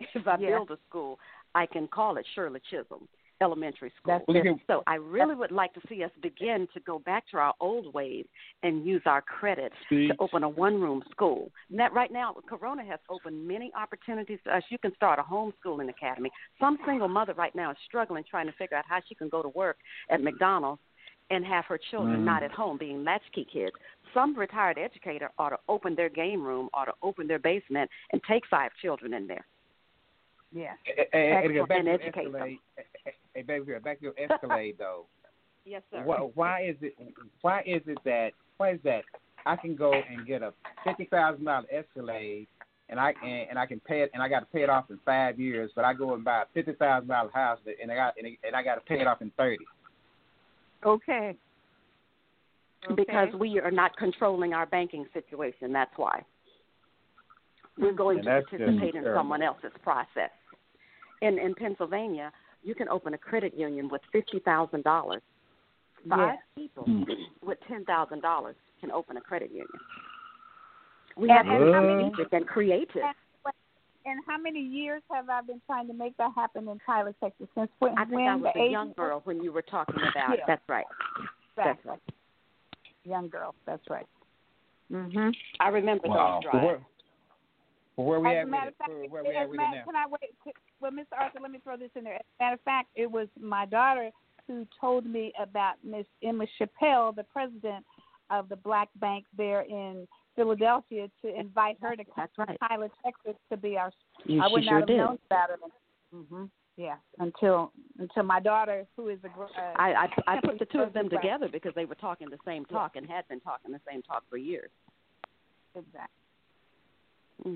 Speaker 7: If I
Speaker 3: Yeah.
Speaker 7: build a school, I can call it Shirley Chisholm Elementary School.
Speaker 3: That's
Speaker 4: Well,
Speaker 7: So I really would like to see us begin to go back to our old ways and use our credit
Speaker 5: See,
Speaker 7: to open a one-room school. And that right now, Corona has opened many opportunities to us. You can start a homeschooling academy. Some single mother right now is struggling trying to figure out how she can go to work at McDonald's and have her children
Speaker 5: Mhm.
Speaker 7: not at home being latchkey kids. Some retired educator ought to open their game room, ought to open their basement, and take five children in there.
Speaker 3: Yeah.
Speaker 7: Excellent.
Speaker 4: back
Speaker 7: And
Speaker 4: to
Speaker 7: educate them.
Speaker 4: Escalade. Hey, Hey, baby girl, back to your Escalade though.
Speaker 7: Yes, sir.
Speaker 4: Why, why is it? Why is it that? Why is that? I can go and get a fifty thousand dollar Escalade, and I and, and I can pay it, and I got to pay it off in five years. But I go and buy a fifty thousand dollar house, and I got and, and I got to pay it off in thirty.
Speaker 3: Okay.
Speaker 7: because we are not controlling our banking situation. That's why. We're hmm. going
Speaker 4: And
Speaker 7: to participate in
Speaker 4: terrible.
Speaker 7: someone else's process. In in Pennsylvania, you can open a credit union with fifty thousand dollars. Five people
Speaker 5: Hmm.
Speaker 7: with ten thousand dollars can open a credit union. We
Speaker 3: And-
Speaker 7: have
Speaker 3: and
Speaker 7: to
Speaker 3: how many-
Speaker 7: and creative.
Speaker 3: And how many years have I been trying to make that happen in Tyler, Texas? Since when?
Speaker 7: I think
Speaker 3: when
Speaker 7: I was a young girl when you were talking about.
Speaker 3: Yeah.
Speaker 7: That's right. That's
Speaker 3: Exactly.
Speaker 7: right.
Speaker 3: Young girl. That's right.
Speaker 7: Mhm. I remember
Speaker 5: Wow.
Speaker 7: those
Speaker 4: But
Speaker 7: drives.
Speaker 4: Where, but where we
Speaker 3: As
Speaker 4: at
Speaker 3: a matter of fact,
Speaker 4: Where,
Speaker 3: it-
Speaker 4: where we
Speaker 3: as
Speaker 4: at
Speaker 3: a matter- can I wait? c- Well, Mr. Arthur, let me throw this in there. As a matter of fact, it was my daughter who told me about Miss Emma Chappell, the president of the Black Bank there in Philadelphia, to invite her to come
Speaker 7: That's right.
Speaker 3: to Tyler, Texas, to be our.
Speaker 7: You,
Speaker 3: I
Speaker 7: she
Speaker 3: would
Speaker 7: sure
Speaker 3: not have
Speaker 7: did.
Speaker 3: known about her. hmm Yeah, until until my daughter, who is a uh,
Speaker 7: I, I I put the two of them together because they were talking the same talk and had been talking the same talk for years.
Speaker 3: exactly.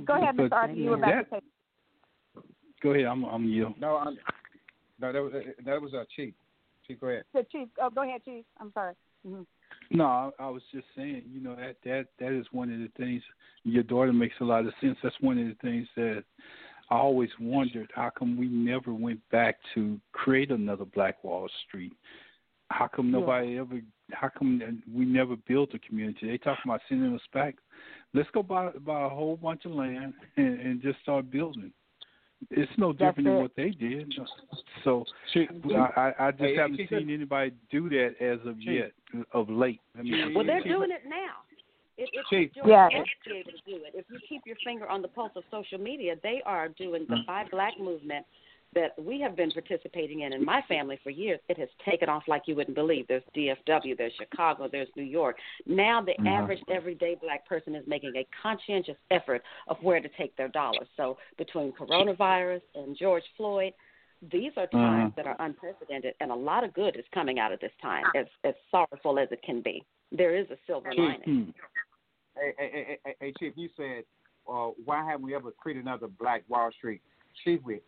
Speaker 3: Go ahead,
Speaker 5: But
Speaker 3: Mr. Arthur. You were about
Speaker 5: that-
Speaker 3: to say.
Speaker 5: go ahead. I'm I'm you.
Speaker 4: No, I'm, no, that was that was a uh, chief. Chief, go ahead.
Speaker 3: The chief. Oh, go ahead, chief. I'm sorry. hmm
Speaker 5: No, I, I was just saying, you know, that that that is one of the things. Your daughter makes a lot of sense. That's one of the things that I always wondered. How come we never went back to create another Black Wall Street? How come nobody ever? How come we never built a community? They talking about sending us back. Let's go buy buy a whole bunch of land and, and just start building. It's no
Speaker 3: That's
Speaker 5: different than
Speaker 3: it.
Speaker 5: what they did. So
Speaker 4: Chief,
Speaker 5: I, I I just
Speaker 4: Hey, hey,
Speaker 5: haven't
Speaker 4: Chief,
Speaker 5: seen anybody do that as of
Speaker 4: Chief.
Speaker 5: yet, of late. I mean,
Speaker 7: Well, they're
Speaker 4: Chief-
Speaker 7: doing it now. It, it's
Speaker 4: Chief.
Speaker 7: George
Speaker 3: Yeah.
Speaker 7: Bush to be able to do it. If you keep your finger on the pulse of social media, they are doing the mm. Buy Black movement that we have been participating in in my family for years. It has taken off like you wouldn't believe. There's DFW, there's Chicago, there's New York. Now the
Speaker 5: Mhm.
Speaker 7: average everyday black person is making a conscientious effort of where to take their dollars. So between coronavirus and George Floyd, these are times that are unprecedented, and a lot of good is coming out of this time, as as sorrowful as it can be. There is a silver lining.
Speaker 5: Hmm.
Speaker 4: Hey, hey, hey, hey, hey, Chief, you said, uh, why haven't we ever created another Black Wall Street? Chief, we,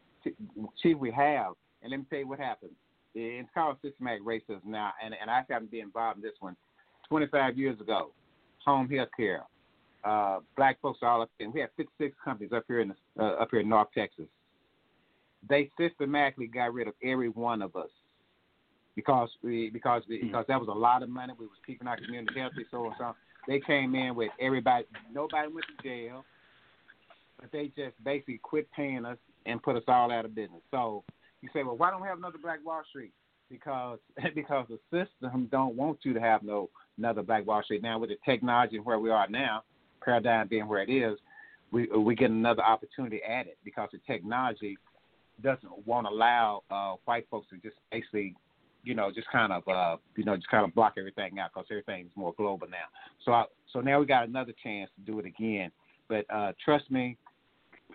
Speaker 4: Chief, we have. And let me tell you what happened. It's called systematic racism now, and, and I happen to be involved in this one. 25 years ago, home health care, uh, black folks are all up in. We have 56 companies up here in the, uh, up here in North Texas. They systematically got rid of every one of us because we because we, because that was a lot of money. We was keeping our community healthy, so and so. They came in with everybody. Nobody went to jail, but they just basically quit paying us and put us all out of business. So you say, well, why don't we have another Black Wall Street? Because because the system don't want you to have no another Black Wall Street. Now with the technology and where we are now, paradigm being where it is, we we get another opportunity at it because the technology doesn't won't allow uh, white folks to just basically you know, just kind of, uh, you know, just kind of block everything out because everything's more global now. So, I, so now we got another chance to do it again. But uh, trust me,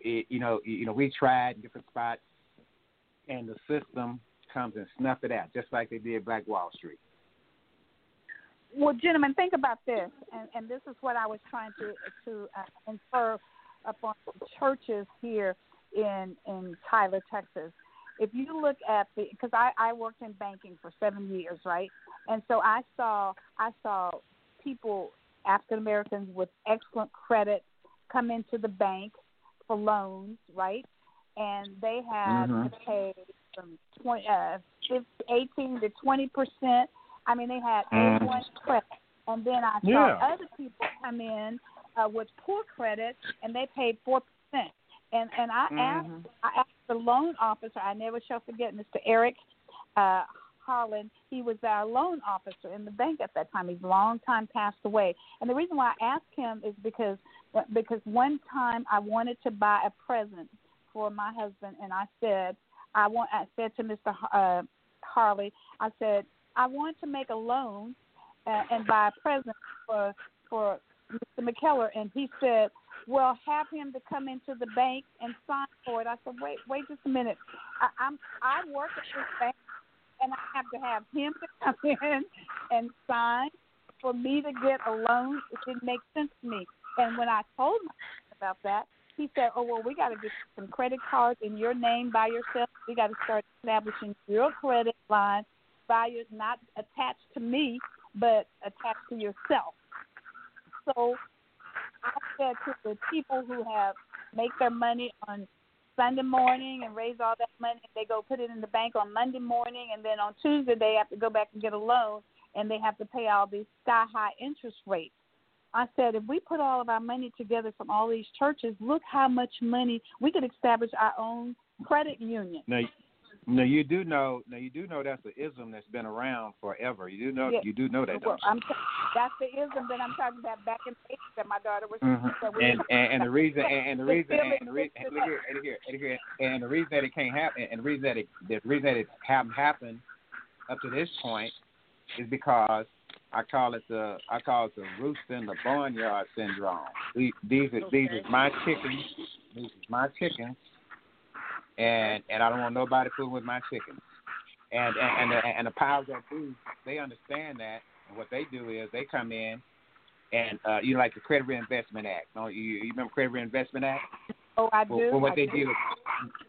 Speaker 4: it, you know, you know, we tried different spots, and the system comes and snuff it out, just like they did Black Wall Street.
Speaker 3: Well, gentlemen, think about this, and, and this is what I was trying to to uh, infer upon churches here in in Tyler, Texas. If you look at the, because I I worked in banking for seven years, right, and so I saw I saw people African Americans with excellent credit come into the bank for loans, right, and they had
Speaker 4: Mhm.
Speaker 3: to pay from 20, uh, 15, 18 to twenty percent. I mean, they had
Speaker 4: Mhm.
Speaker 3: A1 credit, and then I saw
Speaker 4: Yeah.
Speaker 3: other people come in uh, with poor credit, and they paid four percent. And and I asked
Speaker 4: Mhm.
Speaker 3: I asked the loan officer. I never shall forget Mr. Eric uh, Harlan. He was our loan officer in the bank at that time. He's long time passed away. And the reason why I asked him is because because one time I wanted to buy a present for my husband, and I said I want. I said to Mr. Uh, Harley, I said I want to make a loan uh, and buy a present for for Mr. McKellar, and he said, "Well, have him to come into the bank and sign for it." I said, "Wait, wait just a minute. I, I'm I work at this bank, and I have to have him to come in and sign for me to get a loan. It didn't make sense to me." And when I told him about that, he said, "Oh well, we got to get some credit cards in your name by yourself. We got to start establishing your credit line by your not attached to me, but attached to yourself." So I said to the people who have make their money on Sunday morning and raise all that money, they go put it in the bank on Monday morning, and then on Tuesday they have to go back and get a loan, and they have to pay all these sky high interest rates. I said, if we put all of our money together from all these churches, look how much money we could establish our own credit union.
Speaker 4: Now, now you do know. Now you do know that's an ism that's been around forever. You do know.
Speaker 3: Yeah.
Speaker 4: You do know that.
Speaker 3: Well? I'm t- that's the ism that I'm talking about back in the 80s that my daughter was.
Speaker 4: Mhm.
Speaker 3: that
Speaker 4: And, and and the reason and, and the reason and the reason and look here and here and here and the reason that it can't happen and the reason that it the reason that it haven't happened up to this point is because I call it the I call it the rooster in the barnyard syndrome. These are these are my chickens. These are my chickens, and and I don't want nobody fooling with my chickens. And and and the, and the powers that be, they understand that, and what they do is they come in and uh, you know, like the Credit Reinvestment Act. No, you, you remember Credit Reinvestment Act?
Speaker 3: Oh, I do.
Speaker 4: well, what
Speaker 3: I
Speaker 4: they
Speaker 3: do.
Speaker 4: do,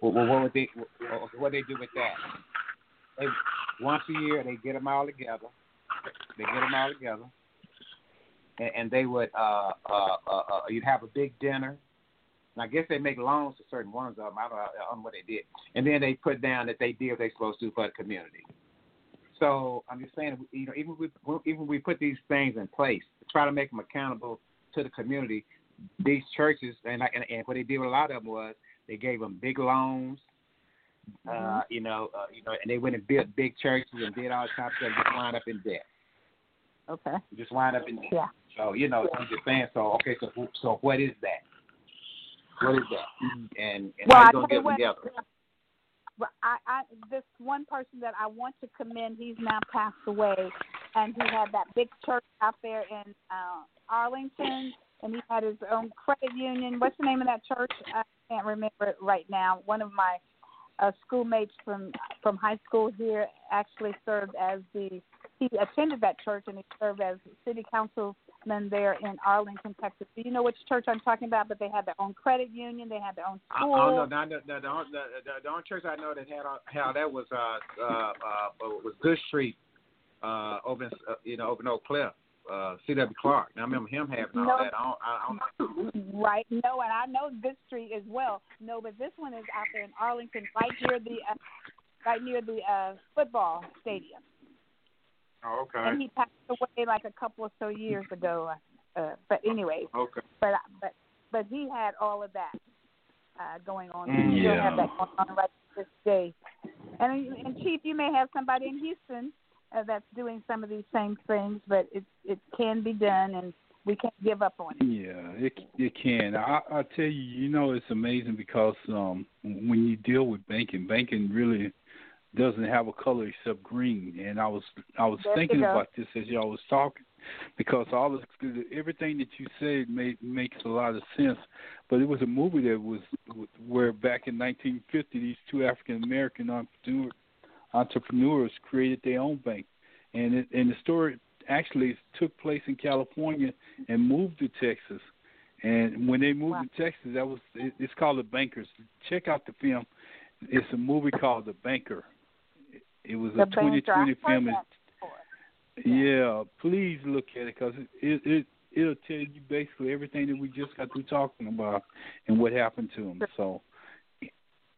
Speaker 4: well, well, what would they, well, what they do with that? They once a year they get them all together. They get them all together, and, and they would uh, uh, uh, uh, you'd have a big dinner. And I guess they make loans to certain ones of them. I don't, know, I don't know what they did, and then they put down that they did what they're supposed to for the community. So I'm just saying, you know, even we even we put these things in place to try to make them accountable to the community, these churches and like, and, and what they did with a lot of them was they gave them big loans, uh, you know, uh, you know, and they went and built big churches and did all types of stuff, just wind up in debt,
Speaker 3: Okay.
Speaker 4: just wind up in debt.
Speaker 3: Yeah.
Speaker 4: So you know, I'm just saying. So okay, so so what is that? What is that? And, and
Speaker 3: Well,
Speaker 4: how you gonna get
Speaker 3: what,
Speaker 4: together?
Speaker 3: Well, I, I this one person that I want to commend. He's now passed away, and he had that big church out there in uh, Arlington, and he had his own credit union. What's the name of that church? I can't remember it right now. One of my uh, schoolmates from from high school here actually served as the he attended that church and he served as city councilman there in Arlington, Texas. Do you know which church I'm talking about? But they had their own credit union. They had their own school.
Speaker 4: don't know. The, the, the, the, the, the only church I know that had how that was uh uh uh was Good Street uh over in uh, you know over in Oak Cliff. Uh, C.W. Clark. Now I remember him having all
Speaker 3: No.
Speaker 4: that. I don't, I don't
Speaker 3: Right. No, and I know Good Street as well. No, but this one is out there in Arlington, right near the uh, right near the uh, football stadium.
Speaker 4: Oh, okay.
Speaker 3: And he passed away like a couple or so years ago. Uh, but anyway,
Speaker 4: Okay.
Speaker 3: but but but he had all of that uh, going on.
Speaker 4: Mm,
Speaker 3: he still
Speaker 5: yeah.
Speaker 3: have that going on right this day. And and Chief, you may have somebody in Houston uh, that's doing some of these same things, but it it can be done, and we can't give up on it.
Speaker 5: Yeah, it it can. I I tell you, you know, it's amazing because um when you deal with banking, banking really doesn't have a color except green. And I was I was
Speaker 3: There
Speaker 5: thinking about this as y'all was talking, because all of everything that you said made makes a lot of sense. But it was a movie that was where back in 1950 these two African American entrepreneur, entrepreneurs created their own bank, and it, and the story actually took place in California and moved to Texas. And when they moved
Speaker 3: Wow.
Speaker 5: to Texas, that was it, it's called The Bankers. Check out the film. It's a movie called The Banker. It, was
Speaker 3: The
Speaker 5: a 2020
Speaker 3: Banker. I've
Speaker 5: film. It- yeah, please look at it because it, it it it'll tell you basically everything that we just got through talking about and what happened to them. So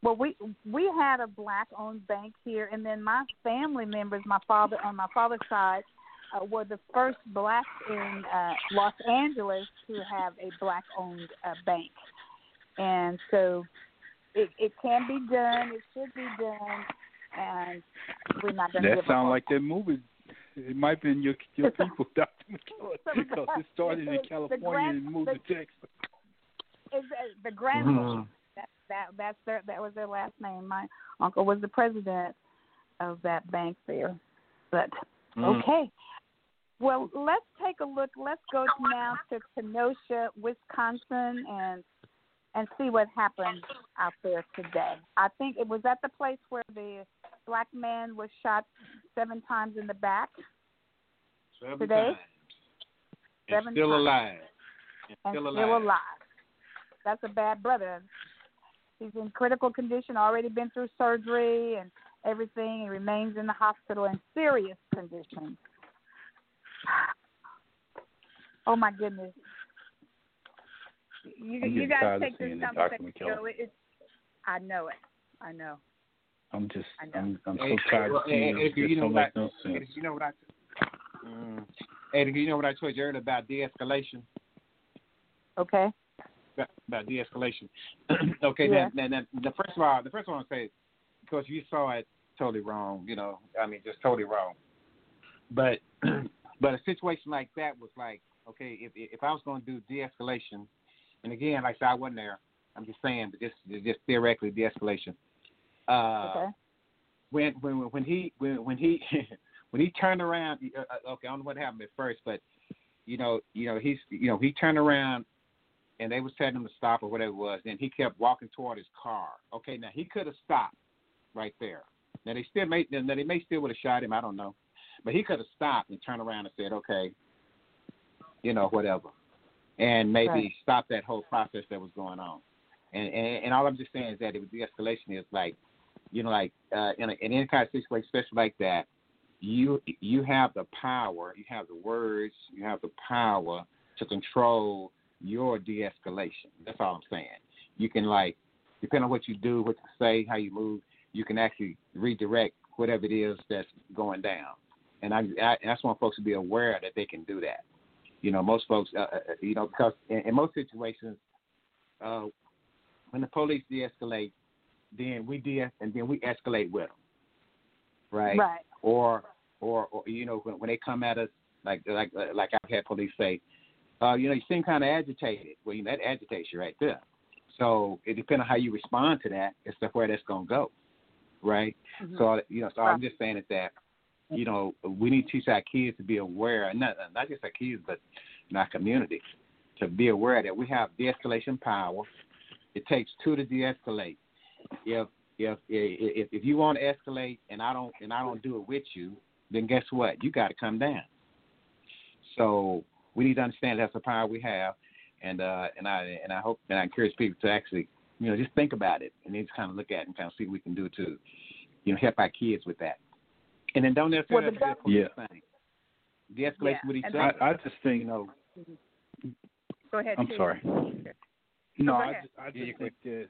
Speaker 3: Well, we we had a black-owned bank here, and then my family members, my father on my father's side, uh, were the first blacks in uh, Los Angeles to have a black-owned uh, bank, and so it it can be done. It should be done, and we're not going to
Speaker 5: that
Speaker 3: give
Speaker 5: sounds like that movie. It might be in your your people, Doctor McKellar, because it started in
Speaker 3: the- the
Speaker 5: California
Speaker 3: grand-
Speaker 5: and moved
Speaker 3: the-
Speaker 5: to Texas.
Speaker 3: Is that the grandma? Mm-hmm. That that that's their that was their last name. My uncle was the president of that bank there. But mm. okay. Well, let's take a look. Let's go now to Kenosha, Wisconsin, and and see what happened out there today. I think it was at the place where the black man was shot seven times in the back
Speaker 4: Seven
Speaker 3: today.
Speaker 4: times. And
Speaker 3: Seven
Speaker 4: still
Speaker 3: times.
Speaker 4: alive. And
Speaker 3: and
Speaker 4: still
Speaker 3: still
Speaker 4: alive.
Speaker 3: alive. That's a bad brother. He's in critical condition, already been through surgery and everything. He remains in the hospital in serious condition. Oh my goodness. You
Speaker 5: I'm
Speaker 3: you
Speaker 5: getting gotta
Speaker 3: take this
Speaker 5: seeing it, Dr.
Speaker 3: conversation. It- I know it. I know.
Speaker 5: I'm just
Speaker 3: I know.
Speaker 5: I'm I'm so
Speaker 4: Hey,
Speaker 5: tired
Speaker 4: well,
Speaker 5: of seeing
Speaker 4: hey,
Speaker 5: it.
Speaker 4: you know
Speaker 5: don't
Speaker 4: what
Speaker 5: make no
Speaker 4: Hey,
Speaker 5: sense.
Speaker 4: you know what I? Mm. Hey, you know what I told you earlier about de-escalation?
Speaker 3: Okay.
Speaker 4: About, about de-escalation. okay,
Speaker 3: Yeah.
Speaker 4: now, now, now, the first of all, the first one I say, because you saw it totally wrong. You know, I mean, just totally wrong. But but a situation like that was like, okay, if if I was going to do de-escalation, and again, like I said, I wasn't there. I'm just saying, but just just theoretically de-escalation. Uh,
Speaker 3: Okay.
Speaker 4: when when when he when when he when he turned around uh, uh, okay I don't know what happened at first but you know you know he's you know he turned around and they was telling him to stop or whatever it was and he kept walking toward his car okay now he could have stopped right there now they still may now they may still would have shot him I don't know but he could have stopped and turned around and said okay you know whatever and maybe
Speaker 3: Right.
Speaker 4: stop that whole process that was going on and and, and all I'm just saying is that it, was, the escalation is like you know, like uh, in, a, in any kind of situation, especially like that, you you have the power, you have the words, you have the power to control your de-escalation. That's all I'm saying. You can like, depending on what you do, what you say, how you move, you can actually redirect whatever it is that's going down. And I, I that's why folks to be aware that they can do that. You know, most folks, uh, uh, you know, because in, in most situations, uh, when the police de-escalate, then we de and then we escalate with them, right?
Speaker 3: Right.
Speaker 4: Or or or you know when when they come at us like like like I've had police say, uh, you know, you seem kind of agitated. Well, you know, that agitates you right there. So it depends on how you respond to that as to where that's gonna go, right?
Speaker 3: Mhm.
Speaker 4: So you know, so
Speaker 3: Right.
Speaker 4: I'm just saying is that you know we need to teach our kids to be aware, and not not just our kids, but in our community, to be aware that we have de-escalation power. It takes two to de-escalate. If if if if you want to escalate and I don't and I don't do it with you, then guess what? You got to come down. So we need to understand that's the power we have, and uh, and I and I hope and I encourage people to actually you know just think about it and just kind of look at it and kind of see what we can do to you know help our kids with that. And then don't necessarily
Speaker 3: Well, the
Speaker 4: have to be a
Speaker 5: Yeah.
Speaker 4: police thing. De-escalate
Speaker 3: Yeah,
Speaker 4: with each
Speaker 3: and
Speaker 4: other.
Speaker 5: I, I just think
Speaker 4: you know,
Speaker 3: Go ahead.
Speaker 5: I'm
Speaker 3: Chief.
Speaker 5: sorry.
Speaker 3: go
Speaker 5: No, I just, I just
Speaker 4: you
Speaker 5: think that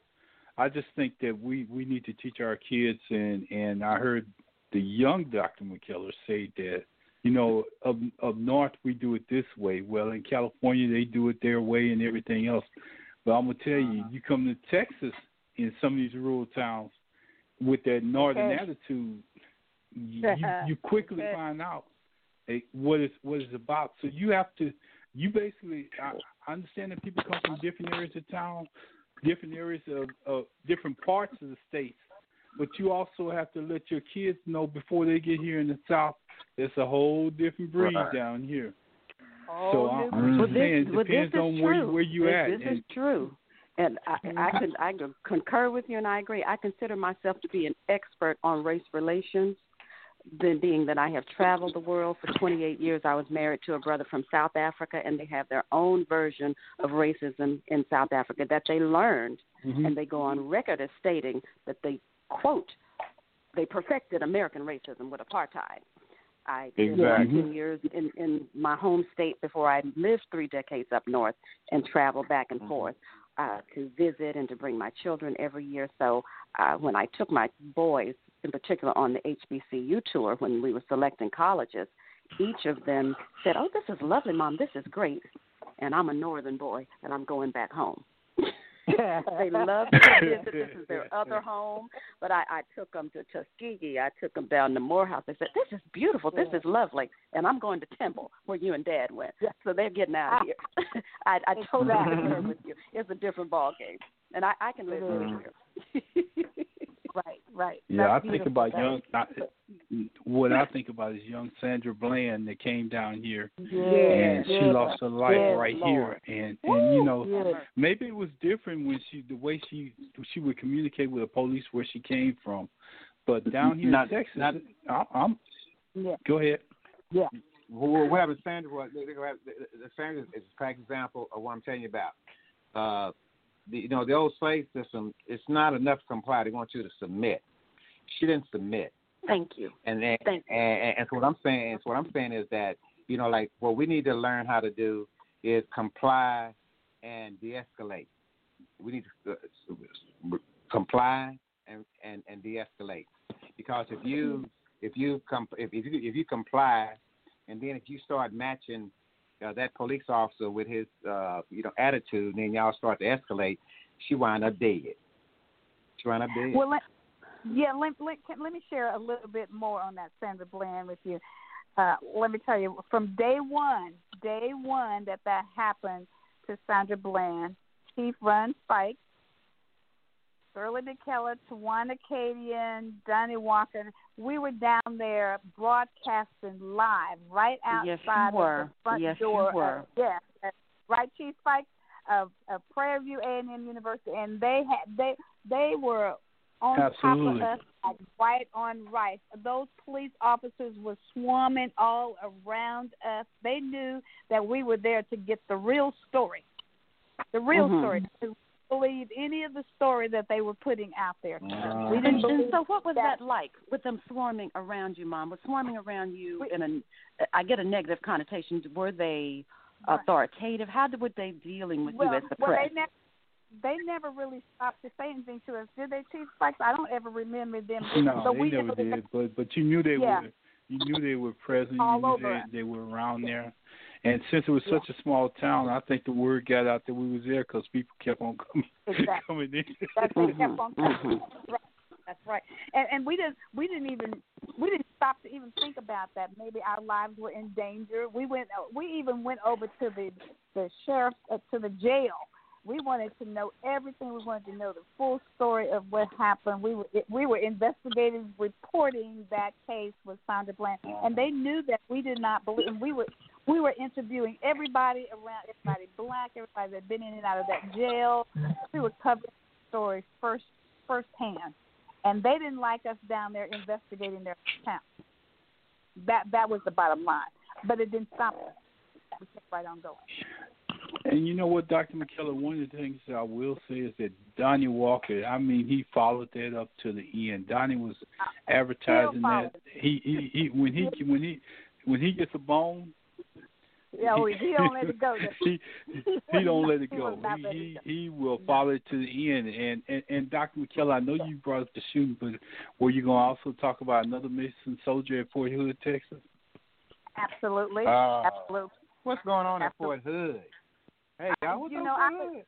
Speaker 5: I just think that we we need to teach our kids, and and I heard the young Dr. McKellar say that you know up up north we do it this way. Well, in California they do it their way and everything else. But I'm gonna tell you,
Speaker 3: Uh-huh.
Speaker 5: you come to Texas in some of these rural towns with that northern
Speaker 3: Okay.
Speaker 5: attitude, you, you you quickly
Speaker 3: Okay.
Speaker 5: find out eh, what it's what it's about. So you have to you basically I, I understand that people come from different areas of town, different areas of, of different parts of the states, but you also have to let your kids know before they get here in the South. It's a whole different breed
Speaker 4: Right.
Speaker 5: down here.
Speaker 3: Oh,
Speaker 5: so I'm, I'm
Speaker 7: Well, this,
Speaker 5: saying, it depends
Speaker 7: is
Speaker 5: on where where you
Speaker 7: this,
Speaker 5: at.
Speaker 7: This
Speaker 5: and,
Speaker 7: is true, and I, mm-hmm. I can I can concur with you, and I agree. I consider myself to be an expert on race relations. Then, being that I have traveled the world for 28 years, I was married to a brother from South Africa, and they have their own version of racism in South Africa that they learned,
Speaker 5: Mhm.
Speaker 7: and they go on record as stating that they quote they perfected American racism with apartheid. I did
Speaker 4: Exactly.
Speaker 7: 10 years in, in my home state before I lived three decades up north and traveled back and forth uh, to visit and to bring my children every year. So uh, when I took my boys, in particular, on the HBCU tour when we were selecting colleges, each of them said, "Oh, this is lovely, Mom. This is great." And I'm a northern boy, and I'm going back home. they love to visit. This is their other home. But I, I took them to Tuskegee. I took them down to Morehouse. They said, "This is beautiful. This is lovely." And I'm going to Temple, where you and Dad went. So they're getting out of here. I, I totally concur with you. It's a different ball game, and I, I can live in here.
Speaker 3: Right, right.
Speaker 5: Yeah, I think
Speaker 3: beautiful.
Speaker 5: about young. I, what I think about is young Sandra Bland that came down here
Speaker 3: Yeah,
Speaker 5: and she
Speaker 3: yeah,
Speaker 5: lost her life
Speaker 3: yeah,
Speaker 5: right
Speaker 3: Lord.
Speaker 5: here. And and you know
Speaker 3: Yeah.
Speaker 5: maybe it was different when she the way she she would communicate with the police where she came from, but down here
Speaker 4: Not-
Speaker 5: in Texas,
Speaker 4: not-
Speaker 5: I, I'm.
Speaker 3: Yeah.
Speaker 5: Go ahead.
Speaker 3: Yeah.
Speaker 4: Well, what happened, Sandra? Sandra is a prime example of what I'm telling you about. Uh, the, you know, the old slave system. It's not enough to comply. They want you to submit. She didn't submit,
Speaker 7: Thank you.
Speaker 4: and and,
Speaker 7: Thank you.
Speaker 4: and, and so what I'm saying, so what I'm saying is that you know, like what we need to learn how to do is comply and de-escalate. We need to uh, comply and and and de-escalate because if you if you com- if if you, if you comply and then if you start matching uh, that police officer with his uh, you know attitude, and then y'all start to escalate. She wind up dead. She wind up dead.
Speaker 3: Well, let, yeah, let, let, let me share a little bit more on that Sandra Bland with you. Uh, let me tell you, from day one, day one that that happened to Sandra Bland, Chief Run Spike, Shirley McKellar, Tawana Cadian, Donnie Walker, we were down there broadcasting live right
Speaker 7: Yes,
Speaker 3: outside
Speaker 7: you were.
Speaker 3: of the front
Speaker 7: Yes, you
Speaker 3: door.
Speaker 7: were.
Speaker 3: Of, yeah, uh, right, Chief Spike of, of Prairie View A&M University, and they had they they were on
Speaker 5: Absolutely.
Speaker 3: top of us like white on rice. Those police officers were swarming all around us. They knew that we were there to get the real story, the real
Speaker 7: Mhm.
Speaker 3: story. To believe any of the story that they were putting out there.
Speaker 4: Uh,
Speaker 3: we didn't
Speaker 7: and
Speaker 3: believe
Speaker 7: so, what was
Speaker 3: that.
Speaker 7: that like with them swarming around you, Mom? Was swarming around you in a? I get a negative connotation. Were they authoritative? How did- were they dealing with
Speaker 3: well,
Speaker 7: you as the
Speaker 3: well,
Speaker 7: press?
Speaker 3: they never. They never really stopped to say anything to us, did they, Chief Spikes? I don't ever remember them.
Speaker 5: No,
Speaker 3: but
Speaker 5: they
Speaker 3: we
Speaker 5: never
Speaker 3: that-
Speaker 5: did. But but you knew they
Speaker 3: Yeah.
Speaker 5: were. You knew they were present.
Speaker 3: All
Speaker 5: you knew
Speaker 3: over
Speaker 5: they, they were around there. And since it was such a small town, I think the word got out that we was there because people kept on coming
Speaker 3: Exactly.
Speaker 5: coming in.
Speaker 3: That's what kept on coming.
Speaker 7: mhm.
Speaker 3: That's right. That's right. And and we didn't we didn't even we didn't stop to even think about that. Maybe our lives were in danger. We went we even went over to the the sheriff uh, to the jail. We wanted to know everything. We wanted to know the full story of what happened. We were we were investigating, reporting that case with Sandra Bland, and they knew that we did not believe. And we were we were interviewing everybody around, everybody black, everybody that had been in and out of that jail. We were covering the story first firsthand, and they didn't like us down there investigating their town. That that was the bottom line, but it didn't stop us. We kept right on going.
Speaker 5: And you know what, Dr. McKellar, one of the things that I will say is that Donnie Walker, I mean, he followed that up to the end. Donnie was uh,
Speaker 3: advertising
Speaker 5: that he, he he when he when he when he gets a bone,
Speaker 3: Yeah, oh, he don't let it go.
Speaker 5: he he don't let it go. He he, he will follow it to the end. And and and Dr. McKellar, I know you brought up the shooting, but were you going to also talk about another missing soldier at Fort Hood, Texas?
Speaker 3: Absolutely,
Speaker 4: Uh,
Speaker 3: absolutely.
Speaker 4: What's going on at Fort Hood? Hey, y'all, what's
Speaker 3: You know, I-
Speaker 4: Hood?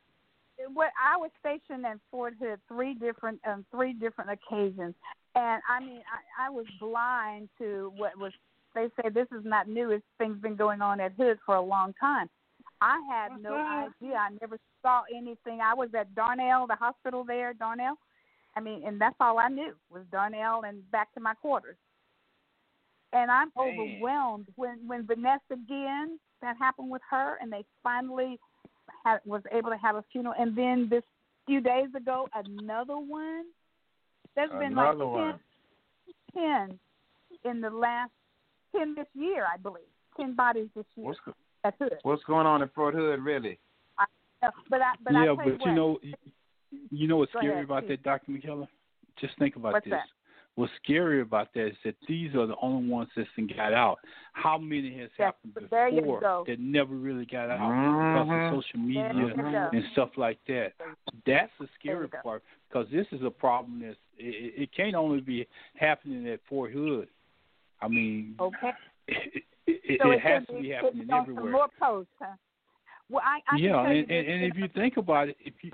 Speaker 3: what I was stationed at Fort Hood three different um three different occasions, and I mean I, I was blind to what was. They say this is not new. It's things been going on at Hood for a long time. I had no uh-huh. idea. I never saw anything. I was at Darnall, the hospital there, Darnall, I mean, and that's all I knew was Darnall and back to my quarters. And I'm
Speaker 4: Man.
Speaker 3: overwhelmed when when Vanessa Guillen that happened with her, and they finally had, was able to have a funeral. And then this few days ago, another one. There's been like
Speaker 4: Another one.
Speaker 3: 10, 10 in the last ten this year, I believe. Ten bodies this year.
Speaker 4: What's go-
Speaker 3: That's it.
Speaker 4: what's going on in Fort Hood, really?
Speaker 3: Uh, But I, but
Speaker 5: yeah,
Speaker 3: tell you
Speaker 5: but you
Speaker 3: what,
Speaker 5: know, you know what's
Speaker 3: Go
Speaker 5: scary
Speaker 3: ahead,
Speaker 5: about
Speaker 3: please.
Speaker 5: that, Doctor McKellar? Just think about
Speaker 3: What's
Speaker 5: this.
Speaker 3: that?
Speaker 5: What's scary about that is that these are the only ones that's been got out. How many has
Speaker 3: Yes,
Speaker 5: happened
Speaker 3: but there you
Speaker 5: before that never really got out
Speaker 4: Mhm.
Speaker 5: because of social media
Speaker 3: you go.
Speaker 5: and stuff like that? That's the scary part because this is a problem that's it, it it can't only be happening at Fort Hood. I mean,
Speaker 3: Okay.
Speaker 5: it, it,
Speaker 3: So
Speaker 5: it
Speaker 3: it
Speaker 5: has to be happening
Speaker 3: be on some
Speaker 5: everywhere.
Speaker 3: more posts, huh? Well, I, I
Speaker 5: yeah, and, and, and if you think about it, if you,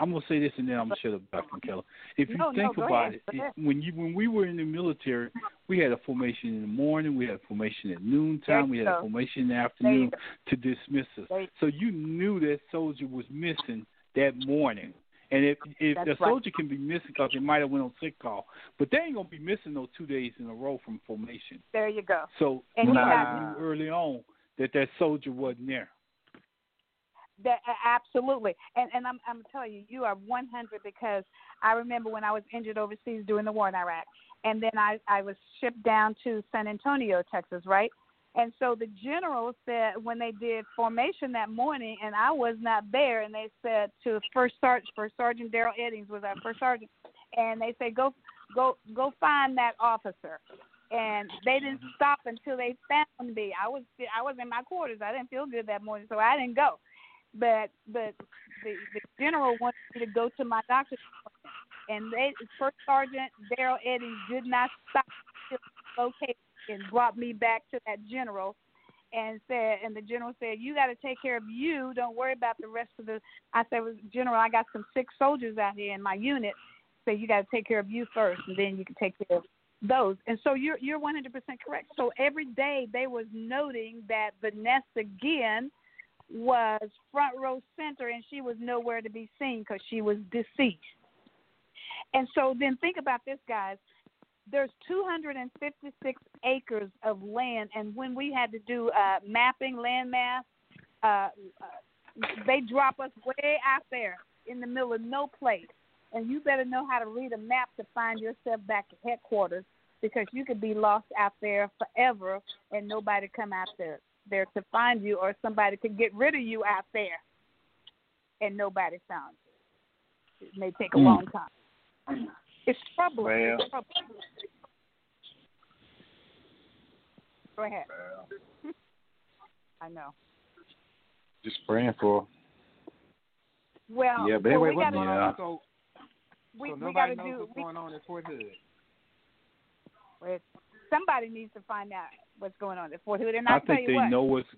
Speaker 5: I'm gonna say this and then I'm gonna shut up, Dr. McKellar. If you
Speaker 3: No, no,
Speaker 5: think
Speaker 3: go
Speaker 5: about
Speaker 3: ahead,
Speaker 5: it, it, when you when we were in the military, we had a formation in the morning, we had a formation at noontime, we had a formation in the afternoon to dismiss us. So you knew that soldier was missing that morning. And if if
Speaker 3: That's
Speaker 5: the
Speaker 3: right.
Speaker 5: soldier can be missing because they might have went on sick call, but they ain't gonna be missing those two days in a row from formation.
Speaker 3: There you go.
Speaker 5: So
Speaker 3: And
Speaker 5: you knew early on that that soldier wasn't there.
Speaker 3: That absolutely, and and I'm I'm telling you, you are 100 because I remember when I was injured overseas during the war in Iraq, and then I I was shipped down to San Antonio, Texas, right? And so the general said when they did formation that morning, and I was not there, and they said to First Sergeant First Sergeant Daryl Eddings was our first sergeant, and they said go go go find that officer. And they didn't mm-hmm. stop until they found me. I was I was in my quarters. I didn't feel good that morning, so I didn't go but but the, the general wanted me to go to my doctor's appointment, and they first sergeant Daryl Eddings did not stop until located and brought me back to that general and said and the general said you got to take care of you don't worry about the rest of the i said well, general i got some sick soldiers out here in my unit so you got to take care of you first and then you can take care of those and so you're you're 100% correct so every day they was noting that vanessa Guillen was front row center and she was nowhere to be seen because she was deceased. And so then think about this, guys. There's 256 acres of land, and when we had to do uh, mapping, land mass, uh, uh, they drop us way out there in the middle of no place. And you better know how to read a map to find yourself back at headquarters because you could be lost out there forever and nobody come out there there to find you or somebody could get rid of you out there and nobody found you. It may take a
Speaker 5: Mm.
Speaker 3: long time. It's troubling.
Speaker 4: Well.
Speaker 3: It's troubling. Go ahead. I know.
Speaker 4: Just praying for.
Speaker 3: Well,
Speaker 4: yeah, but
Speaker 3: well,
Speaker 4: anyway,
Speaker 3: we gotta,
Speaker 4: going
Speaker 5: Yeah.
Speaker 4: on? So,
Speaker 3: we,
Speaker 4: so
Speaker 3: we
Speaker 4: nobody
Speaker 3: gotta
Speaker 4: knows
Speaker 3: do.
Speaker 4: what's
Speaker 3: We,
Speaker 4: going on in Fort Hood.
Speaker 3: wait, somebody needs to find out what's going on at Fort Hood, and
Speaker 5: I
Speaker 3: I'll tell
Speaker 5: think
Speaker 3: you
Speaker 5: they
Speaker 3: what.
Speaker 5: know what's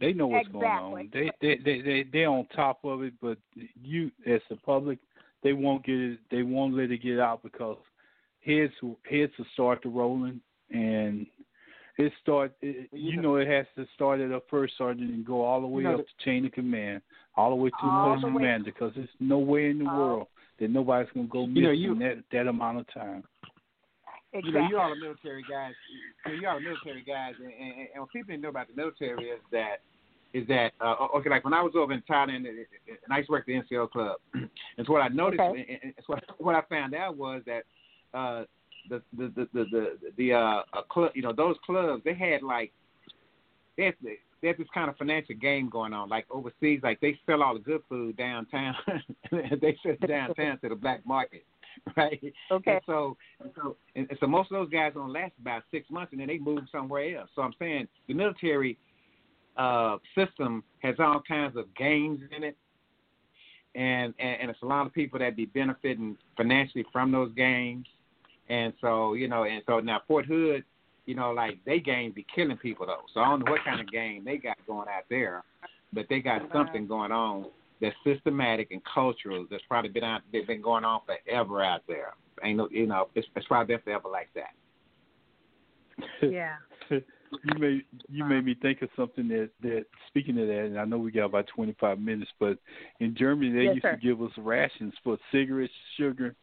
Speaker 5: they know what's
Speaker 3: Exactly.
Speaker 5: going on. They they they they they're on top of it, but you as the public, they won't get it. They won't let it get out because heads heads will start to rolling, and it start. It,
Speaker 4: you
Speaker 5: you
Speaker 4: know-
Speaker 5: know, it has to start at a first sergeant and go all the way
Speaker 4: know,
Speaker 5: up the chain of command, all the way to
Speaker 3: All
Speaker 5: the
Speaker 3: the
Speaker 5: post commander, because there's no way in the
Speaker 3: Oh.
Speaker 5: world that nobody's gonna go
Speaker 4: You know,
Speaker 5: missing
Speaker 4: you-
Speaker 5: that that amount of time.
Speaker 3: Exactly.
Speaker 4: You know, you all are military guys. You, know, you all are military guys, and, and, and what people didn't know about the military is that is that uh, okay? Like when I was over in Thailand, and I used to work at the NCO club, and so what I noticed,
Speaker 3: Okay.
Speaker 4: and, so what, what I found out was that uh, the the the the the, the uh, club, you know, those clubs they had like they had, they had this kind of financial game going on, like overseas, like they sell all the good food downtown, they sell it downtown to the black market, right?
Speaker 3: Okay.
Speaker 4: And so, and so, and so most of those guys don't last about six months, and then they move somewhere else. So I'm saying the military uh, system has all kinds of games in it, and, and and it's a lot of people that be benefiting financially from those games. And so you know, and so now Fort Hood, you know, like they games be killing people though. So I don't know what kind of game they got going out there, but they got something going on that's systematic and cultural that's probably been out they've been going on forever out there. Ain't no you know, it's, it's probably been forever like that.
Speaker 3: Yeah.
Speaker 5: you made you made me think of something that that speaking of that, and I know we got about twenty five minutes, but in Germany they
Speaker 3: Yes,
Speaker 5: used
Speaker 3: sir.
Speaker 5: to give us rations for cigarettes, sugar,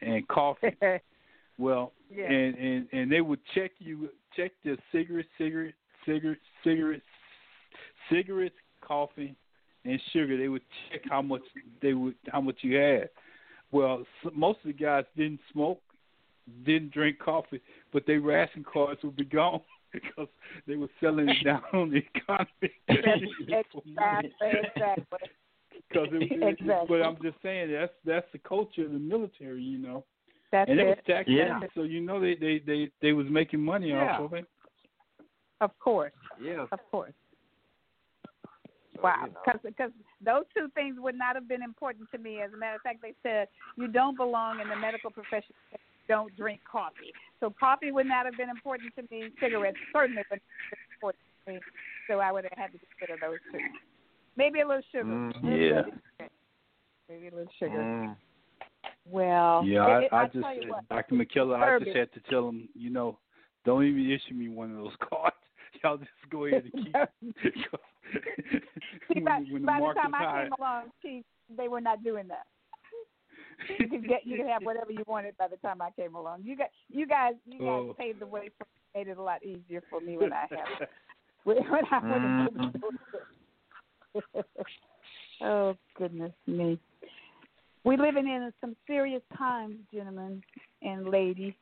Speaker 5: and coffee. well,
Speaker 3: Yeah.
Speaker 5: and and and they would check you check the cigarette, cigarette, cigarette, cigarettes, cigarettes, coffee, and sugar. They would check how much they would how much you had. Well, most of the guys didn't smoke, didn't drink coffee, but their ration cards would be gone because they were selling it down on the economy.
Speaker 3: exactly, exactly.
Speaker 5: Because it, it,
Speaker 3: Exactly.
Speaker 5: but I'm just saying that's that's the culture of the military, you know.
Speaker 3: That's
Speaker 5: and it was tax
Speaker 4: Yeah.
Speaker 5: so you know they they they they was making money
Speaker 4: Yeah.
Speaker 5: off of it.
Speaker 3: Of course,
Speaker 4: Yeah.
Speaker 3: of course.
Speaker 4: So,
Speaker 3: Wow,
Speaker 4: you know.
Speaker 3: because because those two things would not have been important to me. As a matter of fact, they said you don't belong in the medical profession. Don't drink coffee. So coffee would not have been important to me. Cigarettes certainly would have been important to me. So I would have had to consider those two. Maybe a little sugar.
Speaker 4: Mhm.
Speaker 5: Yeah.
Speaker 3: Maybe a little sugar.
Speaker 4: Mm.
Speaker 3: Well,
Speaker 5: Yeah,
Speaker 3: it,
Speaker 5: I, I just
Speaker 3: what.
Speaker 5: Dr. McKellar, I just had to tell him, you know, don't even issue me one of those cards. Y'all just go ahead and keep.
Speaker 3: See,
Speaker 5: when,
Speaker 3: by,
Speaker 5: when the
Speaker 3: by the time I came along, they were not doing that. You can get, you can have whatever you wanted by the time I came along. You got, you guys, you guys
Speaker 5: Oh.
Speaker 3: paved the way for made it a lot easier for me when I have it. when I went into Oh goodness me. We're living in some serious times, gentlemen and ladies,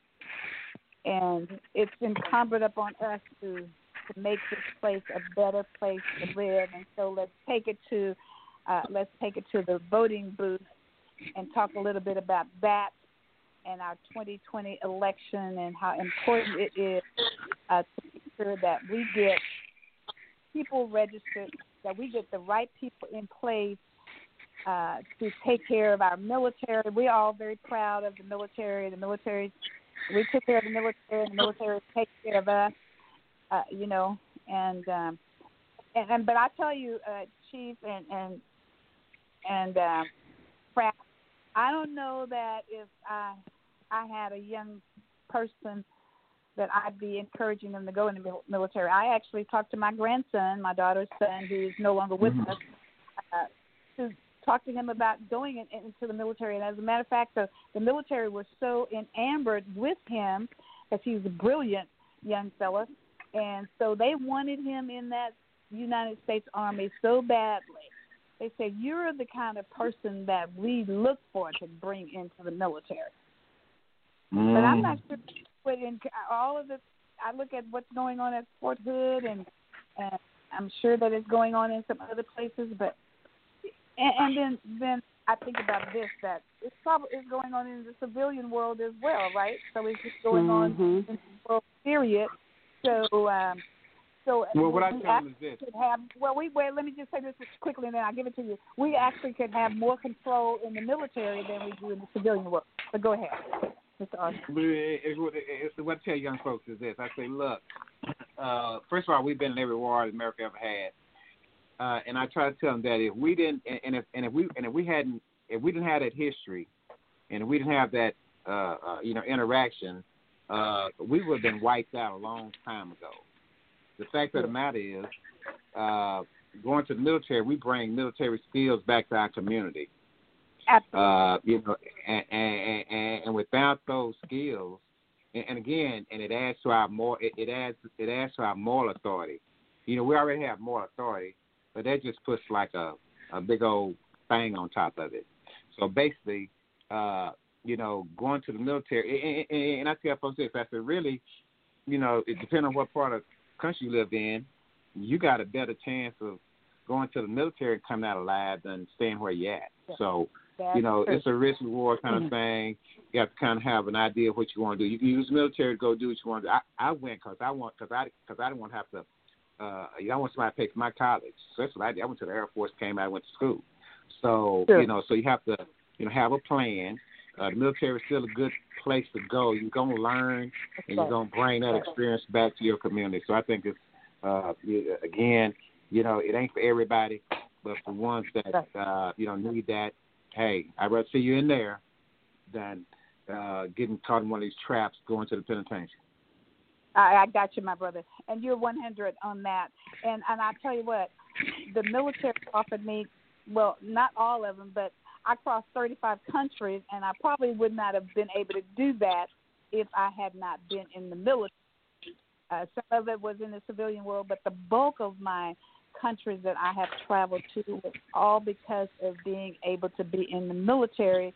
Speaker 3: and it's incumbent upon us to to make this place a better place to live. And so let's take it to uh, let's take it to the voting booth and talk a little bit about that and our 2020 election and how important it is uh, to make sure that we get people registered, that we get the right people in place uh, to take care of our military. We're all very proud of the military. The military, we took care of the military, and the military takes care of us. Uh, you know, and um, and, and but I tell you, uh, Chief and and and uh, Pratt, I don't know that if I I had a young person that I'd be encouraging them to go in the military. I actually talked to my grandson, my daughter's son, who is no longer with
Speaker 4: Mhm.
Speaker 3: us, uh, to talk to him about going in, into the military. And as a matter of fact, the, the military was so enamored with him because he was a brilliant young fella, and so they wanted him in that United States Army so badly. They said, "You're the kind of person that we look for to bring into the military." But I'm not sure what in all of this. I look at what's going on at Fort Hood, and and I'm sure that it's going on in some other places. But and, and then then I think about this that it's probably it's going on in the civilian world as well, right? So it's just going on in the world period. So um, so
Speaker 4: Well, what I
Speaker 3: we
Speaker 4: tell them is this.
Speaker 3: could have well we wait let me just say this quickly and then I'll give it to you. We actually could have more control in the military than we do in the civilian world. But go ahead. Mr. Austin.
Speaker 4: It's what it's what I tell young folks is this. I say, look, uh, first of all, we've been in every war America ever had, uh, and I try to tell them that if we didn't, and- and if and if we and if we hadn't, if we didn't have that history, and if we didn't have that, uh, uh, you know, interaction, uh, we would have been wiped out a long time ago. The fact of the matter is, uh, going to the military, we bring military skills back to our community
Speaker 3: Absolutely.
Speaker 4: uh, you know, and, and, and, and without those skills, and, again, and it adds to our more, it, it adds, it adds to our moral authority. You know, we already have moral authority, but that just puts like a, a big old thing on top of it. So basically, uh, you know, going to the military, and, and, and I tell folks this, I said, really, you know, it depends on what part of country you live in, you got a better chance of going to the military and coming out alive than staying where you're at.
Speaker 3: Yeah.
Speaker 4: So,
Speaker 3: That's
Speaker 4: you know,
Speaker 3: true.
Speaker 4: it's a risk reward kind of
Speaker 3: Mhm.
Speaker 4: thing. You have to kind of have an idea of what you want to do. You can use the military to go do what you want to do. I, I went because I want because I because I didn't want to have to. Uh, you know, I want somebody to pay for my college. So that's what I did. I went to the Air Force, came out, went to school. So
Speaker 3: Sure.
Speaker 4: you know, so you have to you know have a plan. Uh, the military is still a good place to go. You're gonna learn, and you're gonna bring that experience back to your community. So I think it's uh, again, you know, it ain't for everybody, but for ones that uh, you know need that. Hey, I'd rather see you in there than uh, getting caught in one of these traps going to the penitentiary.
Speaker 3: I, I got you, my brother, and you're 100 on that. And and I tell you what, the military offered me, well, not all of them, but I crossed 35 countries, and I probably would not have been able to do that if I had not been in the military. Uh, some of it was in the civilian world, but the bulk of my countries that I have traveled to was all because of being able to be in the military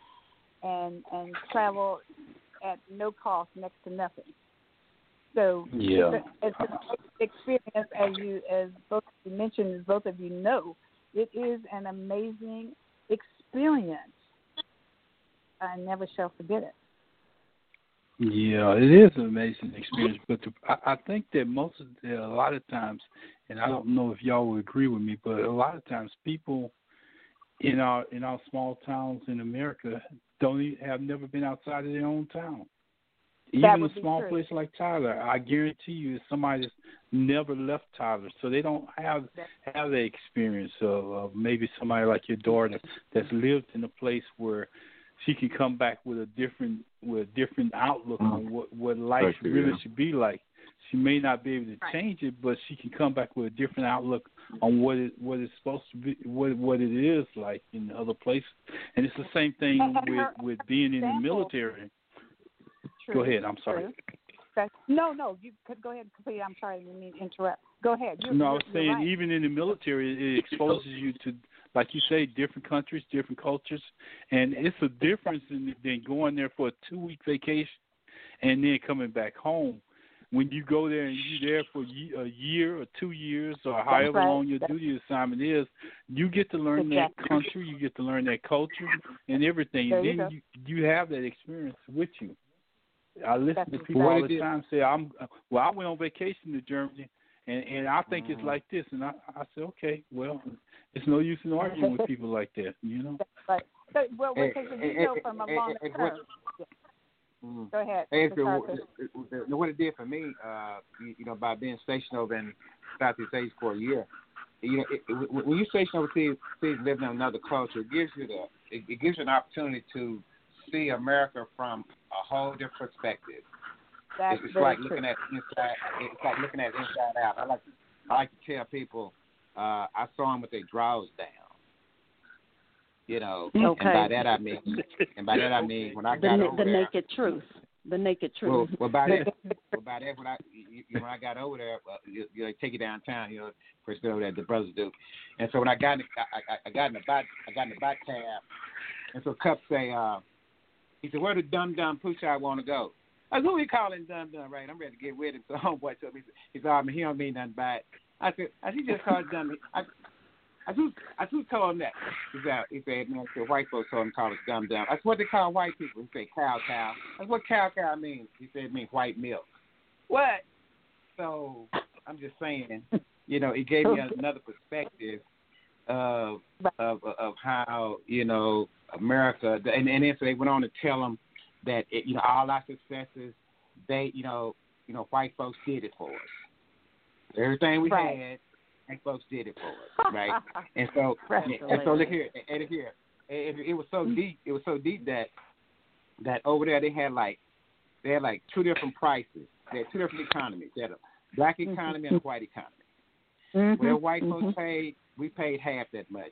Speaker 3: and and travel at no cost, next to nothing. So
Speaker 5: yeah,
Speaker 3: it's, an experience as you as both you mentioned, as both of you know, it is an amazing experience. I never shall forget it.
Speaker 5: Yeah, it is an amazing experience, but the, I, I think that most of the, a lot of times, and I don't know if y'all would agree with me, but a lot of times people in our in our small towns in America don't even, have never been outside of their own town. Even a small place like Tyler, I guarantee you, is somebody that's never left Tyler, so they don't have have the experience of, of maybe somebody like your daughter that's lived in a place where she can come back with a different with a different outlook mm-hmm. on what what life really should be like. She may not be able to right. change it, but she can come back with a different outlook on what it what it's supposed to be, what what it is like in other places. And it's the same thing with with being in the military.
Speaker 3: True.
Speaker 5: Go ahead. I'm sorry.
Speaker 3: No, no, you could go ahead and complete. I'm sorry, I didn't mean to interrupt. Go ahead. You're,
Speaker 5: no,
Speaker 3: I
Speaker 5: was saying
Speaker 3: right.
Speaker 5: even in the military, it exposes you to like you say, different countries, different cultures, and it's a difference in than going there for a two week vacation and then coming back home. When you go there and you're there for a year or two years or however
Speaker 3: right.
Speaker 5: long your
Speaker 3: That's
Speaker 5: duty assignment is, you get to learn
Speaker 3: exactly.
Speaker 5: that country, you get to learn that culture and everything.
Speaker 3: There
Speaker 5: and then
Speaker 3: go.
Speaker 5: you you have that experience with you. I listen
Speaker 3: That's
Speaker 5: to people
Speaker 3: exactly.
Speaker 5: all the time say, "I'm well. I went on vacation to Germany, and and I think
Speaker 4: Mm-hmm.
Speaker 5: it's like this." And I I said, "Okay, well, it's no use in arguing with people like that, you know."
Speaker 3: But So, well,
Speaker 4: Hey,
Speaker 3: because
Speaker 4: hey,
Speaker 3: you know from a
Speaker 4: hey,
Speaker 3: long
Speaker 4: hey,
Speaker 3: term.
Speaker 4: what- Mm.
Speaker 3: Go ahead.
Speaker 4: Hey, so, what what it did for me, uh, you, you know, by being stationed over in Southeast Asia for a year, you know, it, it, when you station overseas, overseas living in another culture, it gives you the, it, it gives you an opportunity to see America from a whole different perspective.
Speaker 3: That's
Speaker 4: it's, like
Speaker 3: true.
Speaker 4: looking at inside. It's like looking at inside out. I like, I like to tell people, uh, I saw them with their drawers down. You know,
Speaker 7: Okay.
Speaker 4: and by that I mean, and by that I mean when I got
Speaker 7: na-
Speaker 4: over
Speaker 7: the
Speaker 4: there,
Speaker 7: naked truth. The naked truth.
Speaker 4: well, by that, well, by that, when I, you, you, when I got over there, well, you, you know, take you downtown, you know, first over there, the brothers do, and so when I got in, the, I, I, I got in the back, I got in the back cab, and so Cup say, uh, he said, where the dumb dumb pooch I want to go? I said, who he calling dumb dumb? Right, I'm ready to get with him. So homeboy told me, he said, oh, man, he don't mean nothing bad. I said, I said, just called dumb. I, I who I who told him that? He said he said man, he said, white folks told him to call us dumb dumb. That's what they call white people. He said cow cow. That's what cow cow means. He said it means white milk. What? So I'm just saying, you know, it gave me another perspective of of of how you know America, and and then so they went on to tell them that it, you know all our successes, they you know you know white folks did it for us. Everything we
Speaker 3: Right.
Speaker 4: had, white folks did it for us, right? And so, and so look here, and here, it, it was so mm-hmm. deep. It was so deep that that over there they had like they had like two different prices. They had two different economies. They had a black mm-hmm. economy and a white economy.
Speaker 3: Mm-hmm.
Speaker 4: Where white folks paid, we paid half that much.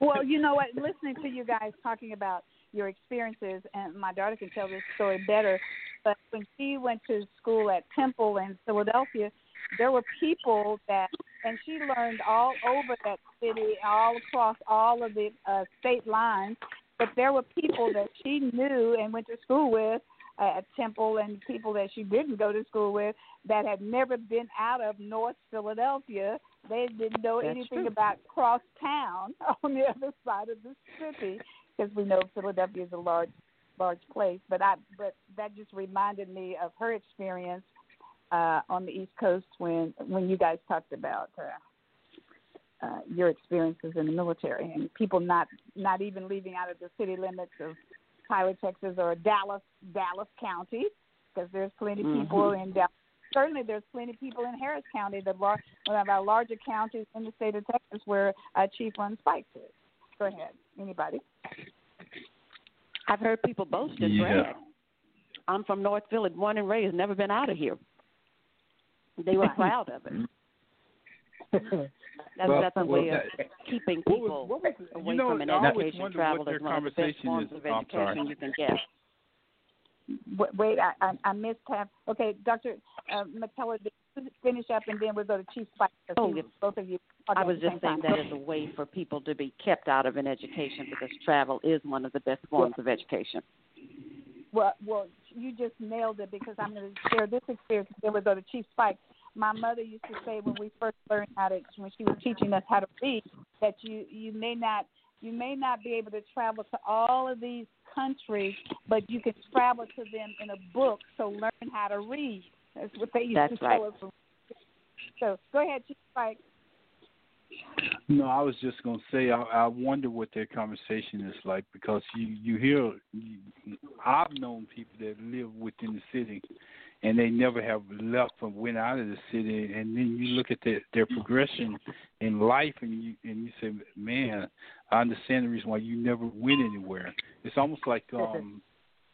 Speaker 3: well, you know what? Listening to you guys talking about your experiences, and my daughter can tell this story better. But when she went to school at Temple in Philadelphia, there were people that, and she learned all over that city, all across all of the uh, state lines. But there were people that she knew and went to school with at Temple, and people that she didn't go to school with that had never been out of North Philadelphia. They didn't know
Speaker 7: That's
Speaker 3: anything
Speaker 7: true.
Speaker 3: about cross town on the other side of the city because we know Philadelphia is a large large place. But I but that just reminded me of her experience uh, on the East Coast when when you guys talked about uh, uh, your experiences in the military and people not not even leaving out of the city limits of Tyler, Texas, or Dallas Dallas County because there's plenty of people in Dallas. Certainly, there's plenty of people in Harris County, the lar- one of our larger counties in the state of Texas, where uh, Chief Run Spikes is. Go ahead, anybody.
Speaker 7: I've heard people boast and
Speaker 5: Yeah.
Speaker 7: brag. I'm from North Philly, born and raised, never been out of here. They were proud of it. That's
Speaker 5: Well,
Speaker 7: definitely
Speaker 5: well,
Speaker 7: a, way of keeping
Speaker 5: what was-
Speaker 7: people
Speaker 5: what was-
Speaker 7: away
Speaker 5: you know,
Speaker 7: from an
Speaker 5: I
Speaker 7: education. Travel is one of the best forms
Speaker 5: is.
Speaker 7: of
Speaker 5: I'm sorry.
Speaker 7: education you can get.
Speaker 3: Wait, wait I, I, I missed half. Okay, Dr. Uh, McKellar, finish up, and then we'll go to Chief Spike.
Speaker 7: Oh, yes.
Speaker 3: both of you.
Speaker 7: I was just saying
Speaker 3: time.
Speaker 7: that is a way for people to be kept out of an education because travel is one of the best forms of education.
Speaker 3: Well, well, you just nailed it because I'm going to share this experience. Then we'll go to Chief Spike. My mother used to say when we first learned how to, when she was teaching us how to read, that you you may not you may not be able to travel to all of these countries, but you can travel to them in a book. So learn how to read. That's what they used
Speaker 7: That's
Speaker 3: to
Speaker 7: right.
Speaker 3: tell us. So go ahead, Chief Spike.
Speaker 5: No, I was just gonna say I, I wonder what their conversation is like because you you hear you, I've known people that live within the city and they never have left or went out of the city and then you look at their their progression in life and you and you say man I understand the reason why you never went anywhere. It's almost like um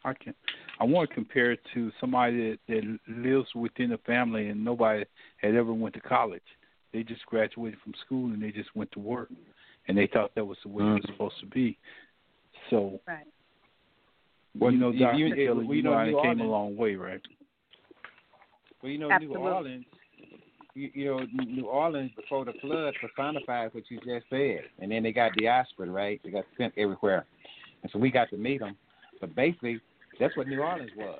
Speaker 5: I can I want to compare it to somebody that, that lives within a family and nobody had ever went to college they just graduated from school and they just went to work and they thought that was the way it was supposed to be so
Speaker 3: Right.
Speaker 4: Well,
Speaker 5: you know
Speaker 4: you-
Speaker 5: Dr.
Speaker 4: you-
Speaker 5: Kelly, you
Speaker 4: you
Speaker 5: know
Speaker 4: know,
Speaker 5: I came a long way right
Speaker 4: Well, you know,
Speaker 3: Absolutely.
Speaker 4: New Orleans, you, you know, New Orleans before the flood personifies what you just said, and then they got diaspora, right? They got sent everywhere, and so we got to meet them. But basically, that's what New Orleans was.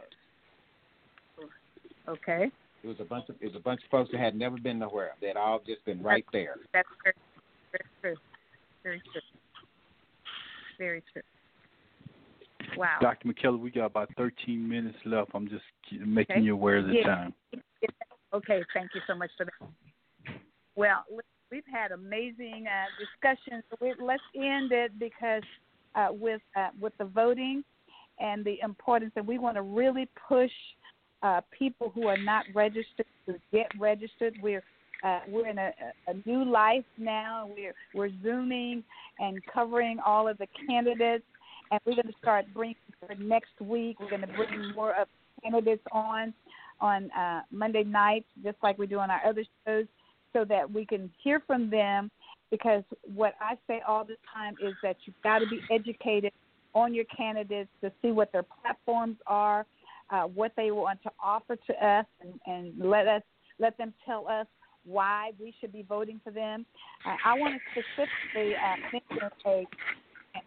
Speaker 3: Okay.
Speaker 4: It was a bunch of it was a bunch of folks that had never been nowhere. They'd all just been right there.
Speaker 3: That's very, very true. Very true. Very true. Wow.
Speaker 5: Dr. McKellar, we got about 13 minutes left. I'm just making
Speaker 3: Okay.
Speaker 5: you aware of the
Speaker 3: Yeah.
Speaker 5: time.
Speaker 3: Okay, thank you so much for that. Well, we've had amazing uh, discussions. Let's end it because uh, with uh, with the voting and the importance, and we want to really push uh, people who are not registered to get registered. We're uh, we're in a, a new life now. We're we're zooming and covering all of the candidates, and we're going to start bringing for next week. We're going to bring more of candidates on on uh, Monday nights, just like we do on our other shows, so that we can hear from them. Because what I say all the time is that you've got to be educated on your candidates to see what their platforms are, uh, what they want to offer to us, and, and let us let them tell us why we should be voting for them. Uh, I want to specifically uh, mention a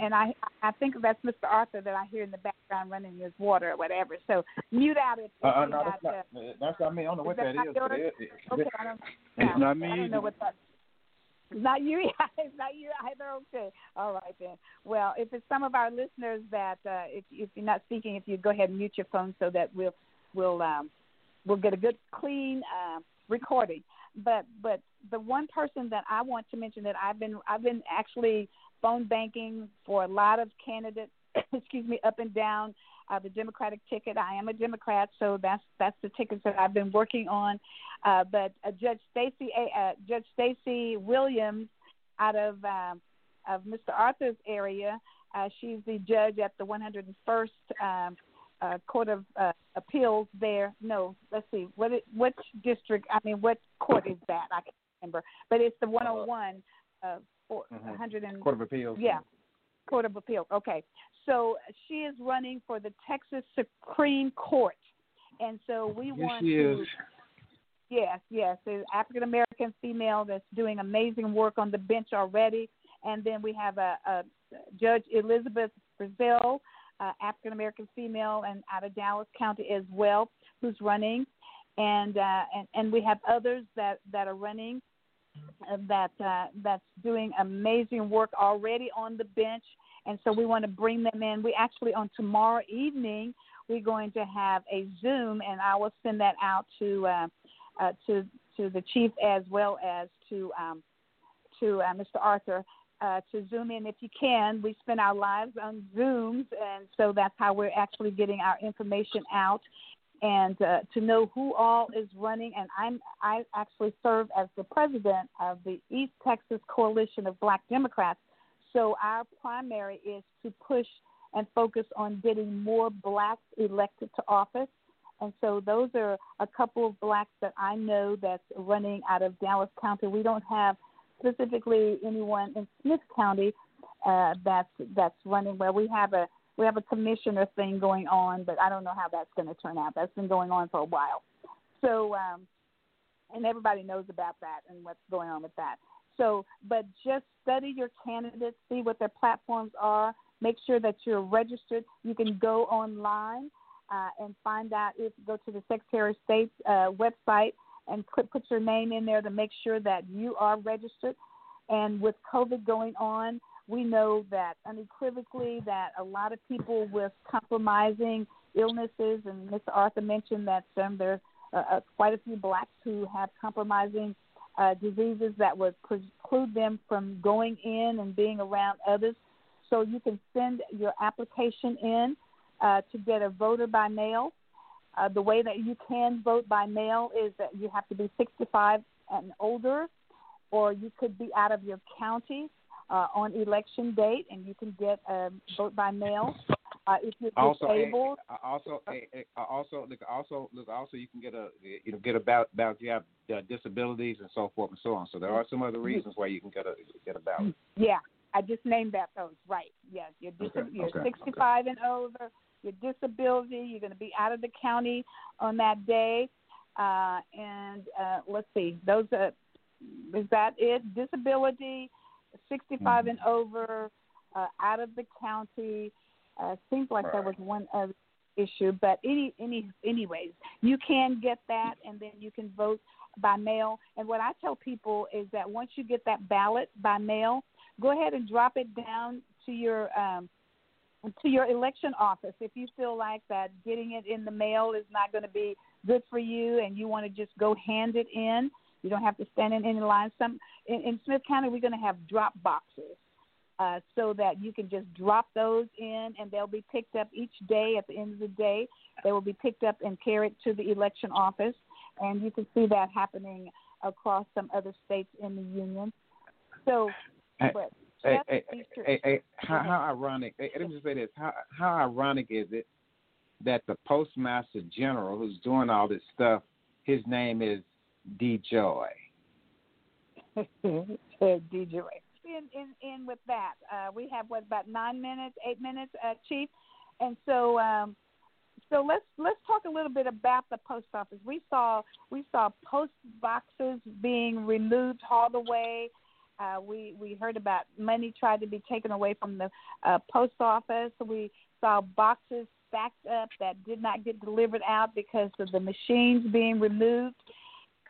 Speaker 3: and I I think that's Mr. Arthur that I hear in the background running his water or whatever. So mute out if, if
Speaker 4: Uh, uh, no, that's not. That's what I mean. I don't know what
Speaker 3: that
Speaker 4: that
Speaker 3: not
Speaker 4: is. but it- it-
Speaker 3: okay, I don't.
Speaker 5: It's
Speaker 3: no,
Speaker 5: not me
Speaker 3: I don't know what that. Not you. it's not you either. Okay. All right then. Well, if it's some of our listeners that uh, if if you're not speaking, if you go ahead and mute your phone so that we'll we'll um, we'll get a good clean uh, recording. But but the one person that I want to mention that I've been I've been actually phone banking for a lot of candidates. excuse me, up and down uh, the Democratic ticket. I am a Democrat, so that's that's the tickets that I've been working on. Uh, but uh, Judge Staci uh, Judge Staci Williams out of um, of Mr. Arthur's area. Uh, she's the judge at the 101st um, uh, Court of uh, Appeals there. No, let's see, what it, which district? I mean, what court is that? I can't remember, but it's the 101 uh, for
Speaker 4: Mhm.
Speaker 3: 100 and
Speaker 4: Court of Appeals.
Speaker 3: yeah, Court of Appeal. Okay, so she is running for the Texas Supreme Court, and so we
Speaker 5: Yes,
Speaker 3: want
Speaker 5: she
Speaker 3: to.
Speaker 5: is.
Speaker 3: Yes, yes, the African American female that's doing amazing work on the bench already, and then we have a, a Judge Elizabeth Frizell, uh, African American female, and out of Dallas County as well, who's running, and uh, and and we have others that that are running that uh, that's doing amazing work already on the bench, and so we want to bring them in. We actually on tomorrow evening we're going to have a Zoom, and I will send that out to uh, uh, to to the chief as well as to um, to uh, Mr. Arthur. Uh, to zoom in if you can. We spend our lives on Zooms, and so that's how we're actually getting our information out and uh, to know who all is running. And I'm I actually serve as the president of the East Texas Coalition of Black Democrats. So our primary is to push and focus on getting more blacks elected to office. And so those are a couple of blacks that I know that's running out of Dallas County. We don't have specifically anyone in Smith County uh, that's that's running where we have a we have a commissioner thing going on, but I don't know how that's going to turn out. That's been going on for a while. So, um, and everybody knows about that and what's going on with that. So, but just study your candidates, see what their platforms are, make sure that you're registered. You can go online uh, and find out if go to the Secretary of State's uh, website and put, put your name in there to make sure that you are registered. And with COVID going on, we know that unequivocally that a lot of people with compromising illnesses, and Mr. Arthur mentioned that um, there's uh, uh, quite a few blacks who have compromising uh, diseases that would preclude them from going in and being around others. So you can send your application in uh, to get a voter by mail. Uh, the way that you can vote by mail is that you have to be 65 and older, or you could be out of your county uh, on election date, and you can get a vote by mail. Uh, if you're
Speaker 4: also,
Speaker 3: disabled,
Speaker 4: uh, also, uh, also, look, also, look, also, you can get a, you know, get about about you have uh, disabilities and so forth and so on. So there are some other reasons why you can get a get a ballot.
Speaker 3: Yeah, I just named that those. Right. Yes, you're dis-
Speaker 4: Okay,
Speaker 3: you're
Speaker 4: okay,
Speaker 3: 65 and over. Your disability. You're going to be out of the county on that day. Uh, and uh, let's see, those are. Is that it? Disability, 65 and over, uh, out of the county. Uh, seems like there was one other issue, but any any anyways, you can get that, and then you can vote by mail. And what I tell people is that once you get that ballot by mail, go ahead and drop it down to your um, to your election office. If you feel like that getting it in the mail is not going to be good for you, and you want to just go hand it in, you don't have to stand in any line. Some in, in Smith County, we're going to have drop boxes. Uh, so that you can just drop those in and they'll be picked up each day at the end of the day. They will be picked up and carried to the election office. And you can see that happening across some other states in the union. So,
Speaker 4: Hey,
Speaker 3: but
Speaker 4: Hey,
Speaker 3: just
Speaker 4: hey, hey, hey, how, how ironic! Hey, let me just say this: how how ironic is it that the postmaster general, who's doing all this stuff, his name is D. Joy.
Speaker 3: DJ Ray. In, in, in with that, uh, we have what about nine minutes, eight minutes, uh, Chief, and so um, so let's let's talk a little bit about the post office. We saw we saw post boxes being removed all the way. Uh, we we heard about money tried to be taken away from the uh, post office. We saw boxes stacked up that did not get delivered out because of the machines being removed.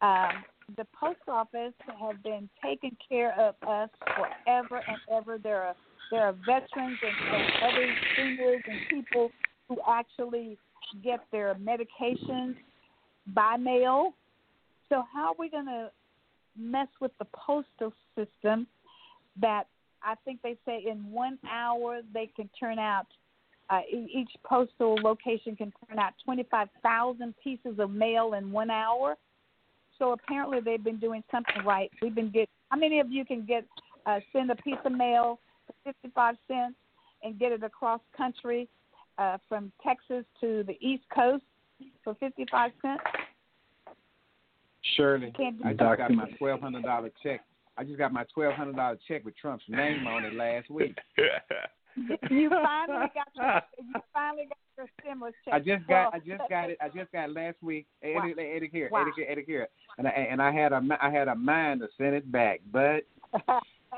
Speaker 3: Um, the post office have been taking care of us forever and ever. There are there are veterans and, and other seniors and people who actually get their medications by mail. So how are we going to mess with the postal system that I think they say in one hour they can turn out uh, each postal location can turn out 25,000 pieces of mail in one hour. So apparently they've been doing something right. We've been get. How many of you can get uh, send a piece of mail for 55 cents and get it across country uh, from Texas to the East Coast for 55 cents?
Speaker 4: Shirley, I just got my twelve hundred dollar check. I just got my twelve hundred dollar check with Trump's name on it last week.
Speaker 3: You finally got your you finally got your stimulus check.
Speaker 4: I just got I just got it I just got it last week.
Speaker 3: Wow.
Speaker 4: Eddie, Eddie here,
Speaker 3: Wow.
Speaker 4: Eddie here, Eddie here, and I and I had a I had a mind to send it back, but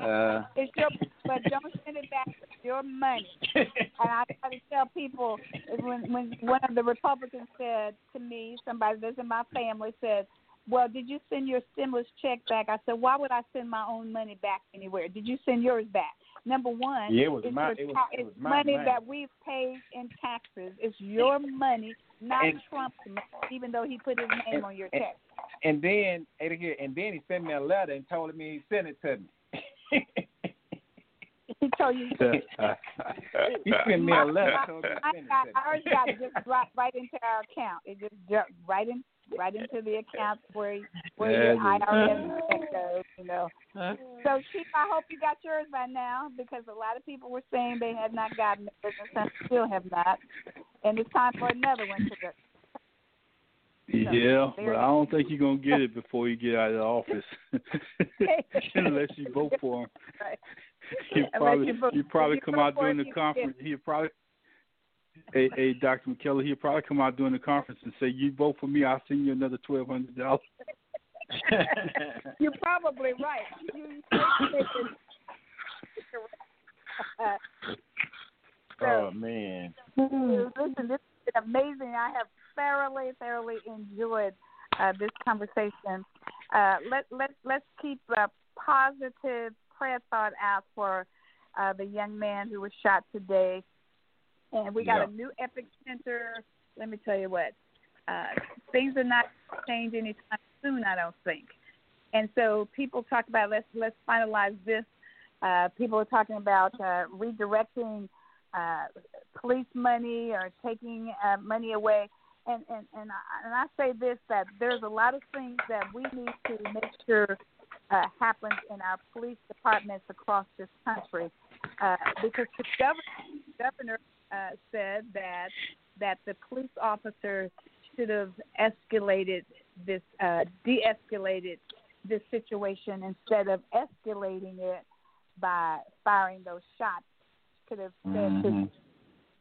Speaker 4: uh,
Speaker 3: it's your, but don't send it back. It's your money. And I try to tell people when when one of the Republicans said to me, somebody that's in my family said, "Well, did you send your stimulus check back?" I said, "Why would I send my own money back anywhere? Did you send yours back?" Number one,
Speaker 4: Yeah, it was
Speaker 3: it's
Speaker 4: my- it was-
Speaker 3: ta-
Speaker 4: it was my
Speaker 3: money
Speaker 4: money.
Speaker 3: that we've paid in taxes. It's your money, not
Speaker 4: And-
Speaker 3: Trump's money, even though he put his name on your check.
Speaker 4: and then and then he sent me a letter and told me he sent it to me.
Speaker 3: He told you.
Speaker 4: he sent me a letter. to
Speaker 3: I,
Speaker 4: send it
Speaker 3: got,
Speaker 4: to me.
Speaker 3: ours got just dropped right into our account. It just dropped right in, right into the account where where your
Speaker 5: Yeah,
Speaker 3: IRS check goes. You know. So, Chief, I hope you got yours by now because a lot of people were saying they had not gotten it, and some still have not. And it's time for another one to go.
Speaker 5: Yeah, but I don't think you're gonna get it before you get out of the office, unless you vote for him.
Speaker 3: Right.
Speaker 5: He'll
Speaker 3: Unless
Speaker 5: probably
Speaker 3: you vote-
Speaker 5: he'll probably
Speaker 3: if you
Speaker 5: come out during the
Speaker 3: you
Speaker 5: conference. He'll probably. Hey, hey, Dr. McKellar, he'll probably come out during the conference and say, "You vote for me, I'll send you another twelve hundred dollars."
Speaker 3: You're probably right. You,
Speaker 4: oh man.
Speaker 3: listen, this has been amazing. I have thoroughly, thoroughly enjoyed uh, this conversation. Uh, let let let's keep a positive prayer thought out for uh, the young man who was shot today. And we got
Speaker 4: Yeah.
Speaker 3: a new epic center. Let me tell you what, uh, things are not changing anytime soon. I don't think. And so people talk about let's let's finalize this. Uh, people are talking about uh, redirecting uh, police money or taking uh, money away. And and and I, and I say this that there's a lot of things that we need to make sure uh, happens in our police departments across this country, uh, because the governor, governor uh, said that that the police officer should have escalated this, uh, de-escalated this situation instead of escalating it by firing those shots. Could have said
Speaker 4: Mhm.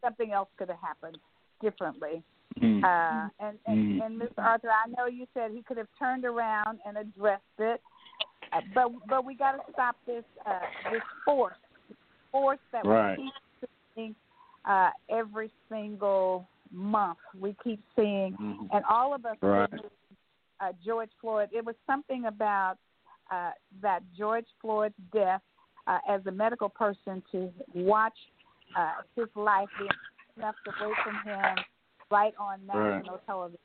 Speaker 3: something else could have happened differently.
Speaker 5: Mm.
Speaker 3: Uh, and and,
Speaker 5: Mm.
Speaker 3: and Mr. Arthur, I know you said he could have turned around and addressed it, uh, but but we got to stop this uh, this force, force that
Speaker 4: Right.
Speaker 3: we keep seeing uh, every single month. We keep seeing,
Speaker 4: Mhm.
Speaker 3: and all of us
Speaker 4: Right.
Speaker 3: uh, George Floyd. It was something about uh, that George Floyd's death uh, as a medical person to watch uh, his life being snuffed away from him right on
Speaker 4: Right.
Speaker 3: national television.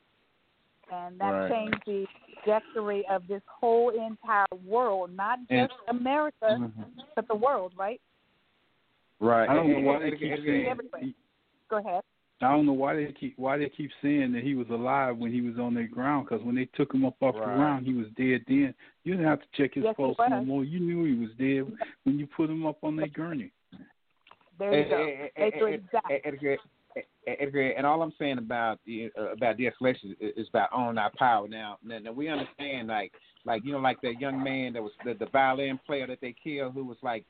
Speaker 3: And that
Speaker 4: Right.
Speaker 3: changed the trajectory of this whole entire world, not
Speaker 4: And-
Speaker 3: just America,
Speaker 4: Mhm.
Speaker 3: but the world, right?
Speaker 4: Right.
Speaker 5: I don't know why
Speaker 4: and-
Speaker 5: they
Speaker 4: and-
Speaker 5: keep
Speaker 4: and-
Speaker 5: saying.
Speaker 3: Go ahead.
Speaker 5: I don't know why they keep why they keep saying that he was alive when he was on the ground. Because when they took him up off the ground, he was dead. Then you didn't have to check his
Speaker 3: Yes, he
Speaker 5: pulse no
Speaker 3: was.
Speaker 5: more. You knew he was dead when you put him up on that gurney.
Speaker 3: There you
Speaker 4: and-
Speaker 3: go.
Speaker 4: and-
Speaker 3: They
Speaker 4: and-
Speaker 3: do
Speaker 4: and-
Speaker 3: exactly.
Speaker 4: Edgar, Edgar, and all I'm saying about the uh, about de-escalation is, is about owning our power. Now, now, now we understand, like, like you know, like that young man that was the, the violin player that they killed, who was like,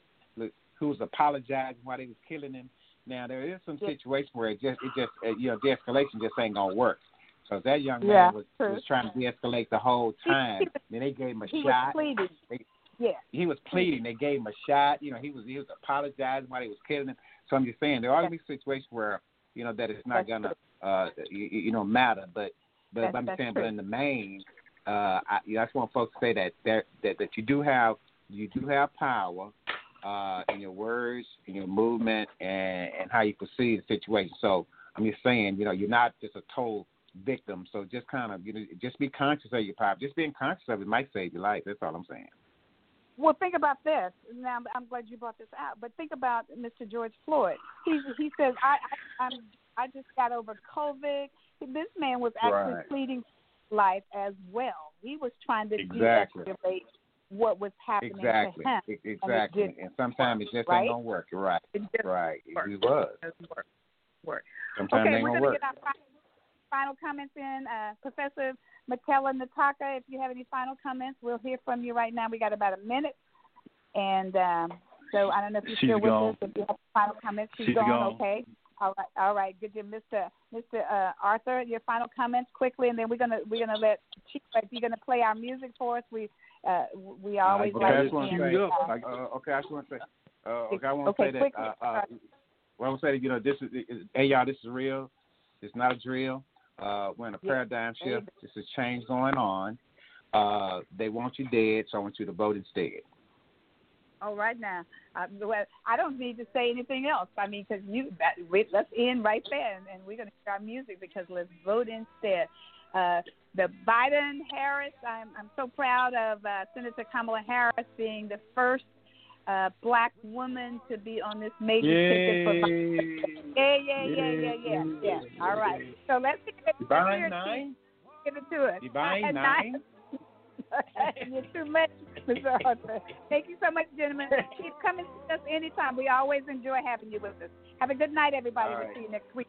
Speaker 4: who was apologizing why they was killing him. Now, there is some
Speaker 3: Yeah.
Speaker 4: situation where it just, it just, uh, you know, de-escalation just ain't gonna work. Because that young man
Speaker 3: Yeah,
Speaker 4: was
Speaker 3: true.
Speaker 4: was trying to de-escalate the whole time. then they gave him a
Speaker 3: He
Speaker 4: shot
Speaker 3: was pleading.
Speaker 4: They-
Speaker 3: Yeah.
Speaker 4: he was pleading. They gave him a shot. You know, he was he was apologizing while they was killing him. So I'm just saying there are gonna situations where you know that it's not
Speaker 3: That's
Speaker 4: gonna uh you, you know matter, but but
Speaker 3: That's-
Speaker 4: I'm
Speaker 3: that's
Speaker 4: saying,
Speaker 3: true.
Speaker 4: but in the main, uh, I, you know, I just want folks to say that that that that you do have you do have power uh in your words, in your movement, and and how you perceive the situation. So I'm just saying, you know, you're not just a total victim. So just kind of you know just be conscious of your power. Just being conscious of it might save your life. That's all I'm saying.
Speaker 3: Well, think about this. Now, I'm- glad you brought this out. But think about Mr. George Floyd. He he says, "I I I'm, I just got over COVID." This man was actually
Speaker 4: Right.
Speaker 3: pleading life as well. He was trying to
Speaker 4: Exactly.
Speaker 3: de-escalate what was happening
Speaker 4: Exactly.
Speaker 3: to him.
Speaker 4: Exactly.
Speaker 3: didn't
Speaker 4: And sometimes it just
Speaker 3: right?
Speaker 4: ain't gonna work. You're right.
Speaker 3: It just
Speaker 4: Right.
Speaker 3: work.
Speaker 4: It was.
Speaker 3: doesn't work. Work.
Speaker 4: Sometimes it
Speaker 3: Okay,
Speaker 4: ain't
Speaker 3: we're
Speaker 4: gonna work.
Speaker 3: get our final, final comments in. Uh, Professor McKella Nataka, if you have any final comments, we'll hear from you right now. We got about a minute. And um, so I don't know if you're
Speaker 5: She's
Speaker 3: still
Speaker 5: gone.
Speaker 3: with us. If you have final comments, she's,
Speaker 5: She's
Speaker 3: gone.
Speaker 5: gone.
Speaker 3: Okay. All right. All right. Good. to Mr. Mr. Uh, Arthur, your final comments quickly, and then we're gonna we're gonna let Chief. If you're gonna play our music for us, we uh, we always
Speaker 4: Okay,
Speaker 3: like
Speaker 4: I
Speaker 3: to
Speaker 4: just want to
Speaker 3: end,
Speaker 4: say.
Speaker 3: uh,
Speaker 4: Uh, okay, I just want to say. Uh, okay, I want to
Speaker 3: Okay,
Speaker 4: say that.
Speaker 3: quickly.
Speaker 4: Uh, uh, well, I want to say, you know, this is, hey y'all, this is real. It's not a drill. Uh, we're in a paradigm shift. There's a change going on. Uh, they want you dead, so I want you to vote instead.
Speaker 3: All right now, uh, well, I don't need to say anything else. I mean, because you that, we, let's end right there, and, and we're going to hear our music because let's vote instead. Uh, the Biden Harris, I'm I'm so proud of uh, Senator Kamala Harris being the first uh, black woman to be on this major ticket for.
Speaker 5: Yay.
Speaker 3: Yeah, yeah, yeah, yeah, yeah, yeah. All right, so let's give it.
Speaker 4: You
Speaker 3: let's hear
Speaker 4: buying
Speaker 3: it,
Speaker 4: nine?
Speaker 3: Give it to us.
Speaker 4: You buying nine?
Speaker 3: You're too much, Mr. Arthur. Thank you so much, gentlemen. Keep coming to us anytime. We always enjoy having you with us. Have a good night, everybody.
Speaker 4: All
Speaker 3: We'll
Speaker 4: right.
Speaker 3: see you next week.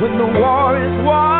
Speaker 8: When the war is won,